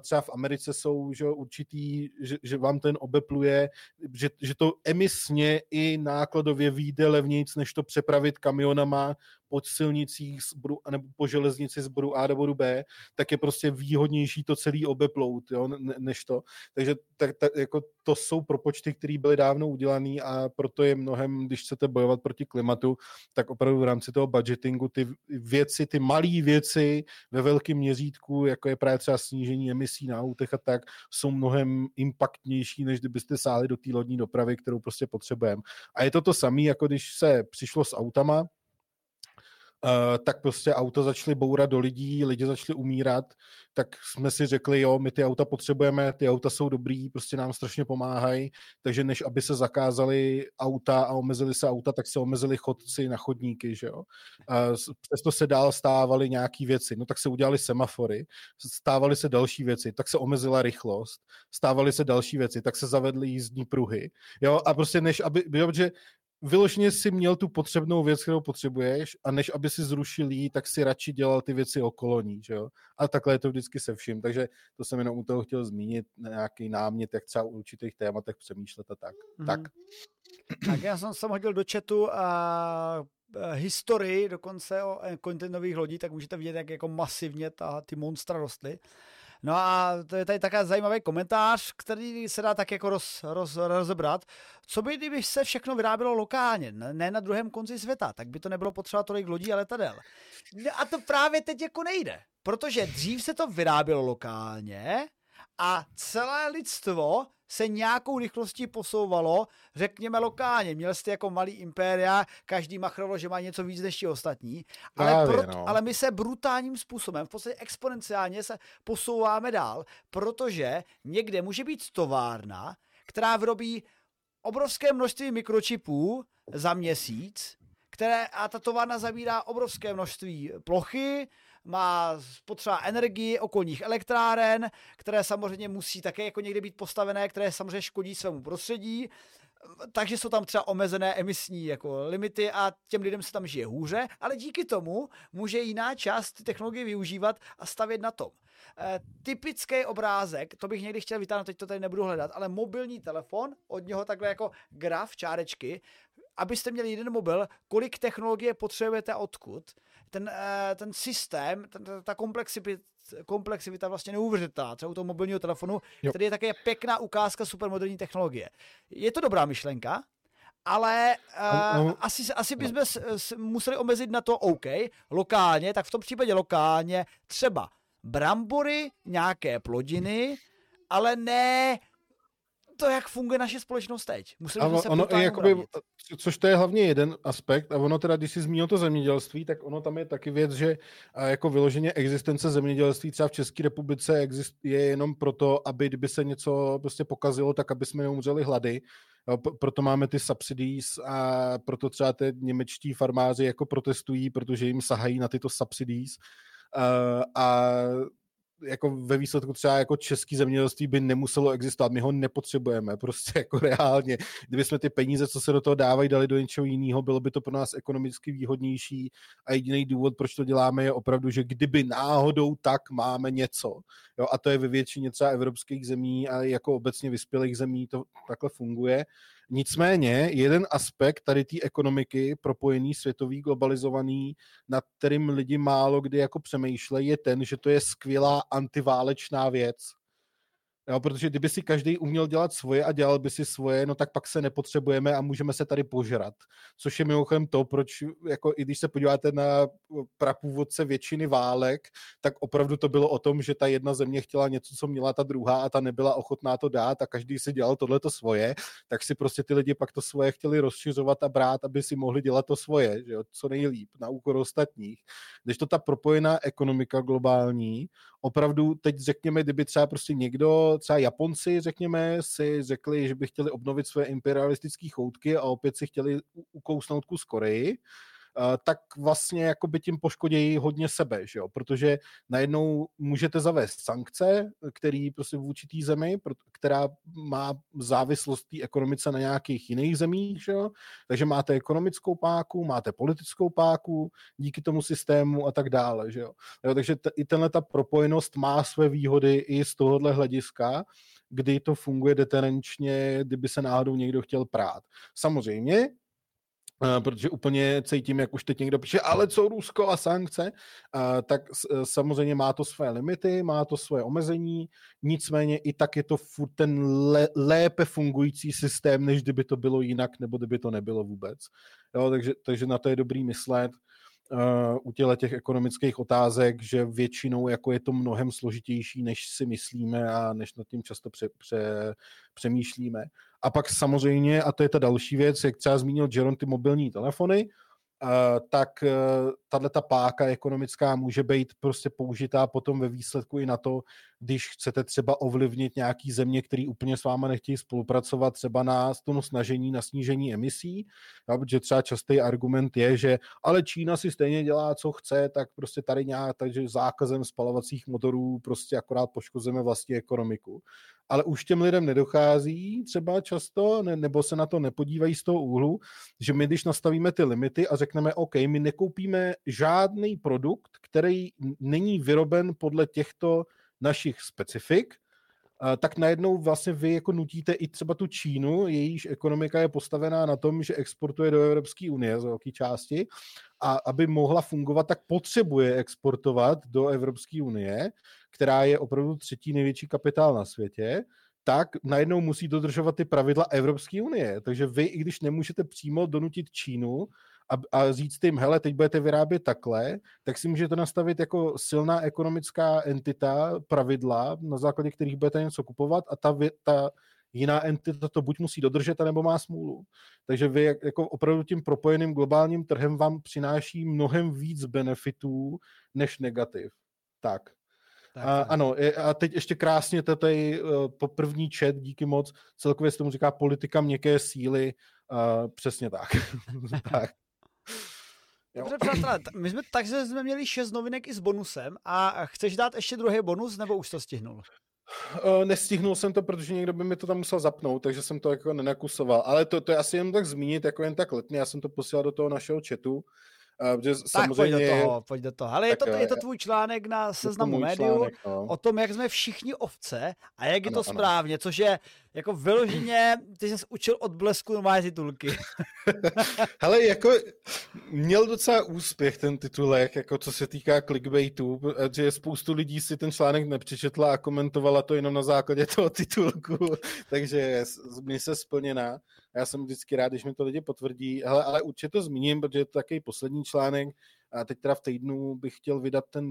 Třeba v Americe jsou že určitý, že, že vám ten obepluje, že, že to emisně i nákladově vyjde levnějc, než to přepravit kamionama po silnicích z bodu, nebo po železnici z bodu A do bodu B, tak je prostě výhodnější to celý obeplout, jo, ne, než to. Takže tak, tak, jako to jsou propočty, které byly dávno udělané a proto je mnohem, když chcete bojovat proti klimatu, tak opravdu v rámci toho budgetingu ty věci, ty malé věci ve velkém měřítku, jako je právě třeba snížení emisí na autech a tak, jsou mnohem impaktnější, než kdybyste sáhli do té lodní dopravy, kterou prostě potřebujeme. A je to to samé, jako když se přišlo s autama, tak prostě auta začaly bourat do lidí, lidi začali umírat, tak jsme si řekli, jo, my ty auta potřebujeme, ty auta jsou dobrý, prostě nám strašně pomáhají, takže než aby se zakázali auta a omezili se auta, tak se omezili chodci na chodníky, že jo. Uh, přesto se dál stávaly nějaký věci, no tak se udělali semafory, stávaly se další věci, tak se omezila rychlost, stávaly se další věci, tak se zavedly jízdní pruhy, jo, a prostě než aby, jo, že vyloženě si měl tu potřebnou věc, kterou potřebuješ a než aby si zrušil jí, tak si radši dělal ty věci okolo ní, že jo? A takhle je to vždycky se vším, takže to jsem jenom u toho chtěl zmínit, nějaký námět, jak třeba u určitých tématech přemýšlet a tak. Mm-hmm. Tak. Tak já jsem, jsem hodil do chatu a historii dokonce o kontinových lodí, tak můžete vidět, jak jako masivně ta, ty monstra rostly. No a to je tady takový zajímavý komentář, který se dá tak jako roz, roz, rozebrat. Co by, kdyby se všechno vyrábělo lokálně, ne na druhém konci světa, tak by to nebylo potřeba tolik lodí a letadel. A to právě teď jako nejde, protože dřív se to vyrábělo lokálně a celé lidstvo se nějakou rychlostí posouvalo, řekněme lokálně. Měl jste jako malý impéria, každý machrovo, že má něco víc než ti ostatní, ale, Právě, pro, no. ale my se brutálním způsobem, v podstatě exponenciálně se posouváme dál, protože někde může být továrna, která vyrobí obrovské množství mikročipů za měsíc, které, a ta továrna zabírá obrovské množství plochy, má potřeba energii okolních elektráren, které samozřejmě musí také jako někde být postavené, které samozřejmě škodí svému prostředí, takže jsou tam třeba omezené emisní jako limity a těm lidem se tam žije hůře, ale díky tomu může jiná část technologie využívat a stavět na tom. E, typický obrázek, to bych někdy chtěl vytáhnout, teď to tady nebudu hledat, ale mobilní telefon, od něho takhle jako graf, čárečky, abyste měli jeden mobil, kolik technologie potřebujete odkud, ten, eh, ten systém, ten, ta komplexita, komplexivita vlastně neuvěřitelná, třeba u toho mobilního telefonu, jo. který je také pěkná ukázka supermoderní technologie. Je to dobrá myšlenka, ale uh, no, asi, asi bychom no. museli omezit na to OK, lokálně, tak v tom případě lokálně třeba brambory, nějaké plodiny, ale ne to, jak funguje naše společnost teď. Museli a se ono, jakoby, což to je hlavně jeden aspekt, a ono teda, když jsi zmínil to zemědělství, tak ono tam je taky věc, že jako vyloženě existence zemědělství třeba v České republice je jenom proto, aby kdyby se něco prostě pokazilo, tak aby jsme neumřeli hlady. Proto máme ty subsidies a proto třeba ty němečtí farmáři jako protestují, protože jim sahají na tyto subsidies. A jako ve výsledku třeba jako český zemědělství by nemuselo existovat. My ho nepotřebujeme, prostě <laughs> jako reálně. Kdyby jsme ty peníze, co se do toho dávají, dali do něčeho jiného, bylo by to pro nás ekonomicky výhodnější a jediný důvod, proč to děláme, je opravdu, že kdyby náhodou tak máme něco. Jo, a to je ve většině třeba evropských zemí a jako obecně vyspělých zemí to takhle funguje. Nicméně jeden aspekt tady té ekonomiky, propojený, světový, globalizovaný, nad kterým lidi málo kdy jako přemýšlejí, je ten, že to je skvělá antiválečná věc. Jo, protože kdyby si každý uměl dělat svoje a dělal by si svoje, no tak pak se nepotřebujeme a můžeme se tady požrat. Což je mimochodem to, proč, jako i když se podíváte na prapůvodce většiny válek, tak opravdu to bylo o tom, že ta jedna země chtěla něco, co měla ta druhá a ta nebyla ochotná to dát a každý si dělal tohleto svoje, tak si prostě ty lidi pak to svoje chtěli rozšiřovat a brát, aby si mohli dělat to svoje, že jo, co nejlíp, na úkor ostatních. Když to ta propojená ekonomika globální, opravdu teď řekněme, kdyby třeba prostě někdo, třeba Japonci, řekněme, si řekli, že by chtěli obnovit své imperialistické choutky a opět si chtěli ukousnout kus Koreji, tak vlastně jako by tím poškodějí hodně sebe, že jo? protože najednou můžete zavést sankce, který prostě v určitý zemi, která má závislost té ekonomice na nějakých jiných zemích, že jo? takže máte ekonomickou páku, máte politickou páku díky tomu systému a tak dále. Že jo? Jo, takže t- i tenhle ta propojenost má své výhody i z tohohle hlediska, kdy to funguje deterenčně, kdyby se náhodou někdo chtěl prát. Samozřejmě, protože úplně cítím, jak už teď někdo píše, ale co Rusko a sankce, uh, tak uh, samozřejmě má to své limity, má to své omezení, nicméně i tak je to furt ten lépe fungující systém, než kdyby to bylo jinak, nebo kdyby to nebylo vůbec. Jo, takže, takže na to je dobrý myslet u těle těch ekonomických otázek, že většinou jako je to mnohem složitější, než si myslíme a než nad tím často pře, pře, přemýšlíme. A pak samozřejmě, a to je ta další věc, jak třeba zmínil Jeron, ty mobilní telefony, tak tahle ta páka ekonomická může být prostě použitá potom ve výsledku i na to, když chcete třeba ovlivnit nějaký země, který úplně s váma nechtějí spolupracovat, třeba na tom snažení na snížení emisí, ja, protože třeba častý argument je, že ale Čína si stejně dělá, co chce, tak prostě tady nějak, takže zákazem spalovacích motorů prostě akorát poškozujeme vlastní ekonomiku. Ale už těm lidem nedochází třeba často, ne, nebo se na to nepodívají z toho úhlu, že my když nastavíme ty limity a řekneme, OK, my nekoupíme žádný produkt, který není vyroben podle těchto našich specifik, tak najednou vlastně vy jako nutíte i třeba tu Čínu, jejíž ekonomika je postavená na tom, že exportuje do Evropské unie z velké části a aby mohla fungovat, tak potřebuje exportovat do Evropské unie, která je opravdu třetí největší kapitál na světě, tak najednou musí dodržovat ty pravidla Evropské unie. Takže vy, i když nemůžete přímo donutit Čínu a, a říct jim, hele, teď budete vyrábět takhle, tak si můžete nastavit jako silná ekonomická entita pravidla, na základě kterých budete něco kupovat a ta, ta jiná entita to buď musí dodržet, nebo má smůlu. Takže vy jako opravdu tím propojeným globálním trhem vám přináší mnohem víc benefitů než negativ. Tak. Tak, a, ano, a teď ještě krásně tady uh, po první chat, díky moc, celkově se tomu říká politika měkké síly, uh, přesně tak. <laughs> tak. Dobře, přátelé, my jsme takže jsme měli šest novinek i s bonusem a chceš dát ještě druhý bonus, nebo už to stihnul? Uh, nestihnul jsem to, protože někdo by mi to tam musel zapnout, takže jsem to jako nenakusoval. Ale to, to je asi jen tak zmínit, jako jen tak letně. Já jsem to posílal do toho našeho chatu. Uh, tak samozřejmě... pojď do toho, pojď do toho. Ale je to, je to tvůj článek na seznamu médiu no. o tom, jak jsme všichni ovce a jak je ano, to správně, ano. což je jako vyloženě, ty jsi učil od blesku normální titulky. <laughs> Hele, jako měl docela úspěch ten titulek, jako co se týká clickbaitu, že spoustu lidí si ten článek nepřečetla a komentovala to jenom na základě toho titulku, <laughs> takže mi se splněná. Já jsem vždycky rád, když mi to lidi potvrdí, Hele, ale určitě to zmíním, protože je to takový poslední článek, a teď teda v týdnu bych chtěl vydat ten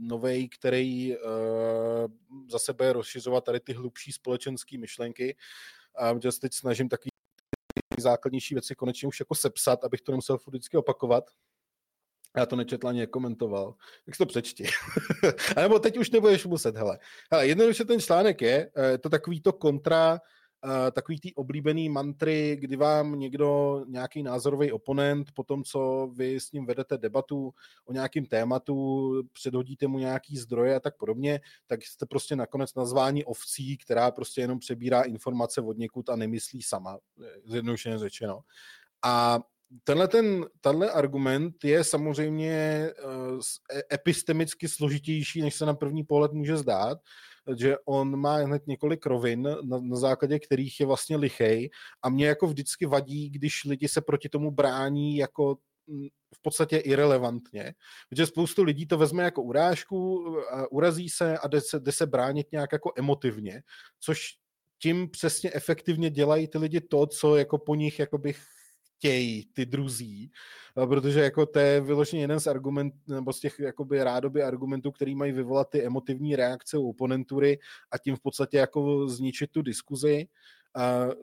novej, který uh, zase bude rozšiřovat tady ty hlubší společenské myšlenky. A uh, se teď snažím taky základnější věci konečně už jako sepsat, abych to nemusel vždycky opakovat. Já to nečetl ani nekomentoval. Tak si to přečti. <laughs> a nebo teď už nebudeš muset, hele. hele jednoduše ten článek je, eh, je to takový to kontra takový ty oblíbený mantry, kdy vám někdo, nějaký názorový oponent, po tom, co vy s ním vedete debatu o nějakým tématu, předhodíte mu nějaký zdroje a tak podobně, tak jste prostě nakonec nazváni ovcí, která prostě jenom přebírá informace od někud a nemyslí sama, zjednodušeně řečeno. A tenhle, ten, tenhle argument je samozřejmě uh, epistemicky složitější, než se na první pohled může zdát, že on má hned několik rovin, na, na základě kterých je vlastně lichej. A mě jako vždycky vadí, když lidi se proti tomu brání jako mm, v podstatě irrelevantně, protože spoustu lidí to vezme jako urážku, urazí se a jde se, jde se bránit nějak jako emotivně, což tím přesně efektivně dělají ty lidi to, co jako po nich jakoby chtějí ty druzí, protože jako to je vyloženě jeden z argument, nebo z těch jakoby rádoby argumentů, který mají vyvolat ty emotivní reakce u oponentury a tím v podstatě jako zničit tu diskuzi.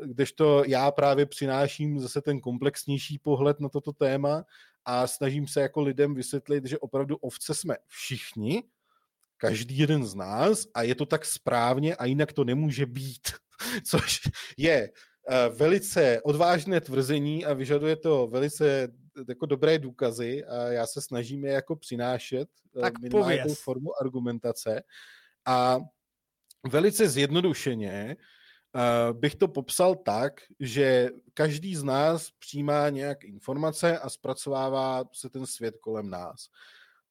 Kdežto já právě přináším zase ten komplexnější pohled na toto téma a snažím se jako lidem vysvětlit, že opravdu ovce jsme všichni, každý jeden z nás a je to tak správně a jinak to nemůže být. <laughs> Což je velice odvážné tvrzení a vyžaduje to velice jako dobré důkazy a já se snažím je jako přinášet eh, tak minimální formu argumentace a velice zjednodušeně uh, bych to popsal tak, že každý z nás přijímá nějak informace a zpracovává se ten svět kolem nás.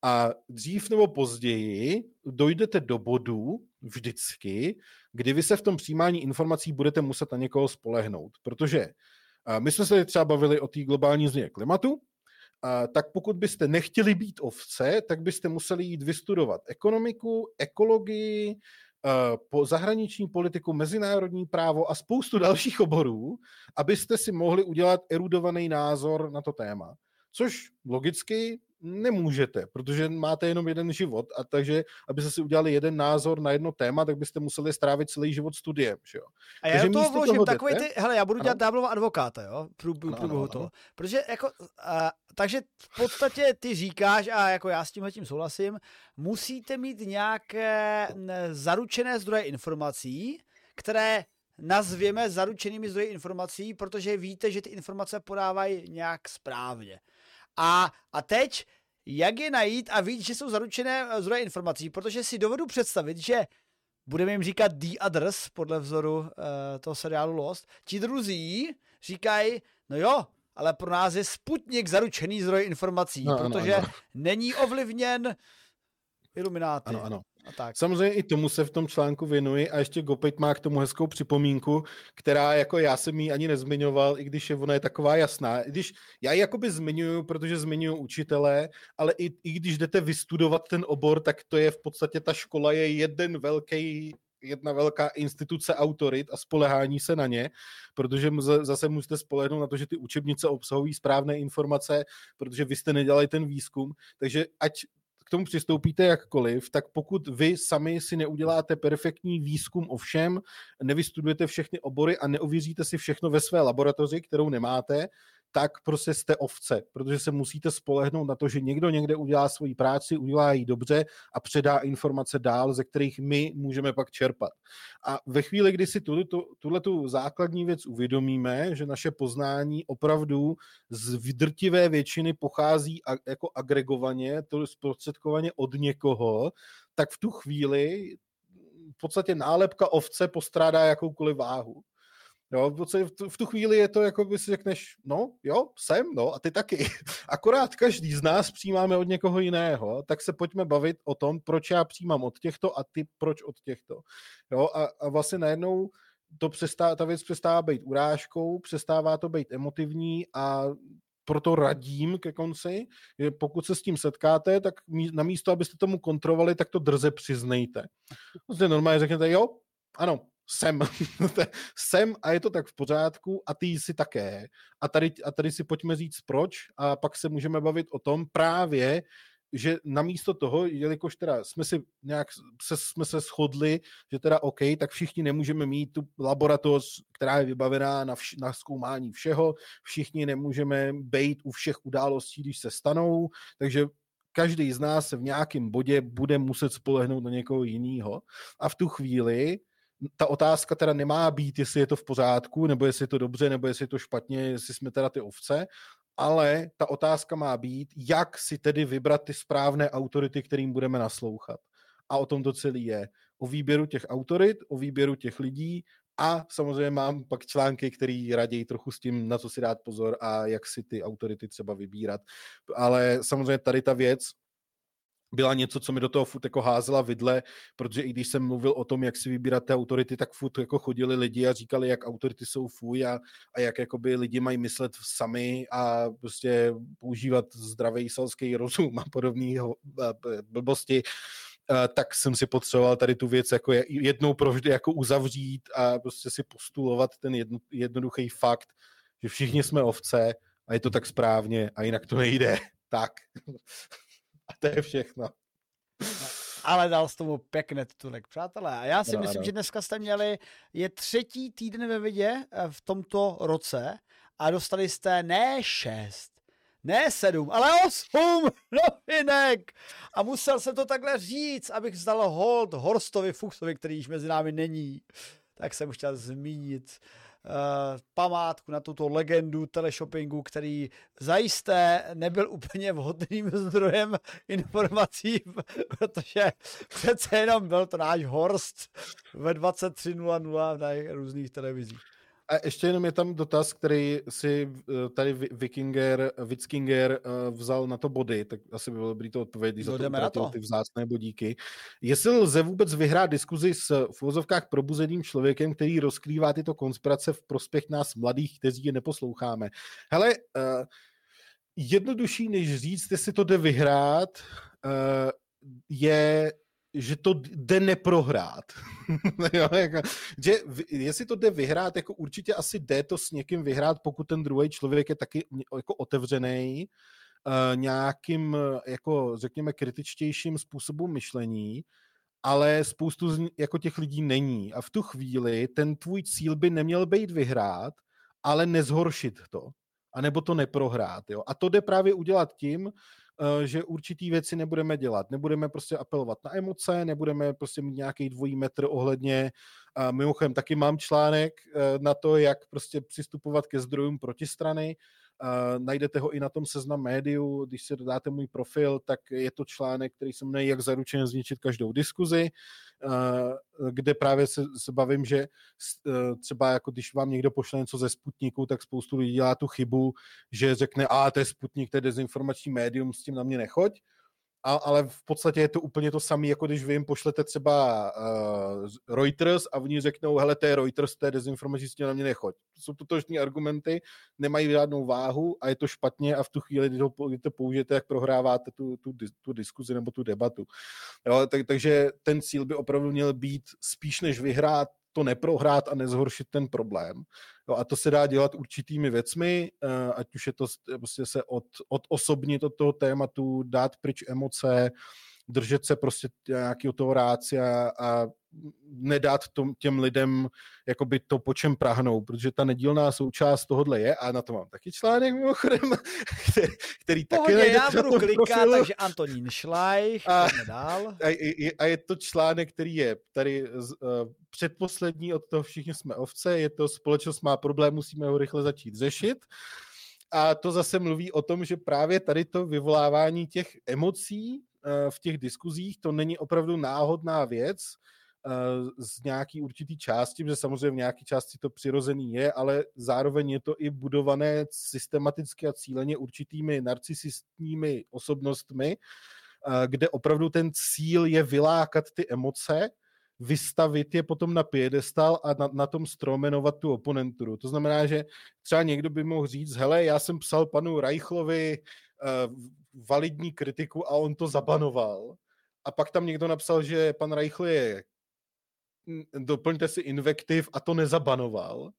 A dřív nebo později dojdete do bodu vždycky, kdy vy se v tom přijímání informací budete muset na někoho spolehnout. Protože my jsme se třeba bavili o té globální změně klimatu, tak pokud byste nechtěli být ovce, tak byste museli jít vystudovat ekonomiku, ekologii, po zahraniční politiku, mezinárodní právo a spoustu dalších oborů, abyste si mohli udělat erudovaný názor na to téma. Což logicky nemůžete, protože máte jenom jeden život a takže, abyste si udělali jeden názor na jedno téma, tak byste museli strávit celý život studiem, že jo. A já takže toho vložím toho takový ty, hele, já budu dělat dáblova advokáta, jo, prů, prů, průběhu toho. Protože jako, a, takže v podstatě ty říkáš, a jako já s tím tím souhlasím, musíte mít nějaké zaručené zdroje informací, které nazvěme zaručenými zdroji informací, protože víte, že ty informace podávají nějak správně. A, a teď, jak je najít a víc, že jsou zaručené eh, zdroje informací, protože si dovedu představit, že budeme jim říkat The Others, podle vzoru uh, toho seriálu Lost, ti druzí říkají, no jo, ale pro nás je Sputnik zaručený zdroj informací, no, protože ano, ano. není ovlivněn ilumináty. Ano, ano. A tak. Samozřejmě i tomu se v tom článku věnuji a ještě Gopit má k tomu hezkou připomínku, která jako já jsem ji ani nezmiňoval, i když je ona je taková jasná. I když já ji jakoby zmiňuju, protože zmiňuju učitele, ale i, i když jdete vystudovat ten obor, tak to je v podstatě ta škola je jeden velký jedna velká instituce autorit a spolehání se na ně, protože zase musíte spolehnout na to, že ty učebnice obsahují správné informace, protože vy jste nedělali ten výzkum, takže ať k tomu přistoupíte jakkoliv, tak pokud vy sami si neuděláte perfektní výzkum o všem, nevystudujete všechny obory a neověříte si všechno ve své laboratoři, kterou nemáte, tak prostě jste ovce, protože se musíte spolehnout na to, že někdo někde udělá svoji práci, udělá ji dobře a předá informace dál, ze kterých my můžeme pak čerpat. A ve chvíli, kdy si tuhle tu základní věc uvědomíme, že naše poznání opravdu z vydrtivé většiny pochází a, jako agregovaně, to zprostředkovaně od někoho, tak v tu chvíli v podstatě nálepka ovce postrádá jakoukoliv váhu. Jo, v tu chvíli je to, jako by si řekneš, no jo, jsem, no a ty taky. <laughs> Akorát každý z nás přijímáme od někoho jiného, tak se pojďme bavit o tom, proč já přijímám od těchto a ty proč od těchto. Jo, a, a vlastně najednou to přestá, ta věc přestává být urážkou, přestává to být emotivní a proto radím ke konci, že pokud se s tím setkáte, tak na místo, abyste tomu kontrolovali, tak to drze přiznejte. Prostě normálně řeknete, jo, ano, jsem. <laughs> jsem a je to tak v pořádku a ty si také. A tady, a tady si pojďme říct proč a pak se můžeme bavit o tom právě, že namísto toho, jelikož teda jsme si nějak se, jsme se shodli, že teda OK, tak všichni nemůžeme mít tu laboratoř, která je vybavená na, vš- na zkoumání všeho, všichni nemůžeme být u všech událostí, když se stanou, takže každý z nás se v nějakém bodě bude muset spolehnout na někoho jiného. A v tu chvíli ta otázka teda nemá být, jestli je to v pořádku, nebo jestli je to dobře, nebo jestli je to špatně, jestli jsme teda ty ovce, ale ta otázka má být, jak si tedy vybrat ty správné autority, kterým budeme naslouchat. A o tom to celý je. O výběru těch autorit, o výběru těch lidí a samozřejmě mám pak články, které raději trochu s tím, na co si dát pozor a jak si ty autority třeba vybírat. Ale samozřejmě tady ta věc, byla něco, co mi do toho furt jako házela vidle, protože i když jsem mluvil o tom, jak si vybírat ty autority, tak furt jako chodili lidi a říkali, jak autority jsou fuj a, a jak jakoby lidi mají myslet sami a prostě používat zdravý selský rozum a podobné blbosti tak jsem si potřeboval tady tu věc jako jednou provždy jako uzavřít a prostě si postulovat ten jedno, jednoduchý fakt, že všichni jsme ovce a je to tak správně a jinak to nejde. Tak. <laughs> To je všechno. Ale dal z tomu pěkně titulek, přátelé. A já si no, myslím, no. že dneska jste měli, je třetí týden ve vidě eh, v tomto roce a dostali jste ne šest, ne sedm, ale osm <laughs> novinek. A musel jsem to takhle říct, abych zdal hold Horstovi Fuchsovi, který již mezi námi není. Tak jsem chtěl zmínit památku na tuto legendu teleshoppingu, který zajisté nebyl úplně vhodným <laughs> zdrojem informací, protože přece jenom byl to náš Horst ve 23.00 na různých televizích. A ještě jenom je tam dotaz, který si eh, tady Vikinger, Witskinger eh, vzal na to body, tak asi by bylo dobrý to odpovědět, když za to, to ty vzácné bodíky. Jestli lze vůbec vyhrát diskuzi s v uvozovkách probuzeným člověkem, který rozkrývá tyto konspirace v prospěch nás mladých, kteří je neposloucháme. Hele, uh, jednodušší než říct, jestli to jde vyhrát, je že to jde neprohrát. <laughs> jo, jako, že jestli to jde vyhrát, jako určitě asi jde to s někým vyhrát, pokud ten druhý člověk je taky jako otevřený, nějakým, jako řekněme, kritičtějším způsobu myšlení, ale spoustu z, jako těch lidí není. A v tu chvíli ten tvůj cíl by neměl být vyhrát, ale nezhoršit to. A nebo to neprohrát. Jo? A to jde právě udělat tím, že určitý věci nebudeme dělat. Nebudeme prostě apelovat na emoce, nebudeme prostě mít nějaký dvojí metr ohledně. A mimochodem taky mám článek eh, na to, jak prostě přistupovat ke zdrojům protistrany. Najdete ho i na tom seznam médiu, když si dodáte můj profil, tak je to článek, který se jmenuje Jak zaručeně zničit každou diskuzi, kde právě se, se bavím, že uh, třeba jako když vám někdo pošle něco ze Sputniku, tak spoustu lidí dělá tu chybu, že řekne, a to je Sputnik, to je dezinformační médium, s tím na mě nechoď a, ale v podstatě je to úplně to samé, jako když vy jim pošlete třeba uh, Reuters a oni řeknou, hele, to je Reuters, to je dezinformační, na mě nechoď. To jsou totožní argumenty, nemají žádnou váhu a je to špatně a v tu chvíli, když, ho, když to použijete, jak prohráváte tu, tu, tu diskuzi nebo tu debatu. Jo, tak, takže ten cíl by opravdu měl být spíš než vyhrát to neprohrát a nezhoršit ten problém. Jo, a to se dá dělat určitými věcmi, eh, ať už je to prostě se od, od osobně od toho tématu, dát pryč emoce, držet se prostě nějakého toho rácia a nedát tom, těm lidem jakoby to, po čem prahnou, protože ta nedílná součást tohohle je, a na to mám taky článek mimochodem, <laughs> který, který taky Pohodě, já budu klikat, profilu. takže Antonín Šlajch, a, dál. A, a, a je to článek, který je tady uh, předposlední od toho všichni jsme ovce, je to společnost má problém, musíme ho rychle začít řešit. A to zase mluví o tom, že právě tady to vyvolávání těch emocí v těch diskuzích, to není opravdu náhodná věc, Eh, z nějaký určitý části, že samozřejmě v nějaké části to přirozený je, ale zároveň je to i budované systematicky a cíleně určitými narcisistními osobnostmi, eh, kde opravdu ten cíl je vylákat ty emoce, vystavit je potom na piedestal a na, na tom stromenovat tu oponenturu. To znamená, že třeba někdo by mohl říct, hele, já jsem psal panu Reichlovi validní kritiku a on to zabanoval. A pak tam někdo napsal, že pan Reichl je doplňte si invektiv a to nezabanoval,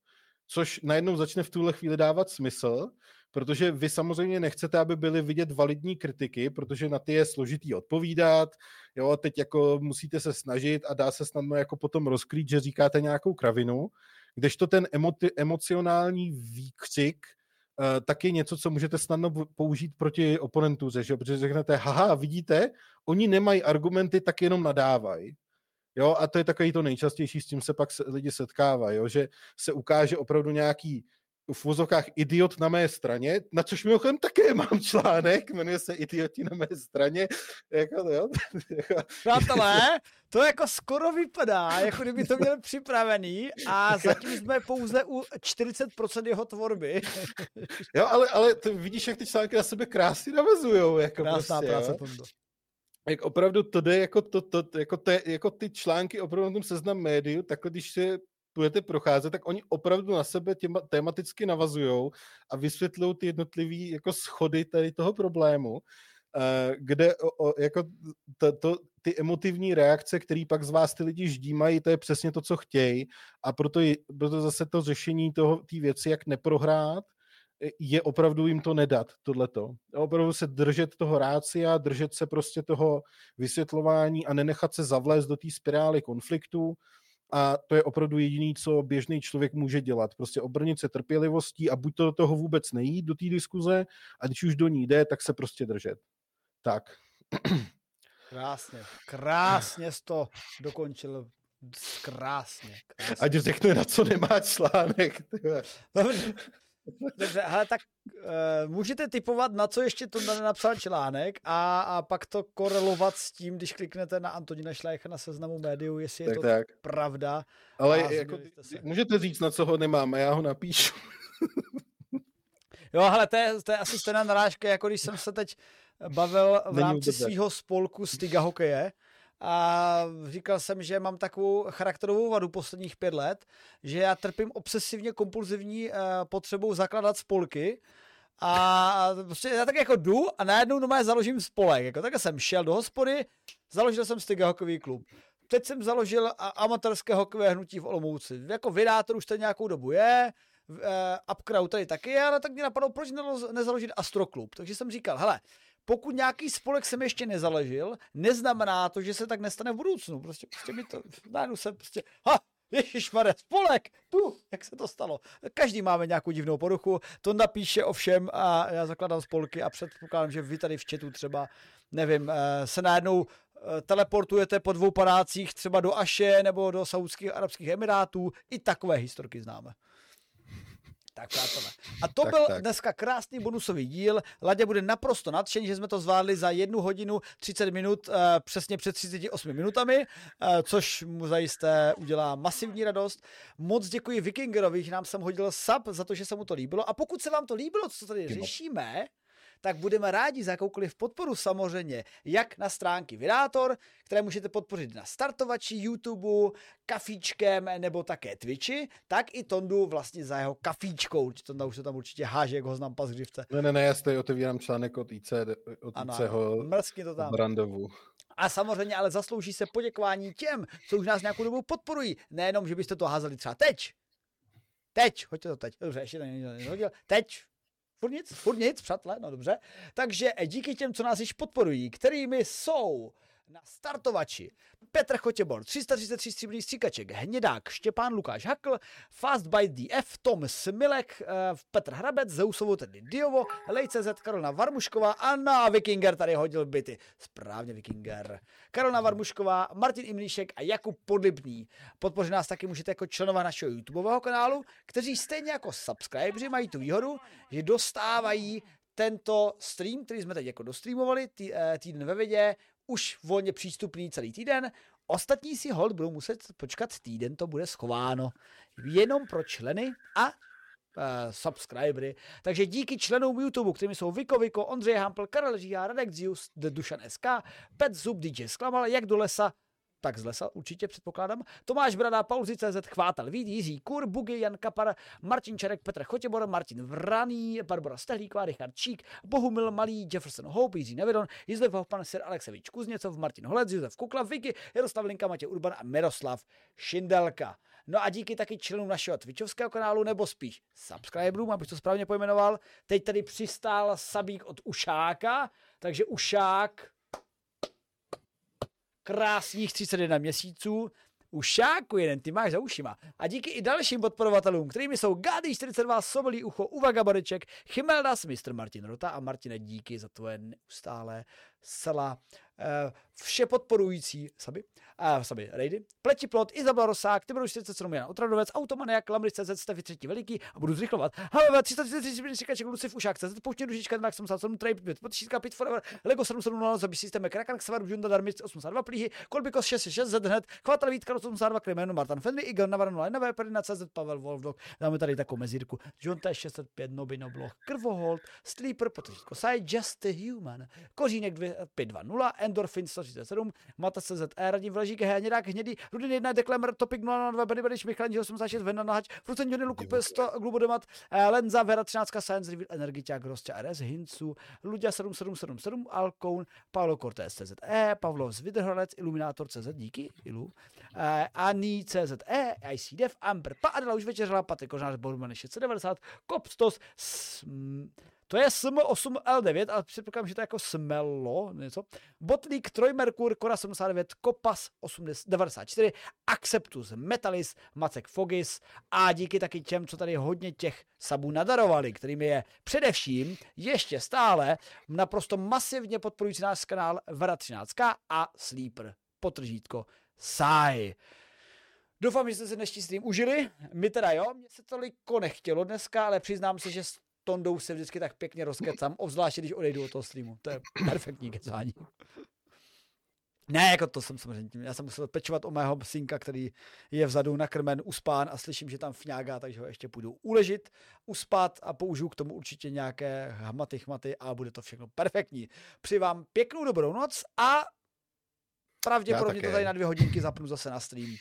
což najednou začne v tuhle chvíli dávat smysl, protože vy samozřejmě nechcete, aby byly vidět validní kritiky, protože na ty je složitý odpovídat, jo, teď jako musíte se snažit a dá se snadno jako potom rozkrýt, že říkáte nějakou kravinu, kdežto ten emoti- emocionální výkřik uh, tak je něco, co můžete snadno použít proti oponentuře, že? protože řeknete, haha, vidíte, oni nemají argumenty, tak jenom nadávají. Jo, a to je takový to nejčastější, s tím se pak lidi setkávají, jo, že se ukáže opravdu nějaký v vozovkách idiot na mé straně, na což mimochodem také <laughs> mám článek, jmenuje se Idioti na mé straně. Jako, jo, <laughs> jako... Přátelé, to jako skoro vypadá, jako kdyby to měl připravený a zatím jsme pouze u 40% jeho tvorby. jo, ale, ale to vidíš, jak ty články na sebe krásně navazujou. Jako Krásná prostě, práce, Tondo jak opravdu to jde, jako, to, to, jako, te, jako ty články opravdu na tom seznam médiu, takhle když si budete procházet, tak oni opravdu na sebe těma, tematicky navazují a vysvětlují ty jednotlivé jako schody tady toho problému, uh, kde o, o, jako to, to, ty emotivní reakce, které pak z vás ty lidi ždímají, to je přesně to, co chtějí a proto, proto zase to řešení toho, té věci, jak neprohrát, je opravdu jim to nedat, tohleto. Opravdu se držet toho rácia, držet se prostě toho vysvětlování a nenechat se zavlézt do té spirály konfliktu. A to je opravdu jediný, co běžný člověk může dělat. Prostě obrnit se trpělivostí a buď to do toho vůbec nejít, do té diskuze, a když už do ní jde, tak se prostě držet. Tak. Krásně, krásně jsi to dokončil. Krásně. krásně. Ať řekne, na co nemá článek. Dobře, ale tak uh, můžete typovat, na co ještě to napsal článek a, a pak to korelovat s tím, když kliknete na Antonina Šlejcha na seznamu médiu, jestli tak, je to tak. pravda. Ale jako, se. můžete říct, na co ho nemám, a já ho napíšu. jo, ale to je, to je asi stejná narážka, jako když jsem se teď bavil v rámci svého spolku Stiga hokeje, a říkal jsem, že mám takovou charakterovou vadu posledních pět let, že já trpím obsesivně kompulzivní uh, potřebou zakládat spolky a prostě já tak jako jdu a najednou doma založím spolek. Jako tak jsem šel do hospody, založil jsem Stiga hokejový klub. Teď jsem založil amatérské hokejové hnutí v Olomouci. Jako vydátor už to nějakou dobu je, uh, Upcrowd tady taky je, ale tak mě napadlo, proč nezaložit Astroklub. Takže jsem říkal, hele, pokud nějaký spolek jsem ještě nezaložil, neznamená to, že se tak nestane v budoucnu. Prostě, prostě mi to, najednou se prostě, ha, Ježišmarja, spolek, tu, jak se to stalo. Každý máme nějakou divnou poruchu, to napíše ovšem a já zakladám spolky a předpokládám, že vy tady v chatu třeba, nevím, eh, se najednou eh, teleportujete po dvou panácích třeba do Aše nebo do Saudských arabských emirátů, i takové historky známe. Tak přátelé. A to tak, byl tak. dneska krásný bonusový díl. Ladě bude naprosto nadšený, že jsme to zvládli za jednu hodinu 30 minut, uh, přesně před 38 minutami, uh, což mu zajisté udělá masivní radost. Moc děkuji Vikingerovi, že nám jsem hodil sub za to, že se mu to líbilo. A pokud se vám to líbilo, co tady řešíme, tak budeme rádi za jakoukoliv podporu samozřejmě, jak na stránky Vydátor, které můžete podpořit na startovači YouTube, kafíčkem nebo také Twitchi, tak i Tondu vlastně za jeho kafíčkou. Tonda už se tam určitě háže, jak ho znám pas. Ne, ne, ne, já tady otevírám článek od IC, od ano, ICho to tam. Brandovu. A samozřejmě ale zaslouží se poděkování těm, co už nás nějakou dobu podporují. Nejenom, že byste to házeli třeba teď. Teď, hoďte to teď. Dobře, ještě to nehodil. Teď, Furt nic, furt nic, přátelé, no dobře. Takže díky těm, co nás již podporují, kterými jsou na startovači Petr Chotěbor, 333 stříbrných stříkaček, Hnědák, Štěpán Lukáš Hakl, Fast by DF, Tom Smilek, uh, Petr Hrabec, Zeusovo, tedy Diovo, Lej.cz, Karolina Varmušková, Anna Vikinger tady hodil byty. Správně Vikinger. Karolina Varmušková, Martin Imlíšek a Jakub Podlibný. Podpořit nás taky můžete jako členové našeho YouTubeového kanálu, kteří stejně jako subscriberi mají tu výhodu, že dostávají tento stream, který jsme teď jako dostreamovali, tý, eh, týden ve vědě, už volně přístupný celý týden. Ostatní si hold budou muset počkat týden, to bude schováno jenom pro členy a uh, subscribery. Takže díky členům YouTube, kterými jsou Viko Viko, Ondřej Hampl, Karel Žíha, Radek Zius, Dušan SK, Pet Zub, DJ Sklamal, jak do lesa, tak z lesa určitě předpokládám. Tomáš Brada, Paul CZ, Chvátal, Vít, Jiří Kur, Bugy, Jan Kapar, Martin Čerek, Petr Chotěbor, Martin Vraný, Barbara Stehlíková, Richard Čík, Bohumil Malý, Jefferson Hope, Jiří Nevedon, Jizlev Hoffman, Sir Alexevič Kuzněcov, Martin Holec, Josef Kukla, Vicky, Jaroslav Linka, Matěj Urban a Miroslav Šindelka. No a díky taky členům našeho Twitchovského kanálu, nebo spíš subscriberům, abych to správně pojmenoval, teď tady přistál sabík od Ušáka, takže Ušák krásných 31 měsíců, Ušáku jeden, ty máš za ušima. A díky i dalším podporovatelům, kterými jsou Gady 42, Sobolí ucho, Uvaga Bareček, Chimeldas, Mr. Martin Rota a Martine, díky za tvoje neustále zcela uh, vše podporující saby, uh, saby rejdy. Pletiplot, Izabela Rosák, Tibor 47 Jan Otradovec, Automaniak, Lamry CZ, Stefy třetí veliký a budu zrychlovat. Halové 333 říkaček, Lucif Ušák CZ, Pouště Dužička, Max 77, Trade, Potišítka, Pit Forever, Lego 770, Zabí systém, Krakan, Xavar, Bjunda, Darmic 82 plíhy, Kolbikos 66, Z hned, Chvatal Vítka 82, Krimenu, Martin Fenry, Igor Navarno, Nové Perina, CZ, Pavel Wolfdog, dáme tady takovou mezírku, John T 605, Nobino Bloch, Krvohold, Sleeper, Potišítko, Side, Just a Human, Kořínek 520, Endorphin 137, Mata CZE, Radim Vležík, Hnědák, Hnědý, Rudin 1, Deklemer, Topik 002, Benny Bediš, Michal 86, Vena Nahač, Frucen Johnny, Lukup 100, Glubodemat, eh, Lenza, Vera 13, Science Reveal, Energiťák, Rostě RS, Hincu, Ludia 7777, Alkoun, Paolo Cortés CZE, Pavlov z Vidrhradec, Iluminátor CZ, díky, Ilu, Ani CZE, ICDF, Amber, Pa Adela už večeřela, Patrik Kožnář, Borman 690, Kopstos, sm, to je SM8L9, ale předpokládám, že to je jako Smello, něco. Botlík, Trojmerkur, Kora 79, Kopas 94, Acceptus, Metalis, Macek Fogis a díky taky těm, co tady hodně těch sabů nadarovali, kterými je především ještě stále naprosto masivně podporující náš kanál Vera 13 a Sleeper, potržítko Sai. Doufám, že jste si dnešní stream užili. My teda jo, mě se toliko nechtělo dneska, ale přiznám se, že Tondou se vždycky tak pěkně rozkecám, obzvláště když odejdu od toho streamu. To je perfektní kecání. Ne, jako to jsem samozřejmě tím. Já jsem musel pečovat o mého synka, který je vzadu nakrmen, uspán a slyším, že tam fňágá, takže ho ještě půjdu uležit, uspat a použiju k tomu určitě nějaké hmaty, chmaty a bude to všechno perfektní. Přeji vám pěknou dobrou noc a pravděpodobně to tady na dvě hodinky zapnu zase na stream.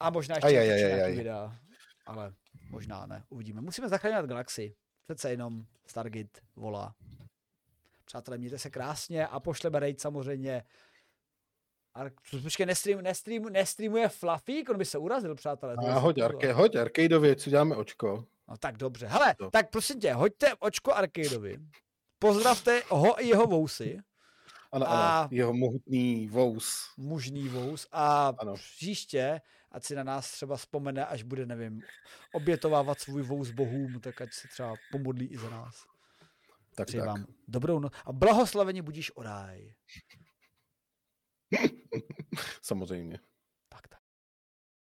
A možná ještě nějaký videa, ale možná ne, uvidíme. Musíme zachránit galaxii. Přece jenom Stargate volá. Přátelé, mějte se krásně a pošleme raid samozřejmě. A počkej, nestream, nestream, nestreamuje Fluffy, on by se urazil, přátelé. A hoď, arke, hoď arcadeově, co děláme očko. No tak dobře. Hele, tak prosím tě, hoďte očko Arcadeovi, pozdravte ho i jeho vousy. Ano, a ano, jeho mohutný vous. Mužný vous a ano. příště, ať si na nás třeba vzpomene, až bude, nevím, obětovávat svůj vous bohům, tak ať se třeba pomodlí i za nás. Tak, Přeji tak. vám dobrou noc a blahoslavení budíš o ráj. Samozřejmě.